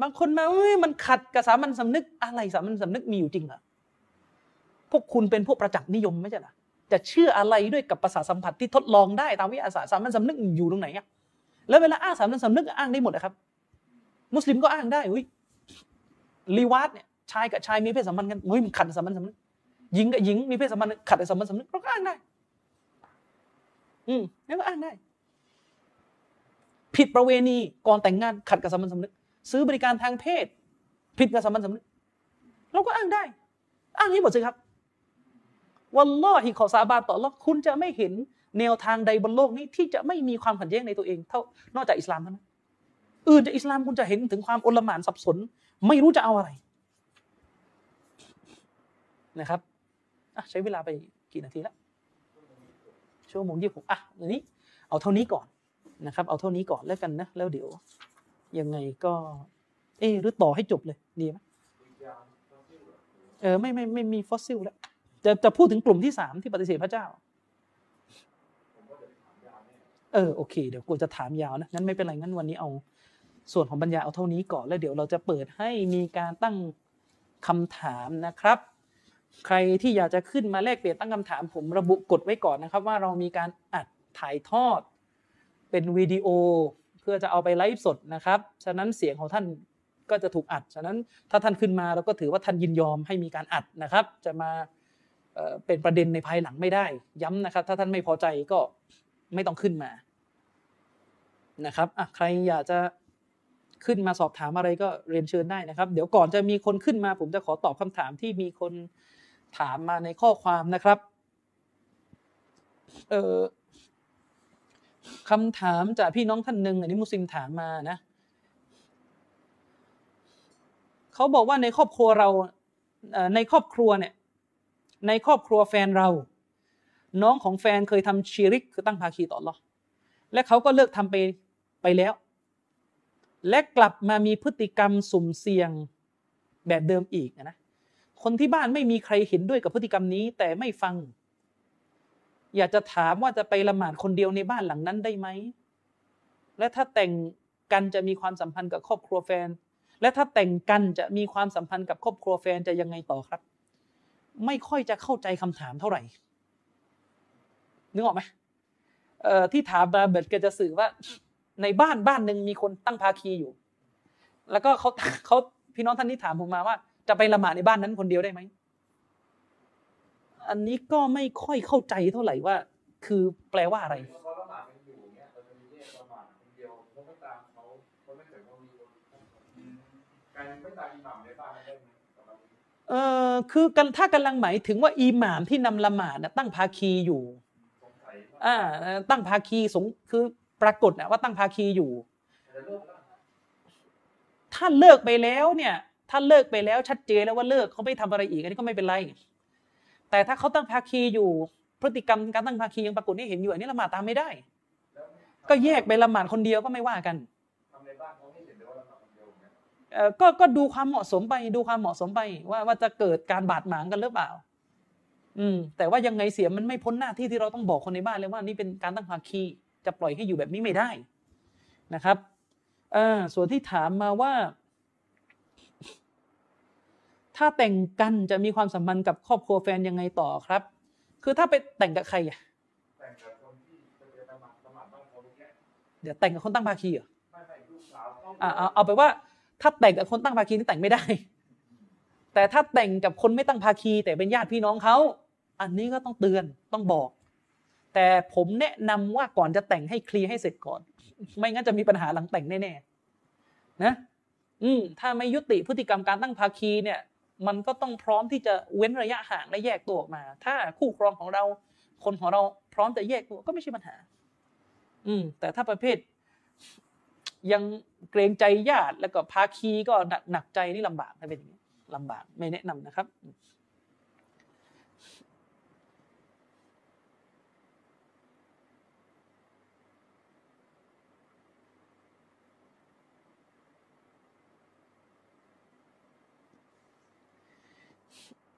บางคนมาเอ้ยมันขัดกับสามัญสำนึกอะไรสามัญสำนึกมีอยู่จริงเหรอพวกคุณเป็นพวกประจักษ์นิยมไม่ใช่หรอ จะเชื่ออะไรด้วยกับประสาทสัมผัสที่ทดลองได้ตามวิทยาศาสตร์สามัญสำนึกอยู่ตรงไหนอะแล้วเวลาอ้างสามัญสำนึกอ้างได้หมดนะครับ มุสลิมก็อ้างได้อุ้ยลีวาดเนี่ยชายกับชายมีเพศสัมพันธ์กันอุ้ยมันขัดสามัญสำนึกหญิงกับหญิงมีเพศสัมพันธ์ขัดสามัญสำนึกเราก็อ้างได้ อืมนี่ก็อ้างได้ ผิดประเวณีก่อนแต่งงานขัดกับสามัญสำนึก ซื้อบริการทางเพศ ผิดกับสามัญสำนึกเราก็อ้างได้ อ้างให้หมดสิครับ วันล่อฮิขอสาบานต่อละคุณจะไม่เห็นแนวทางใดบนโลกนี้ที่จะไม่มีความขัดแย้งในตัวเองเท่านอกจากอิสลามเท่านั้นอื่นจากอิสลามคุณจะเห็นถึงความอลหม่านสับสน ไม่รู้จะเอาอะไรนะครับใช้เวลาไปกี่นาทีแล้วชั่วโมงยี่สิบหกอะอันนี้ เอาเท่านี้ก่อนนะครับ เอาเท่านี้ก่อนแล้วกันนะแล้วเดี๋ยว ยังไงก็ เออหรือต่อให้จบเลยดีไหมเออไม่ไม่ไม่มีฟอสซิลแล้ว จะจะพูดถึงกลุ่มที่สามที่ปฏิเสธพระเจ้า เออโอเค เดี๋ยวกูจะถามยาวนะงั้นไม่เป็นไรงั้นวันนี้เอา ส่วนของบรรยายเอาเท่านี้ก่อนแล้วเดี๋ยวเราจะเปิดให้มีการตั้งคำถามนะครับ ใครที่อยากจะขึ้นมาแลกเปลี่ยนตั้งคำถามผมระบุกฎไว้ก่อนนะครับ ว่าเรามีการอัดถ่ายทอด เป็นวิดีโอเพื่อจะเอาไปไลฟ์สดนะครับ ฉะนั้นเสียงของท่านก็จะถูกอัด ฉะนั้นถ้าท่านขึ้นมาเราก็ถือว่าท่านยินยอมให้มีการอัดนะครับ จะมา เป็นประเด็นในภายหลังไม่ได้ ย้ำนะครับ ถ้าท่านไม่พอใจก็ไม่ต้องขึ้นมานะครับอะใครอยากจะขึ้นมาสอบถามอะไรก็เรียนเชิญได้นะครับ เดี๋ยวก่อนจะมีคนขึ้นมา ผมจะขอตอบคำถามที่มีคนถามมาในข้อความนะครับเออคำถามจากพี่น้องท่านหนึ่งอันนี้มุสลิมถามมานะเขาบอกว่าในครอบครัวเราในครอบครัวเนี่ย ในครอบครัวแฟนเรา น้องของแฟนเคยทำชีริกคือตั้งภาคีต่อหรอและเขาก็เลิกทำไปไปแล้ว และกลับมามีพฤติกรรมสุ่มเสี่ยงแบบเดิมอีกนะคนที่บ้านไม่มีใครเห็นด้วยกับพฤติกรรมนี้ แต่ไม่ฟัง อยากจะถามว่าจะไปละหมาดคนเดียวในบ้านหลังนั้นได้ไหมและถ้าแต่งกันจะมีความสัมพันธ์กับครอบครัวแฟน และถ้าแต่งกันจะมีความสัมพันธ์กับครอบครัวแฟนจะยังไงต่อครับ ไม่ค่อยจะเข้าใจคำถามเท่าไหร่ นึกออกไหมเอ่อที่ถามมาเบิดก็จะสื่อว่า ในบ้านบ้านหนึ่งมีคนตั้งภาคีอยู่ แล้วก็เขาเขาพี่น้องท่านนี้ถามผมมาว่า จะไปละหมาดในบ้านนั้นคนเดียวได้ไหมอันนี้ก็ไม่ค่อยเข้าใจเท่าไหร่ว่า คือแปลว่าอะไรการไม่ตามอิหม่ามในบ้าน เออคือกันถ้ากำลังหมายถึงว่าอิหม่ามที่นำละหมาดตั้งภาคีอยู่อ่าตั้งภาคีสงคือปรากฏนะว่าตั้งภาคีอยู่ ถ้าเลิกไปแล้วเนี่ยถ้าเลิกไปแล้วชัดเจนแล้วว่าเลิกเขาไม่ทำอะไรอีกอันนี้ก็ไม่เป็นไร แต่ถ้าเขาตั้งภาคีอยู่ พฤติกรรมการตั้งภาคียังปรากฏให้เห็นอยู่อันนี้ละหมาดตามไม่ได้ ก็แยกไปละหมาดคนเดียวก็ไม่ว่ากัน ก็ก็ดูความเหมาะสมไปดูความเหมาะสมไป ว่าว่าจะเกิดการบาดหมางกันหรือเปล่า อืม แต่ว่ายังไงเสียมันไม่พ้นหน้าที่ที่เราต้องบอกคนในบ้านเลยว่านี่เป็นการตั้งภาคีจะปล่อยให้อยู่แบบนี้ไม่ได้นะครับอ่าส่วนที่ถามมาว่า ถ้าแต่งกันจะมีความสัมพันธ์กับครอบครัวแฟนยังไงต่อครับ คือถ้าไปแต่งกับใครอะแต่งกับคนที่จะไปสมัครสมัครบ้านเขาเนี่ยเดี๋ยวแต่งกับคนตั้งภาคีเหรอไม่ไม่ลูกสาวเขาอ่าเอาเอาไปว่า ถ้าแต่งกับคนตั้งภาคีนี่แต่งไม่ได้ แต่ถ้าแต่งกับคนไม่ตั้งภาคี แต่เป็นญาติพี่น้องเขาอันนี้ก็ต้องเตือนต้องบอก แต่ผมแนะนำว่าก่อนจะแต่งให้เคลียร์ให้เสร็จก่อน ไม่งั้นจะมีปัญหาหลังแต่งแน่ๆนะ อืมถ้าไม่ยุติพฤติกรรมการตั้งภาคีเนี่ย มันก็ต้องพร้อมที่จะเว้นระยะห่างและแยกตัวออกมา ถ้าคู่ครองของเรา คนของเราพร้อมจะแยกตัวก็ไม่ใช่ปัญหา อืมแต่ถ้าประเภท ยังเกรงใจญาติ แล้วก็ภาคีก็หนักใจนี่ลำบากถ้าเป็นอย่างนี้ลำบากไม่แนะนำนะครับ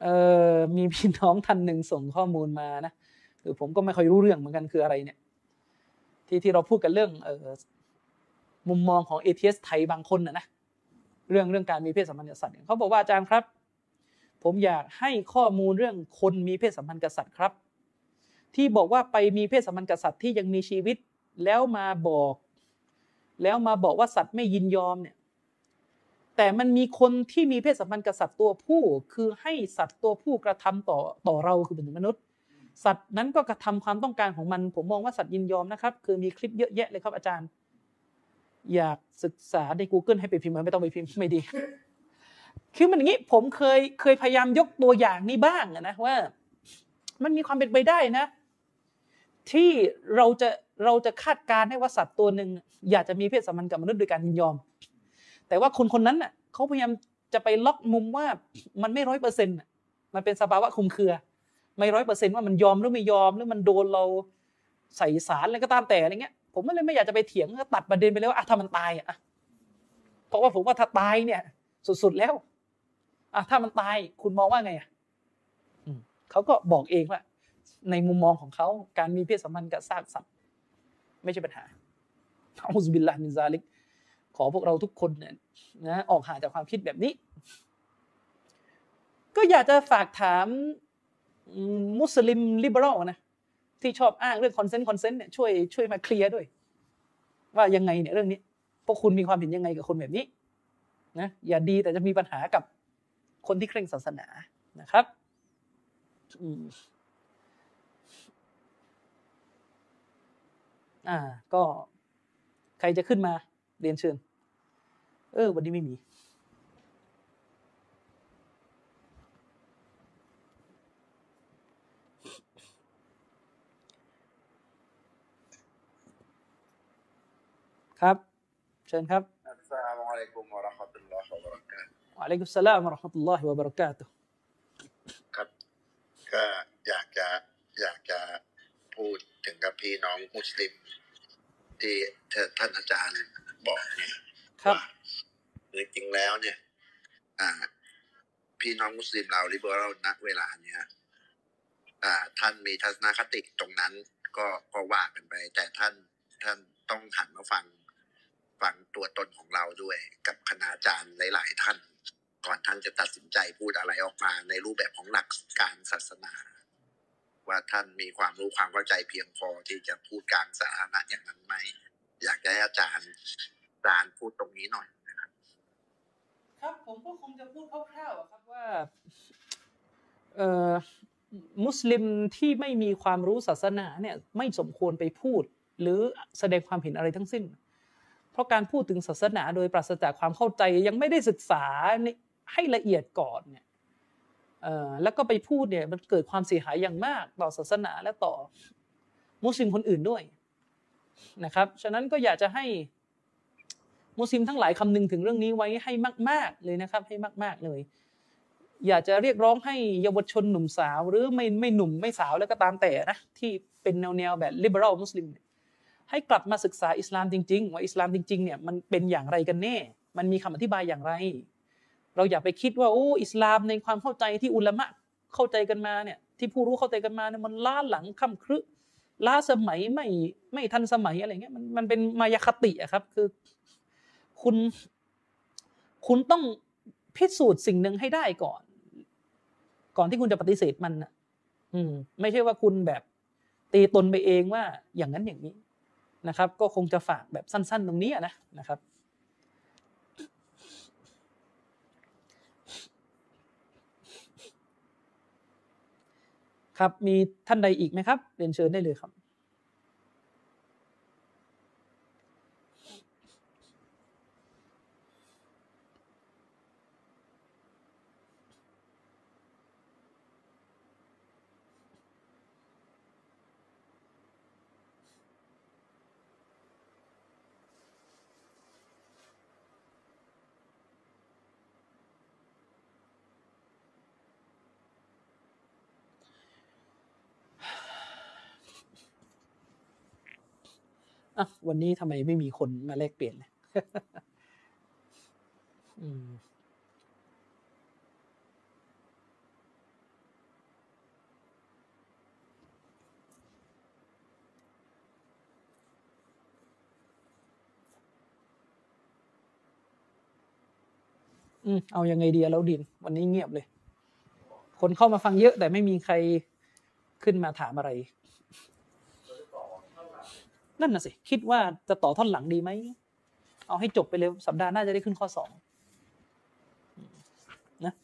เออมีพี่น้องท่านหนึ่งส่งข้อมูลมานะคือผมก็ไม่ค่อยรู้เรื่องเหมือนกันคืออะไรเนี่ย ที่ที่เราพูดกันเรื่องเออ มุมมองของเอทีเอสไทยบางคนนะนะเรื่องเรื่องการมีเพศสัมพันธ์กับสัตว์เขาบอกว่าอาจารย์ครับ ผมอยากให้ข้อมูลเรื่องคนมีเพศสัมพันธ์กับสัตว์ครับ ที่บอกว่าไปมีเพศสัมพันธ์กับสัตว์ที่ยังมีชีวิตแล้วมาบอก แล้วมาบอกว่าสัตว์ไม่ยินยอมเนี่ยแต่มันมีคนที่มีเพศสัมพันธ์กับสัตว์ตัวผู้ คือให้สัตว์ตัวผู้กระทำต่อต่อเราคือเป็นมนุษย์ สัตว์นั้นก็กระทำความต้องการของมัน ผมมองว่าสัตว์ยินยอมนะครับ คือมีคลิปเยอะแยะเลยครับอาจารย์ อยากศึกษาใน Google ให้ไปพิมพ์ไม่ต้องไปพิมพ์ไม่ดี คือมันอย่างนี้ผมเคยเคยพยายามยกตัวอย่างนี้บ้างนะว่า มันมีความเป็นไปได้นะ ที่เราจะเราจะคาดการณ์ให้ว่าสัตว์ตัวหนึ่งอยากจะมีเพศสัมพันธ์กับมนุษย์โดยการยินยอม แต่ว่าคนคนนั้นน่ะเขาพยายามจะไปล็อกมุมว่ามันไม่ร้อยเปอร์เซ็นต์มันเป็นสภาวะคุมเครือ ไม่ร้อยเปอร์เซ็นต์ว่ามันยอมหรือไม่ยอมหรือมันโดนเราใส่สารอะไรก็ตามแต่อะไรเงี้ย ผมก็เลยไม่อยากจะไปเถียงก็ตัดประเด็นไปเลยว่าถ้ามันตายอะเพราะว่าผมว่าถ้าตายเนี่ย สุดๆแล้วอะถ้ามันตายคุณมองว่าไงอะเขาก็บอกเองว่า ในมุมมองของเขาการมีเพศสัมพันธ์กับซากสัตว์ไม่ใช่ปัญหาنعوذ بالله من ذلك ขอพวกเราทุกคนเนี่ยนะออกห่างจากความคิดแบบนี้ ก็อยากจะฝากถามมุสลิม liberal นะ ที่ชอบอ้างเรื่อง consent consent เนี่ยช่วยช่วยมาเคลียร์ด้วย ว่ายังไงเนี่ยเรื่องนี้พวกคุณมีความเห็นยังไงกับคนแบบนี้นะอย่าดีแต่จะมีปัญหากับคนที่เคร่งศาสนานะครับอ่า ก็ใครจะขึ้นมาเรียนเชิญ เออ วันนี้ไม่มี ครับ เชิญครับอัสสลามุอะลัยกุมวะเราะห์มะตุลลอฮิวะบะเราะกาตุฮ์วะอะลัยกุสสลามวะเราะห์มะตุลลอฮิวะบะเราะกาตุฮ์ครับก็อยากจะอยากจะพูดถึงกับพี่น้องมุสลิม ที่ท่านอาจารย์บอกเนี่ยครับว่าจริงๆแล้วเนี่ย อ่า พี่น้องมุสลิมเราลิเบอรัลณเวลาเนี่ยอ่า ท่านมีทัศนคติตรงนั้น ก็ก็ว่ากันไป แต่ท่านท่านต้องหันมาฟัง ฟังตัวตนของเราด้วย กับคณาจารย์หลาย ๆ ท่าน ก่อนท่านจะตัดสินใจพูดอะไรออกมาในรูปแบบของหลักการศาสนา ว่าท่านมีความรู้ความเข้าใจเพียงพอที่จะพูดกลางสาธารณะอย่างนั้นไหมอยากจะให้อาจารย์อาจารย์พูดตรงนี้หน่อยนะครับ ครับผมก็คงจะพูดคร่าวๆครับว่าเอ่อมุสลิมที่ไม่มีความรู้ศาสนาเนี่ยไม่สมควรไปพูด หรือแสดงความเห็นอะไรทั้งสิ้น เพราะการพูดถึงศาสนาโดยปราศจากความเข้าใจยังไม่ได้ศึกษาให้ละเอียดก่อนเนี่ยแล้วก็ไปพูดเนี่ยมันเกิดความเสียหายอย่างมากต่อศาสนาและต่อมุสลิมคนอื่นด้วยนะครับฉะนั้นก็อยากจะให้มุสลิมทั้งหลายคำนึงถึงเรื่องนี้ไว้ให้มาก ๆ เลยนะครับ ให้มาก ๆ เลย อยากจะเรียกร้องให้เยาวชนหนุ่มสาว หรือไม่ไม่หนุ่มไม่สาวแล้วก็ตามแต่นะที่เป็นแนวแนวแบบ liberal มุสลิมเนี่ย ให้กลับมาศึกษาอิสลามจริง ๆ ว่าอิสลามจริงๆเนี่ยมันเป็นอย่างไรกันแน่ มันมีคำอธิบายอย่างไร เราอย่าไปคิดว่าโอ้อิสลามในความเข้าใจที่อุลามะเข้าใจกันมาเนี่ยที่ผู้รู้เข้าใจกันมาเนี่ยมันล้าหลังค่ำครึล้าสมัยไม่ไม่ทันสมัยอะไรเงี้ยมันมันเป็นมายาคติอะครับคือคุณคุณต้องพิสูจน์สิ่งหนึ่งให้ได้ก่อน ก่อนที่คุณจะปฏิเสธมันนะอืม ไม่ใช่ว่าคุณแบบตีตนไปเองว่าอย่างนั้นอย่างนี้ นะครับ ก็คงจะฝากแบบสั้น ๆ ตรงนี้นะนะครับครับมีท่านใดอีกไหมครับ เรียนเชิญได้เลยครับ อะ วันนี้ทำไมไม่มีคนมาแลกเปลี่ยนเลยอืมเอายังไงดีอะแล้วดิน วันนี้เงียบเลย คนเข้ามาฟังเยอะแต่ไม่มีใครขึ้นมาถามอะไร นั่นน่ะสิ คิดว่าจะต่อท่อนหลังดีไหม เอาให้จบไปเลยสัปดาห์หน้าจะได้ขึ้นข้อสองนะ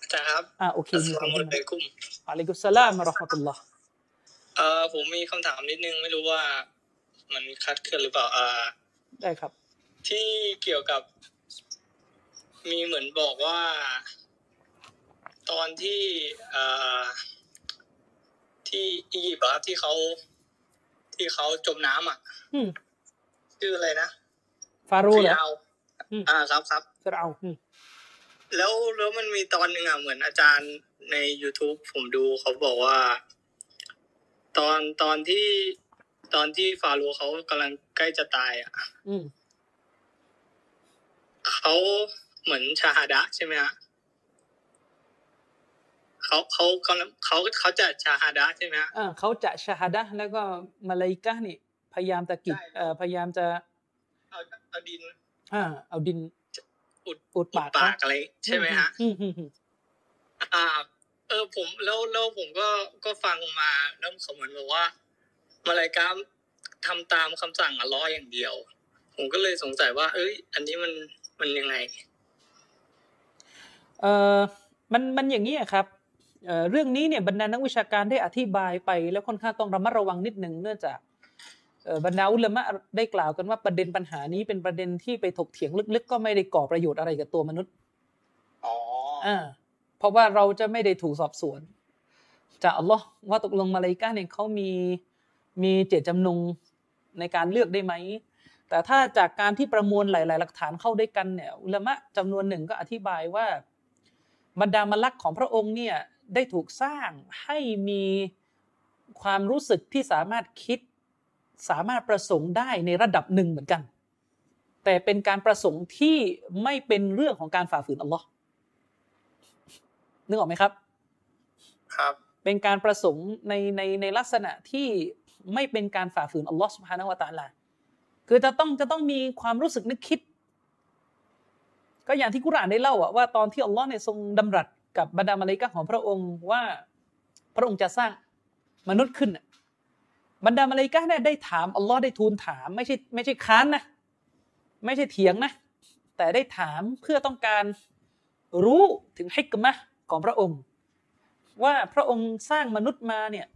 อาจารย์ครับ อ่าโอเคอัสมีสคลานมุขึ้นอะมาลัยกุมอะลัยกุสสลามอะเราะห์มะตุลลอฮ์เอ่อผมมีคำถามนิดนึงไม่รู้ว่ามันคลาดเคลื่อนหรือเปล่าอ่าได้ครับ ที่เกี่ยวกับ มีเหมือนบอกว่า ตอนที่เอ่อ ที่อียิปต์อะครับที่เขาที่เขาจมน้ำอะอืมชื่ออะไรนะฟาโรห์เหรอฟิรเอาอืมอ่าครับครับฟาโรห์อืมแล้วแล้วมันมีตอนหนึ่งอะเหมือนอาจารย์ใน youtube ผมดูเขาบอกว่า ตอนตอนที่ตอนที่ฟาโรห์เขากำลังใกล้จะตายอะอืมเขาเหมือนชาฮาดะใช่ไหมฮะ เขาเขากำลังเขาเขาจะชาฮาดะใช่ไหมฮะอ่าเขาจะชาฮาดะห์แล้วก็มาลาอิกะห์นี่พยายามตะกิดใช่เอ่อพยายามจะเอาเอาดินอ่าเอาดินอุดอุดปากปากอะไรใช่ไหมฮะอืมอืมอืมอ่า เออผมแล้วแล้วผมก็ก็ฟังมาแล้วเขาเหมือนบอกว่ามาลายกามทำตามคำสั่งอัลเลอฮ์อย่างเดียว ผมก็เลยสงสัยว่า เอ้ย อันนี้มันมันยังไง เอ่อมันมันอย่างนี้อะครับ เอ่อเรื่องนี้เนี่ยบรรดานักวิชาการได้อธิบายไป แล้วค่อนข้างต้องระมัดระวังนิดหนึ่งเนื่องจากเอ่อบรรดาอุลามะได้กล่าวกันว่าประเด็นปัญหานี้เป็นประเด็นที่ไปถกเถียงลึกๆ ก็ไม่ได้ก่อประโยชน์อะไรกับตัวมนุษย์อ๋ออ่าเพราะว่าเราจะไม่ได้ถูกสอบสวน จากอัลลอฮ์ว่าตกลงมาเลาอิกาเนี่ยเขามีมีเจตจำนงในการเลือกได้ไหมแต่ถ้าจากการที่ประมวลหลาย ๆ หลักฐานเข้าด้วยกันเนี่ยอุลามะจำนวนหนึ่งก็อธิบายว่าบรรดามลักของพระองค์เนี่ย ได้ถูกสร้างให้มีความรู้สึกที่สามารถคิด สามารถประสงค์ได้ในระดับหนึ่งเหมือนกัน แต่เป็นการประสงค์ที่ไม่เป็นเรื่องของการฝ่าฝืนอัลลอฮ์นึกออกไหมครับ ครับเป็นการประสงค์ในในในลักษณะที่ไม่เป็นการฝ่าฝืนอัลลอฮ์สุบฮานะฮูวะตะอาลาคือจะต้องจะต้องมีความรู้สึกนึกคิด ก็อย่างที่กุรอานได้เล่าอะว่าตอนที่อัลลอฮ์เนี่ยทรงดำรัส กับบรรดามาเลาอิกะของพระองค์ว่าพระองค์จะสร้างมนุษย์ขึ้นน่ะบรรดามาเลาอิกะเนี่ยได้ถามอัลลอฮ์ได้ทูลถามไม่ใช่ไม่ใช่ค้านนะไม่ใช่เถียงนะ แต่ได้ถามเพื่อต้องการรู้ถึงฮิกมะของพระองค์ ว่าพระองค์สร้างมนุษย์มาเนี่ย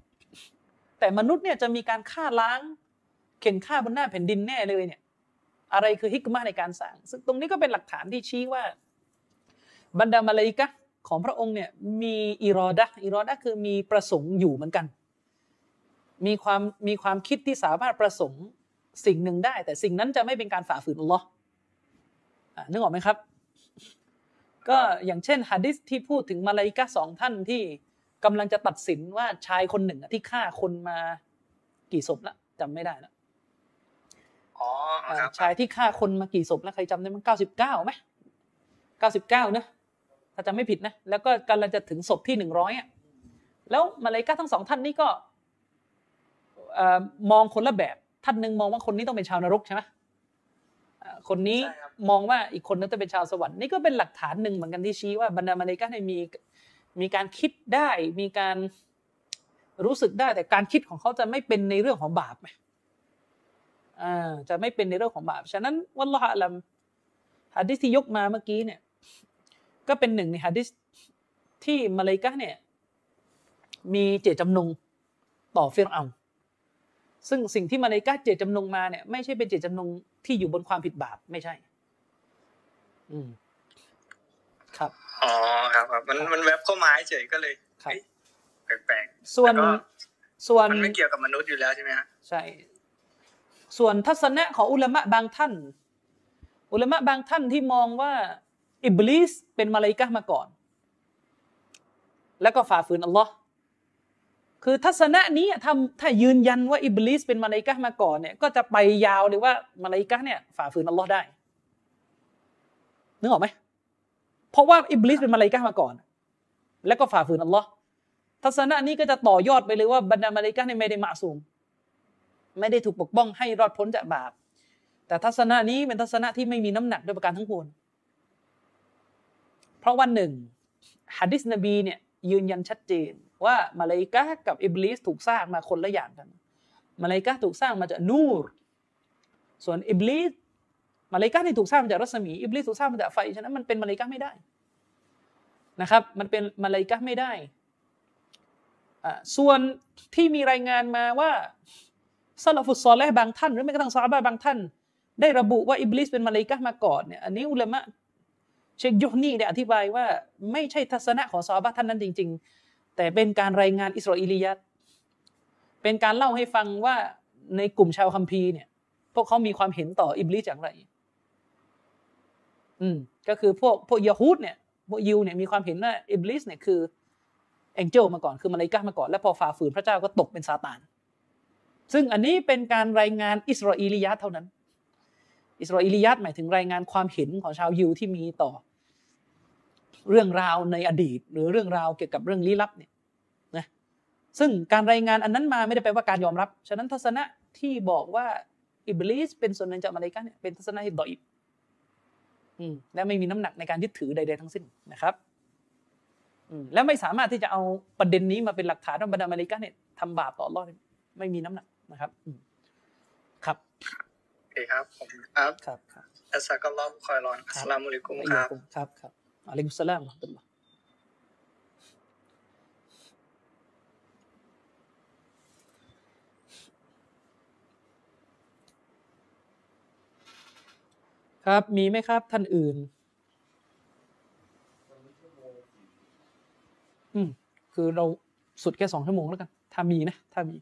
แต่มนุษย์เนี่ยจะมีการฆ่าล้างเข็นฆ่าบนหน้าแผ่นดินแน่เลยเนี่ยอะไรคือฮิกมะในการสร้าง ซึ่งตรงนี้ก็เป็นหลักฐานที่ชี้ว่า บรรดามาลิกะ ของพระองค์เนี่ยมีอิรอดะห์อิรอดะห์คือมีประสงค์อยู่เหมือนกัน มีความมีความคิดที่สามารถประสงค์สิ่งหนึ่งได้ แต่สิ่งนั้นจะไม่เป็นการฝ่าฝืนอัลลอฮ์อะนึกออกไหมครับ ก็อย่างเช่นหะดิษที่พูดถึงมาลาอิกะห์สองท่านที่กำลังจะตัดสินว่าชายคนหนึ่งอะที่ฆ่าคนมากี่ศพละจำไม่ได้ละอ๋ออ่าครับชายที่ฆ่าคนมากี่ศพแล้วใครจำได้มั้งเก้าสิบเก้าไหมเก้าสิบเก้านะ ถ้าจำไม่ผิดนะ แล้วก็กำลังจะถึงศพที่หนึ่งร้อยอะแล้วมาเลายกาทั้งสองท่านนี่ก็เอ่อมองคนละแบบ ท่านหนึ่งมองว่าคนนี้ต้องเป็นชาวนรกใช่ไหมอ่าคนนี้ใช่ครับมองว่าอีกคนนึงต้องเป็นชาวสวรรค์นี่ก็เป็นหลักฐานหนึ่งเหมือนกันที่ชี้ว่าบรรดามาเลายกาเนี่ยมีมีการคิดได้มีการรู้สึกได้แต่การคิดของเขาจะไม่เป็นในเรื่องของบาปไหมอ่าจะไม่เป็นในเรื่องของบาป ฉะนั้นวัลลอฮะอัลลัมฮะดิษที่ยกมาเมื่อกี้เนี่ย ก็เป็นหนึ่งในฮะดิษที่มาเลายกะห์เนี่ยมีเจตจำนงต่อฟิรเอาน์ซึ่งสิ่งที่มาเลายกะห์เจตจำนงมาเนี่ยไม่ใช่เป็นเจตจำนงที่อยู่บนความผิดบาปไม่ใช่ อืมครับอ๋อครับครับมันมันแวบเข้ามาเฉยก็เลยครับเฮ้ยแปลกส่วนแล้วก็ส่วนๆมันไม่เกี่ยวกับมนุษย์อยู่แล้วใช่ไหมฮะใช่ ส่วนทัศนะของอุลามะบางท่าน อุลามะบางท่านที่มองว่า อิบลิสเป็นมาลาอิกะมาก่อน แล้วก็ฝ่าฝืนอัลลอฮ์คือทัศนะนี้ถ้าถ้ายืนยันว่าอิบลิสเป็นมาลาอิกะมาก่อนเนี่ยก็จะไปยาวเลยว่ามาลาอิกะเนี่ยฝ่าฝืนอัลลอฮ์ได้นึกออกไหมเพราะว่าอิบลิสเป็นมาลาอิกะมาก่อน แล้วก็ฝ่าฝืนอัลลอฮ์ทัศนะนี้ก็จะต่อยอดไปเลยว่าบรรดามาลาอิกะเนี่ยไม่ได้มาสูมไม่ได้ถูกปกป้องให้รอดพ้นจากบาปแต่ทัศนะนี้เป็นทัศนะที่ไม่มีน้ำหนักด้วยประการทั้งปวง เพราะวันหนึ่งฮะดิษนบีเนี่ยยืนยันชัดเจน ว่ามาลาอิกะกับอิบลิสถูกสร้างมาคนละอย่างกัน มาลาอิกะถูกสร้างมาจากนูร ส่วนอิบลิสมาลาอิกะห์นี่ถูกสร้างมาจากรัศมีอิบลิสถูกสร้างมาจากไฟฉะนั้นมันเป็นมาลาอิกะไม่ได้นะครับ มันเป็นมาลาอิกะไม่ได้อ่าส่วนที่มีรายงานมาว่าสะละฟุศศอลิฮฺบางท่าน หรือแม้กระทั่งซอฮาบะบางท่าน ได้ระบุว่าอิบลิสเป็นมาลาอิกะมาก่อนเนี่ยอันนี้อุลามะ เชคยุฮนีได้อธิบายว่าไม่ใช่ทัศนะของซอฮาบะท่านนั้นจริง ๆ แต่เป็นการรายงานอิสราเอลียัตเป็นการเล่าให้ฟังว่าในกลุ่มชาวคัมภีร์เนี่ย พวกเขามีความเห็นต่ออิบลิสอย่างไร อืม ก็คือพวกพวกยะฮูดเนี่ย พวกยิวเนี่ยมีความเห็นว่าอิบลิสเนี่ยคือ angel มาก่อน คือมาลาอิกะห์มาก่อน แล้วพอฝ่าฝืนพระเจ้าก็ตกเป็นซาตาน ซึ่งอันนี้เป็นการรายงานอิสราเอลียัตเท่านั้น อิสราเอลียัตหมายถึงรายงานความเห็นของชาวยิวที่มีต่อ เรื่องราวในอดีต หรือเรื่องราวเกี่ยวกับเรื่องลี้ลับเนี่ยนะซึ่งการรายงานอันนั้นมาไม่ได้แปลว่าการยอมรับ ฉะนั้นทัศนะที่บอกว่าอิบลิสเป็นส่วนหนึ่งจากมาเลาอิกะห์เนี่ยเป็นทัศนะที่ดออิบอืมและไม่มีน้ำหนักในการยึดถือใด ๆ ทั้งสิ้นนะครับอืมและไม่สามารถที่จะเอาประเด็นนี้มาเป็นหลักฐานว่าบรรดามาเลาอิกะห์เนี่ยทำบาปต่ออัลเลอฮ์ไม่มีน้ำหนักนะครับอืมครับโอเคครับผมครับครับครับอัสสลามุอะลัยกุมคอยรอนอัสสลามุอะลัยกุมครับครับครับ อะลัยกุสลามวะเราะห์ตุลลอฮ์ครับ มีไหมครับ ท่านอื่น อืม คือเราสุดแค่สองชั่วโมงแล้วกัน ถ้ามีนะ ถ้ามี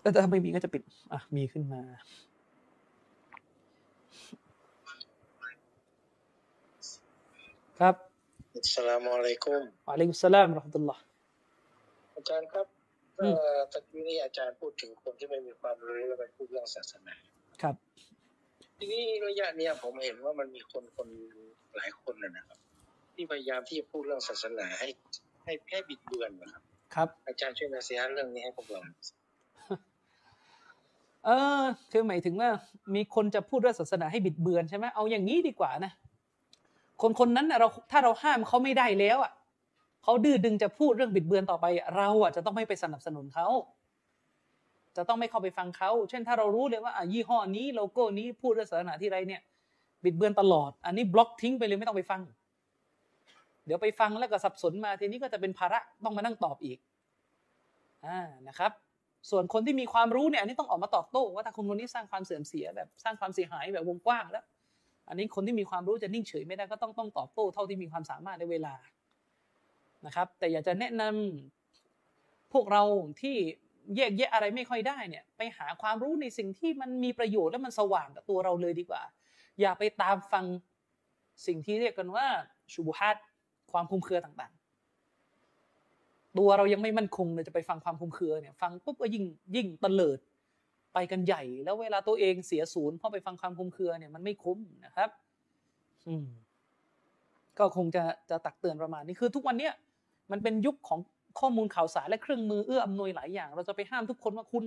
แต่ถ้าไม่มีก็จะปิด อะ มีขึ้นมา ครับอัสสลามุอะลัยกุมวะอะลัยกุมสสลามวะเราะห์ตุลลอฮ์อาจารย์ครับอืมเอ่อตะกี้นี้อาจารย์พูดถึงคนที่ไม่มีความรู้แล้วไปพูดเรื่องศาสนา ครับ ทีนี้ระยะเนี้ยผมเห็นว่ามันมีคนคนหลายคนนะนะครับ ที่พยายามที่จะพูดเรื่องศาสนาให้ ให้ให้บิดเบือนนะครับ ครับ อาจารย์ช่วยนาเสียเรื่องนี้ให้พวกเราเออคือหมายถึงว่า มีคนจะพูดเรื่องศาสนาให้บิดเบือนใช่ไหมเอาอย่างนี้ดีกว่านะ คนคนนั้นนะเราถ้าเราห้ามเขาไม่ได้แล้วอะเขาดื้อดึงจะพูดเรื่องบิดเบือนต่อไป เราอะจะต้องไม่ไปสนับสนุนเขาจะต้องไม่เข้าไปฟังเขา เช่นถ้าเรารู้เลยว่าอะยี่ห้อนี้โลโก้นี้พูดเรื่องศาสนาที่ไรเนี่ย บิดเบือนตลอด อันนี้บล็อกทิ้งไปเลยไม่ต้องไปฟัง เดี๋ยวไปฟังแล้วก็สับสนมาทีนี้ก็จะเป็นภาระต้องมานั่งตอบอีกอ่านะครับ ส่วนคนที่มีความรู้เนี่ยอันนี้ต้องออกมาตอบโต้ว่าถ้าคนคนนี้สร้างความเสื่อมเสียแบบสร้างความเสียหายแบบวงกว้างแล้ว อันนี้คนที่มีความรู้จะนิ่งเฉยไม่ได้ก็ต้องต้องตอบโต้เท่าที่มีความสามารถในเวลานะครับ แต่อยากจะแนะนำพวกเราที่แยกแยะอะไรไม่ค่อยได้เนี่ยไปหาความรู้ในสิ่งที่มันมีประโยชน์และมันสว่างกับตัวเราเลยดีกว่า อย่าไปตามฟังสิ่งที่เรียกกันว่าชูบุฮัดความคลุมเครือต่างๆ ตัวเรายังไม่มั่นคงเลยจะไปฟังความคลุมเครือเนี่ยฟังปุ๊บก็ยิ่งยิ่งตะเลิด ไปกันใหญ่ แล้วเวลาตัวเองเสียศูนย์เพราะไปฟังความคลุมเครือเนี่ยมันไม่คุ้มนะครับ อืมก็คงจะจะตักเตือนประมาณนี้คือทุกวันเนี้ยมันเป็นยุคของข้อมูลข่าวสารและเครื่องมือเอื้ออำนวยหลายอย่าง เราจะไปห้ามทุกคนว่าคุณ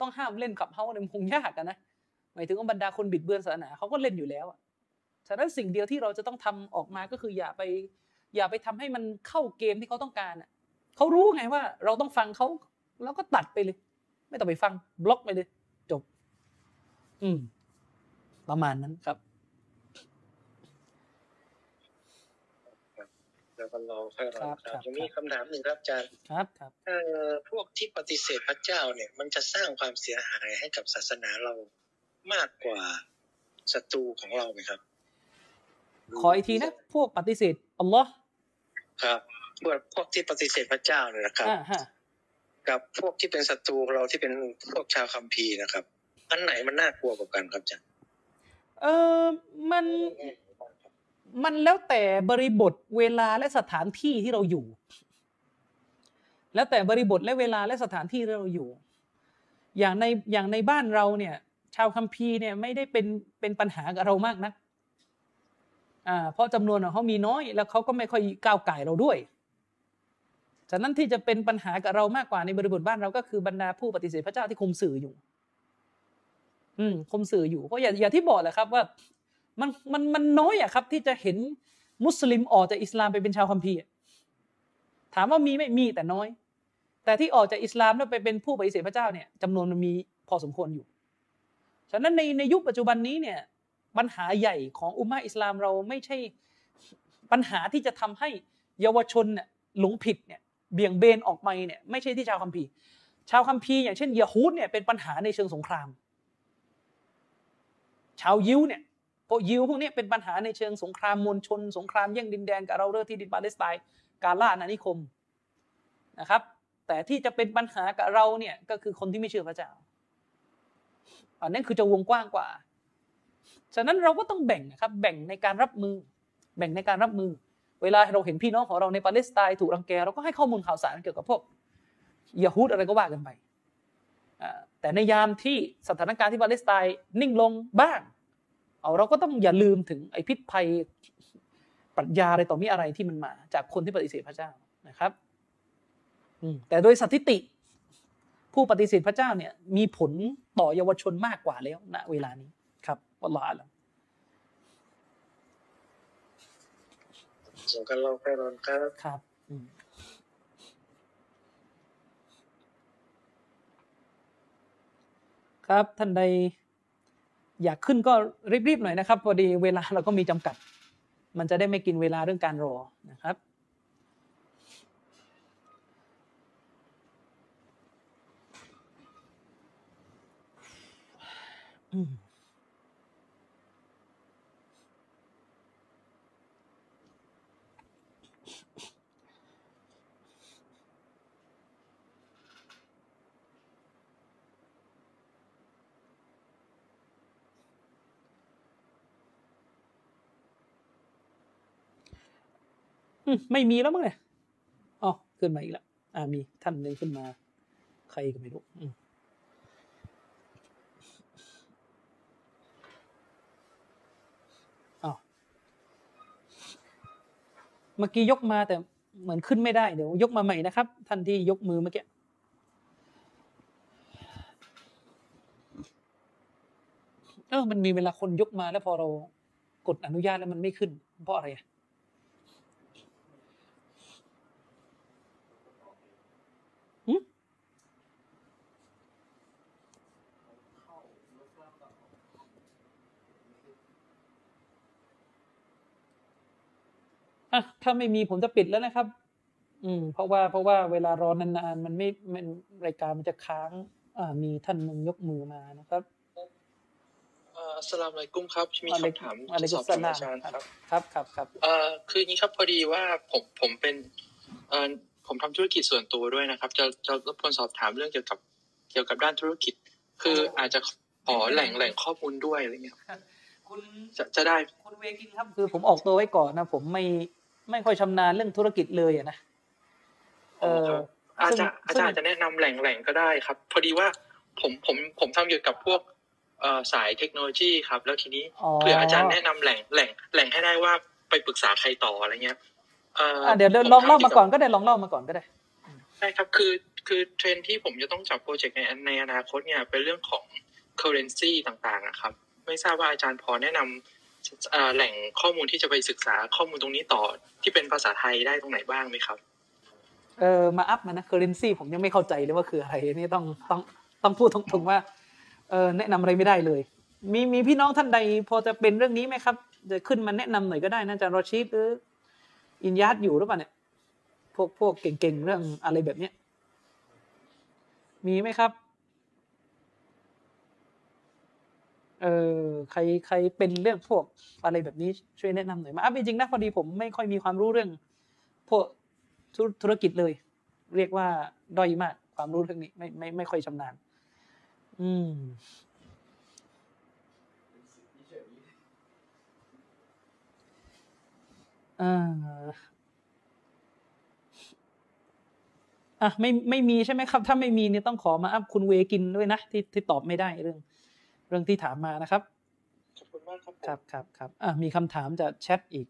ต้องห้ามเล่นขับเฮาเนี่ยมันคงยากกันนะหมายถึงว่าบรรดาคนบิดเบือนศาสนาเขาก็เล่นอยู่แล้วอะฉะนั้นสิ่งเดียวที่เราจะต้องทำออกมาก็คืออย่าไป อย่าไปทำให้มันเข้าเกมที่เขาต้องการอะเขารู้ไงว่า เราต้องฟังเขาแล้วก็ตัดไปเลย ไม่ต้องไปฟังบล็อกไปเลยจบ อืม ประมาณนั้นครับ แล้วก็รอค่อยรอครับคครัรับบจะมีคำถามหนึ่งครับอาจารย์ครับ ครับ เอ่อพวกที่ปฏิเสธพระเจ้าเนี่ย มันจะสร้างความเสียหายให้กับศาสนาเรามากกว่าศัตรูของเราไหมครับ ขออีกทีนะพวกปฏิเสธอัลลอฮ์ครับพวกพวกที่ปฏิเสธพระเจ้าเนี่ยนะครับ อ่าฮะกับพวกที่เป็นศัตรูเราที่เป็นพวกชาวคัมภีร์นะครับ อันไหนมันน่ากลัวกว่ากันครับอาจารย์เออมันมันแล้วแต่บริบทเวลาและสถานที่ที่เราอยู่ แล้วแต่บริบทและเวลาและสถานที่ที่เราอยู่ อย่างในอย่างในบ้านเราเนี่ย ชาวคัมภีร์เนี่ยไม่ได้เป็นเป็นปัญหากับเรามากนักอ่าเพราะจำนวนของเขามีน้อย แล้วเขาก็ไม่ค่อยก้าวไก่เราด้วยฉะนั้นที่จะเป็นปัญหากับเรามากกว่าในบริบทบ้านเราก็คือบรรดาผู้ปฏิเสธพระเจ้าที่คุมสื่ออยู่ อืมคมสื่ออยู่เพราะอย่าอย่าที่บอกแหละครับว่ามันมันมันน้อยอะครับ ที่จะเห็นมุสลิมออกจากอิสลามไปเป็นชาวคัมภีร์ถามว่ามีไหม่มีแต่น้อย แต่ที่ออกจากอิสลามแล้วไปเป็นผู้ปฏิเสธพระเจ้าเนี่ยจำนวนมันมีพอสมควรอยู่ ฉะนั้นในในยุคปัจจุบันนี้เนี่ยปัญหาใหญ่ของอุมมะอิสลามเราไม่ใช่ปัญหาที่จะทำให้เยาวชนเนี่ยหลงผิดเนี่ยเบี่ยงเบนออกไปเนี่ยไม่ใช่ที่ชาวคัมภีร์ ชาวคัมภีร์อย่างเช่นยะฮูดเนี่ยเป็นปัญหาในเชิงสงคราม ชาวยิวเนี่ยพวกยิวพวกนี้เป็นปัญหาในเชิงสงครามมวลชน สงครามแย่งดินแดนกับเราเรื่องที่ดินปาเลสไตน์การล่าอาณานิคมนะครับ แต่ที่จะเป็นปัญหากับเราเนี่ยก็คือคนที่ไม่เชื่อพระเจ้า อันนั้นคือจะวงกว้างกว่า ฉะนั้นเราก็ต้องแบ่งนะครับ แบ่งในการรับมือ แบ่งในการรับมือ เวลาเราเห็นพี่น้องของเราในปาเลสไตน์ถูกรังแกเราก็ให้ข้อมูลข่าวสารเกี่ยวกับพวกยะฮูดอะไรก็ว่ากันไป แต่ในยามที่สถานการณ์ที่ปาเลสไตน์นิ่งลงบ้าง เอาเราก็ต้องอย่าลืมถึงไอ้พิษภัยปรัชญาอะไรต่อมีอะไรที่มันมา จากคนที่ปฏิเสธพระเจ้านะครับแต่โดยสถิติ ผู้ปฏิเสธพระเจ้าเนี่ย มีผลต่อเยาวชนมากกว่าแล้วณเวลานี้ครับวัลลอฮฺอาลัมส่งกันเราค่อยรอครับครับอืม ครับท่านใดอยากขึ้นก็รีบๆหน่อยนะครับพอดีเวลาเราก็มีจำกัด มันจะได้ไม่กินเวลาเรื่องการรอนะครับอืม ไม่มีแล้วมั้งเนี่ยอ๋อขึ้นมาอีกแล้วอ่ามีท่านหนึ่งขึ้นมา ใครก็ไม่รู้อืมอ้าวเมื่อกี้ยกมาแต่เหมือนขึ้นไม่ได้เดี๋ยว ยกมาใหม่นะครับ ท่านที่ยกมือเมื่อกี้เออมันมีเวลาคนยกมาแล้วพอเรากดอนุญาตแล้วมันไม่ขึ้นเพราะอะไรอะ อะถ้าไม่มีผมจะปิดแล้วนะครับ อืม เพราะว่าเพราะว่าเวลารอนานๆมันไม่มันรายการมันจะค้าง อ่า มีท่านหนึ่งยกมือมานะครับเอ่ออัสสลามอะลัยกุมครับมีอะลัยคำถามอะลัยสกุอบมสถามลามอาจารย์ครับ ครับครับครับเอ่อคืออย่างนี้ครับพอดีว่าผมผมเป็นเอ่อผมทำธุรกิจส่วนตัวด้วยนะครับ จะจะรบกวนสอบถามเรื่องเกี่ยวกับเกี่ยวกับด้านธุรกิจ คืออาจจะขอแหล่งแหล่งข้อมูลด้วยอะไรเงี้ยครับคุณจะจะได้คุณเวกินครับคือผมออกตัวไว้ก่อนนะ ผมไม่ ไม่ค่อยชำนาญเรื่องธุรกิจเลยอะนะเอออาจซึ่งจะอาจารย์จะแนะนำแหล่งแหล่งก็ได้ครับ พอดีว่าผมผมผมทำเกี่ยวกับพวกเอ่อสายเทคโนโลยีครับ แล้วทีนี้อ๋อเผื่ออาจารย์แนะนำแหล่งแหล่งแหล่งให้ได้ว่าไปปรึกษาใครต่ออะไรเงี้ยเอ่ออะเดี๋ยวเดี๋ยวผลองเล่าทำมากี่ยวบก่อนก็ได้ลองเล่ามาก่อนก็ได้ใช่ครับคือคือเทรนด์ที่ผมจะต้องจับโปรเจกต์ในในอนาคตเนี่ยเป็นเรื่องของ currency ต่างๆนะครับ ไม่ทราบว่าอาจารย์พอแนะนำเอ่อ แหล่งข้อมูลที่จะไปศึกษาข้อมูลตรงนี้ต่อที่เป็นภาษาไทยได้ตรงไหนบ้างไหมครับเออมาอัพมานะ currency ผมยังไม่เข้าใจเลยว่าคืออะไรนี่ต้องต้องต้องพูดตรงๆว่าเออแนะนำอะไรไม่ได้เลย มีมีพี่น้องท่านใดพอจะเป็นเรื่องนี้ไหมครับจะขึ้นมาแนะนำหน่อยก็ได้นะอาจารอชีดหรืออินยัดอยู่หรือเปล่าเนี่ยพวกพวกเก่งๆเรื่องอะไรแบบเนี้ยมีไหมครับ เออใครใครเป็นเรื่องพวกอะไรแบบนี้ช่วยแนะนำหน่อยมาอัพจริงๆนะพอดีผมไม่ค่อยมีความรู้เรื่อง พวกธุรธุรกิจเลย เรียกว่าด้อยมาก ความรู้เรื่องนี้ไม่ไม่ไม่ค่อยชำนาญ อืมอ่าอะไม่ไม่มีใช่ไหมครับ ถ้าไม่มีเนี่ยต้องขอมาอัพคุณเวกินด้วยนะที่ที่ตอบไม่ได้เรื่อง เรื่องที่ถามมานะครับ ขอบคุณมากครับผมครับครับครับอะมีคำถามจากแชทอีก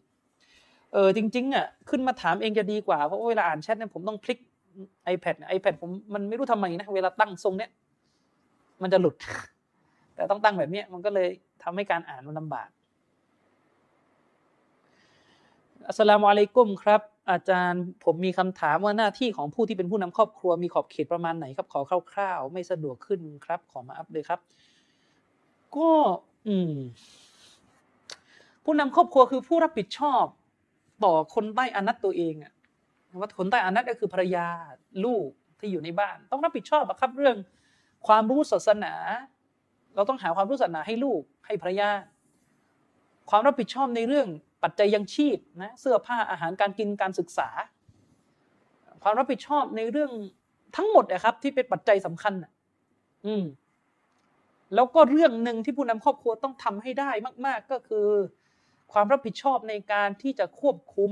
เออจริง ๆอะขึ้นมาถามเองจะดีกว่า เพราะว่าเวลาอ่านแชทเนี่ยผมต้องพลิก iPad เนี่ย iPad ผมมันไม่รู้ทำไมนะเวลาตั้งทรงเนี้ยมันจะหลุด แต่ต้องตั้งแบบเนี้ยมันก็เลยทำให้การอ่านมันลำบากอัสสลามุอะลัยกุมครับ อาจารย์ผมมีคำถามว่าหน้าที่ของผู้ที่เป็นผู้นำครอบครัวมีขอบเขตประมาณไหนครับขอคร่าวๆ ไม่สะดวกขึ้นครับ ขอมาอัปเลยครับ ก็ อืม ผู้นำครอบครัวคือผู้รับผิดชอบต่อคนใต้อานัตตัวเองอะว่าคนใต้อานัตก็คือภรรยาลูกที่อยู่ในบ้าน ต้องรับผิดชอบอะครับ เรื่อง ความรู้ศาสนา เราต้องหาความรู้ศาสนาให้ลูก ให้ภรรยา ความรับผิดชอบในเรื่องปัจจัยยังชีพนะเสื้อผ้าอาหารการกินการศึกษา ความรับผิดชอบในเรื่องทั้งหมดนะครับ ที่เป็นปัจจัยสำคัญน่ะอืม แล้วก็เรื่องหนึ่งที่ผู้นำครอบครัวต้องทำให้ได้มาก ๆ ก็คือ ความรับผิดชอบในการที่จะควบคุม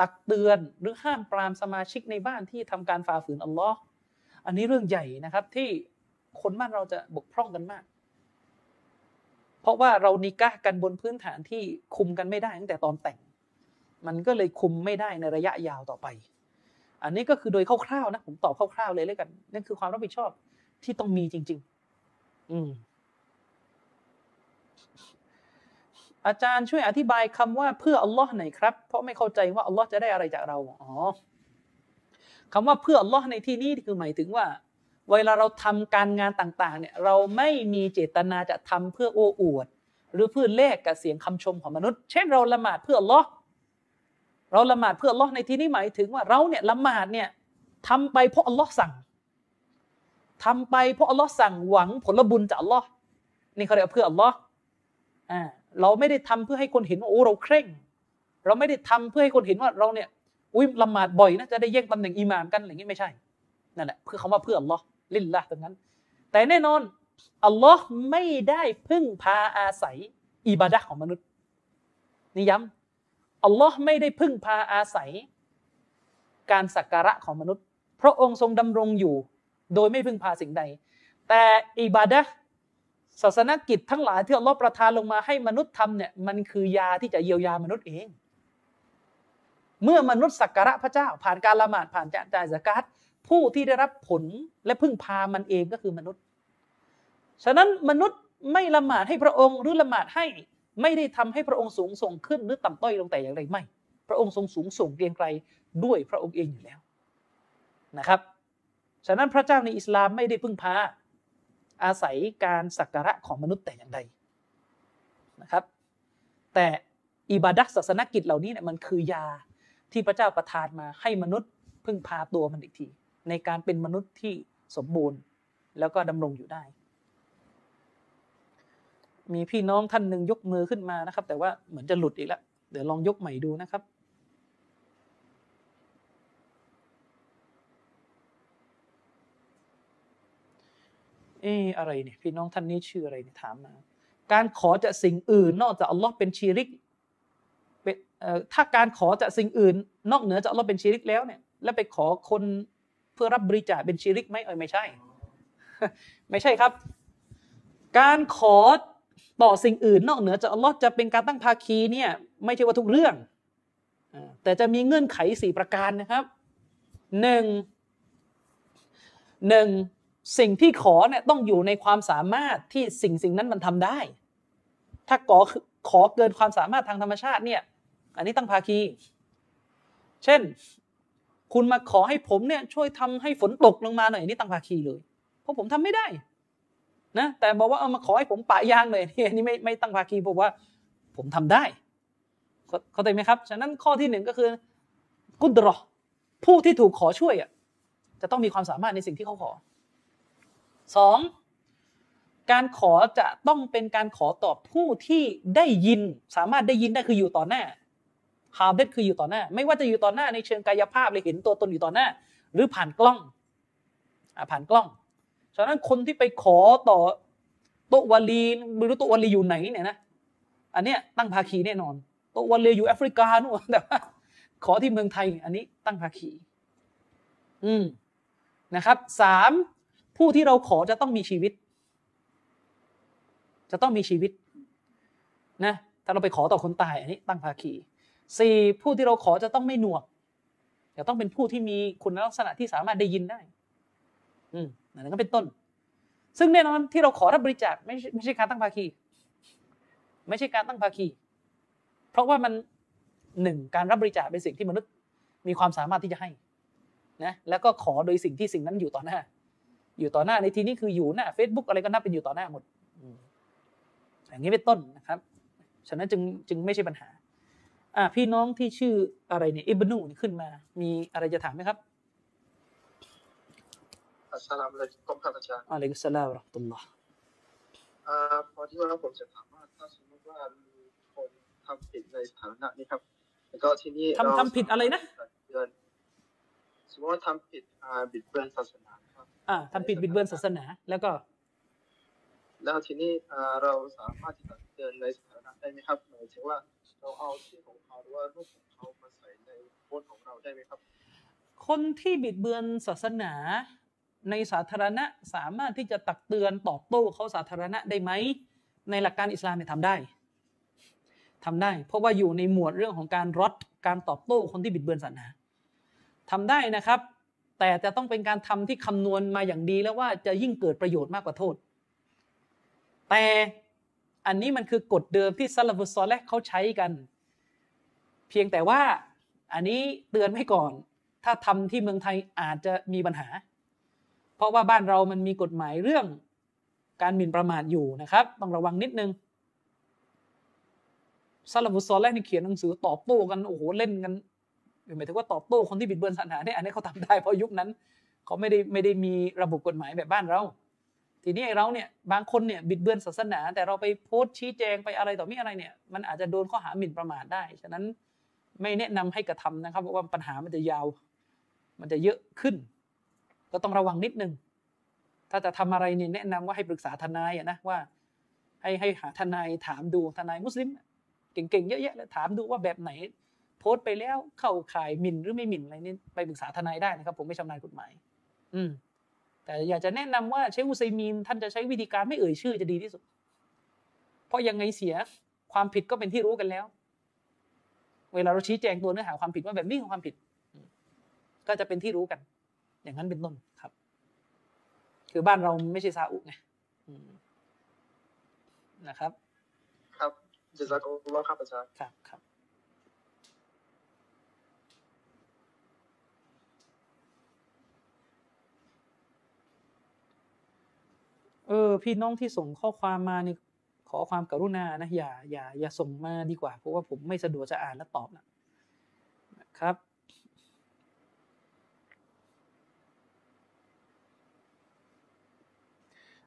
ตักเตือนหรือห้ามปรามสมาชิกในบ้านที่ทำการฝ่าฝืนอัลลอฮ์อันนี้เรื่องใหญ่นะครับที่คนบ้านเราจะบกพร่องกันมาก เพราะว่าเรานิกะกันบนพื้นฐานที่คุมกันไม่ได้ตั้งแต่ตอนแต่ง มันก็เลยคุมไม่ได้ในระยะยาวต่อไป อันนี้ก็คือโดยคร่าวๆนะผมตอบคร่าวๆเลยเลยกันนั่นคือความรับผิดชอบที่ต้องมีจริง ๆ อืมอาจารย์ช่วยอธิบายคำว่าเพื่ออัลลอฮ์หน่อยครับ เพราะไม่เข้าใจว่าอัลลอฮ์จะได้อะไรจากเราอ๋อคำว่าเพื่ออัลลอฮ์ในที่นี้คือหมายถึงว่า เวลาเราทำการงานต่าง ๆ เนี่ย เราไม่มีเจตนาจะทำเพื่อโอ้อวด หรือเพื่อแลกกับเสียงคำชมของมนุษย์ เช่นเราละหมาดเพื่ออัลลอฮ์เราละหมาดเพื่ออัลลอฮ์ในที่นี้หมายถึงว่าเราเนี่ยละหมาดเนี่ยทำไปเพราะอัลลอฮ์สั่ง ทำไปเพราะอัลลอฮ์สั่งหวังผลบุญจากอัลลอฮ์นี่เขาเรียกเพื่ออัลลอฮ์อ่าเราไม่ได้ทำเพื่อให้คนเห็นว่าโอ้เราเคร่ง เราไม่ได้ทำเพื่อให้คนเห็นว่าเราเนี่ยอุ้ยละหมาดบ่อยนะจะได้แย่งตำแหน่งอิหม่ามกันอะไรอย่างนี้ไม่ใช่นั่นแหละเพื่อคำว่าเพื่ออัลลอฮ์ลิลละตรงนั้น แต่แน่นอนอัลลอฮ์ไม่ได้พึ่งพาอาศัยอิบาดะของมนุษย์นี่ย้ำอัลลอฮ์ไม่ได้พึ่งพาอาศัย การสักการะของมนุษย์ พระองค์ทรงดำรงอยู่ โดยไม่พึ่งพาสิ่งใด แต่อิบาดะห์ศาสนกิจทั้งหลายที่อัลลอฮ์ประทานลงมาให้มนุษย์ทำเนี่ยมันคือยาที่จะเยียวยามนุษย์เอง เมื่อมนุษย์สักการะพระเจ้า ผ่านการละหมาดผ่านจ่ายสกาตผู้ที่ได้รับผลและพึ่งพามันเองก็คือมนุษย์ ฉะนั้นมนุษย์ไม่ละหมาดให้พระองค์หรือละหมาดให้ไม่ได้ทำให้พระองค์สูงส่งขึ้นหรือต่ำต้อยลงแต่อย่างไรไม่ พระองค์ทรงสูงส่งเรียงไกรด้วยพระองค์เองอยู่แล้วนะครับ ฉะนั้นพระเจ้าในอิสลามไม่ได้พึ่งพา อาศัยการสักการะของมนุษย์แต่อย่างใดนะครับ แต่อิบาดัศาสนกิจเหล่านี้เนี่ยมันคือยาที่พระเจ้าประทานมาให้มนุษย์พึ่งพาตัวมันอีกที ในการเป็นมนุษย์ที่สมบูรณ์แล้วก็ดำรงอยู่ได้ มีพี่น้องท่านหนึ่งยกมือขึ้นมานะครับ แต่ว่าเหมือนจะหลุดอีกแล้ว เดี๋ยวลองยกใหม่ดูนะครับ เอออะไรเนี่ยพี่น้องท่านนี้ชื่ออะไรเนี่ยถามมา การขอจากสิ่งอื่น นอกจากอัลลอฮ์เป็นชีริกเป็นเอ่อถ้าการขอจากสิ่งอื่น นอกเหนือจากอัลลอฮ์เป็นชีริกแล้วเนี่ย แล้วไปขอคนเพื่อรับบริจาคเป็นชีริกไหมเออไม่ใช่ ไม่ใช่ครับ การขอต่อสิ่งอื่น นอกเหนือจากอัลลอฮ์จะเป็นการตั้งภาคีเนี่ย ไม่ใช่ว่าทุกเรื่องแต่จะมีเงื่อนไขสี่ประการนะครับหนึ่งหนึ่ง สิ่งที่ขอเนี่ยต้องอยู่ในความสามารถที่สิ่งสิ่งนั้นมันทำได้ ถ้าขอขอเกินความสามารถทางธรรมชาติเนี่ย อันนี้ตั้งภาคี เช่น คุณมาขอให้ผมเนี่ยช่วยทำให้ฝนตกลงมาหน่อยนี่ตั้งภาคีเลย เพราะผมทำไม่ได้นะแต่บอกว่าเอามาขอให้ผมปะยางเลยนี่อันนี้ไม่ไม่ตั้งภาคีผมว่า ผมทำได้เข้าใจไหมครับ ฉะนั้นข้อที่หนึ่งก็คือ กุดรอผู้ที่ถูกขอช่วยอะจะต้องมีความสามารถในสิ่งที่เขาขอ สองการขอจะต้องเป็นการขอตอบผู้ที่ได้ยิน สามารถได้ยินได้คืออยู่ต่อหน้าฮาเดคืออยู่ต่อหน้า ไม่ว่าจะอยู่ต่อหน้าในเชิงกายภาพเลยเห็นตัวตนอยู่ต่อหน้า หรือผ่านกล้องอผ่านกล้อง ฉะนั้นคนที่ไปขอต่อโตวาลีไม่รู้โตวาลีอยู่ไหนเนี่ยนะอันเนี้ยตั้งภาคีแน่นอนโตวาลีอยู่แอฟริกานู่นแต่ว่าขอที่เมืองไทย อันนี้ตั้งภาคี อืมนะครับสาม ผู้ที่เราขอจะต้องมีชีวิต จะต้องมีชีวิตนะถ้าเราไปขอต่อคนตายอันนี้ตั้งภาคีสี่ผู้ที่เราขอจะต้องไม่หนวกจะต้องเป็นผู้ที่มีคุณลักษณะที่สามารถได้ยินได้ อืมนั่นก็เป็นต้น ซึ่งแน่นอนที่เราขอรับบริจาคไม่ไม่ใช่การตั้งภาคี ไม่ใช่การตั้งภาคี เพราะว่ามันหนึ่งการรับบริจาคเป็นสิ่งที่มนุษย์มีความสามารถที่จะให้นะแล้วก็ขอโดยสิ่งที่สิ่งนั้นอยู่ต่อหน้า อยู่ต่อหน้าในที่นี้คืออยู่หน้า Facebook อะไรก็นับเป็นอยู่ต่อหน้าหมดอย่างนี้เป็นต้นนะครับ ฉะนั้นจึงจึงไม่ใช่ปัญหา อ่า พี่น้องที่ชื่ออะไรเนี่ยอิบนูนี่ขึ้นมา มีอะไรจะถามไหมครับอัสสลามุอะลัยกุมครับอาจารย์อะลัยกุสสลามวะเราะห์มะตุลลอฮ์อ่าพอที่ว่าผมจะถามว่าถ้าสมมติว่ามีคนทำผิดในสถานะนี้ครับแล้วก็ที่นี่ทำทำผิดอะไรนะเดือนสมมติว่าทำผิดอ่าบิดเบือนศาสนาครับ อ่าทำผิดบิดเบือนศาสนาแล้วก็ แล้วทีนี้อ่าเราสามารถที่จะเดินในสถานะได้ไหมครับหมายถึงว่าเราเอาชื่อของเขาหรือว่ารูปของเขามาใส่ในโพสต์ของเราได้ไหมครับ คนที่บิดเบือนศาสนาในสาธารณะสามารถที่จะตักเตือนตอบโต้เขาสาธารณะได้ไหม ในหลักการอิสลามเนี่ยทำได้ทำได้ เพราะว่าอยู่ในหมวดเรื่องของการรดการตอบโต้คนที่บิดเบือนศาสนาทำได้นะครับ แต่จะต้องเป็นการทำที่คำนวณมาอย่างดีแล้วว่าจะยิ่งเกิดประโยชน์มากกว่าโทษ แต่อันนี้มันคือกฎเดิมที่ซาลาฟุซอลและเขาใช้กัน เพียงแต่ว่าอันนี้เตือนไว้ก่อน ถ้าทำที่เมืองไทยอาจจะมีปัญหา เพราะว่าบ้านเรามันมีกฎหมายเรื่องการหมิ่นประมาทอยู่นะครับ ต้องระวังนิดนึงซาลาฟุซอลแรกนี่เขียนหนังสือตอบโต้กันโอ้โหเล่นกัน หมายถึงว่าตอบโต้คนที่บิดเบือนศาสนาเนี่ยอันนี้เขาทำได้เพราะยุคนั้นเขาไม่ได้ไม่ได้มีระบบกฎหมายแบบบ้านเรา ทีนี้เราเนี่ยบางคนเนี่ยบิดเบือนศาสนา แต่เราไปโพสต์ชี้แจงไปอะไรต่อมีอะไรเนี่ยมันอาจจะโดนข้อหาหมิ่นประมาทได้ ฉะนั้นไม่แนะนำให้กระทำนะครับเพราะว่าปัญหามันจะยาว มันจะเยอะขึ้น ก็ต้องระวังนิดนึง ถ้าจะทำอะไรเนี่ยแนะนำว่าให้ปรึกษาทนายนะว่า ให้ให้หาทนายถามดูทนายมุสลิมเก่งๆเยอะแยะเลยถามดูว่าแบบไหน โพสต์ไปแล้วเข้าข่ายหมิ่นหรือไม่หมิ่นอะไรนี่ไปปรึกษาทนายได้นะครับ ผมไม่ชำนาญกฎหมาย อืม แต่อยากจะแนะนำว่าเชคอุซัยมีนท่านจะใช้วิธีการไม่เอ่ยชื่อจะดีที่สุด เพราะยังไงเสียความผิดก็เป็นที่รู้กันแล้ว เวลาเราชี้แจงตัวเนื้อหาความผิดว่าแบบนี้ของความผิด ก็จะเป็นที่รู้กัน อย่างนั้นเป็นต้นครับ คือบ้านเราไม่ใช่ซาอุไงนะครับ ครับจะซักอุลลอฮ์ครับอาจารย์ครับครับ เออ พี่น้องที่ส่งข้อความมานี่ขอความกรุณานะอย่าอย่าอย่าส่งมาดีกว่า เพราะว่าผมไม่สะดวกจะอ่านและตอบนะครับ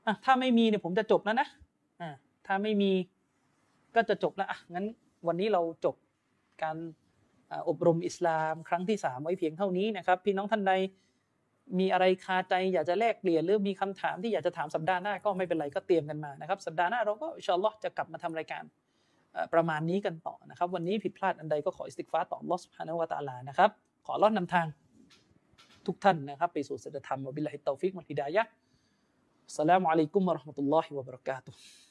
อะถ้าไม่มีเนี่ยผมจะจบแล้วนะอ่าถ้าไม่มีก็จะจบแล้วอะงั้นวันนี้เราจบการอบรมอิสลามครั้งที่สามไว้เพียงเท่านี้นะครับ พี่น้องท่านใด มีอะไรคาใจอยากจะแลกเปลี่ยนหรือมีคำถามที่อยากจะถามสัปดาห์หน้าก็ไม่เป็นไรก็เตรียมกันมานะครับ สัปดาห์หน้าเราก็ชอลลอฮ์จะกลับมาทำรายการประมาณนี้กันต่อนะครับ วันนี้ผิดพลาดอันใดก็ขออิสติฆฟารต่ออัลลอฮฺ سبحانه وتعالى นะครับ ขออัลลอฮฺนำทางทุกท่านนะครับ ไปสู่สัจธรรมوبالله التوفيق والهداية والسلام عليكم ورحمة الله وبركاته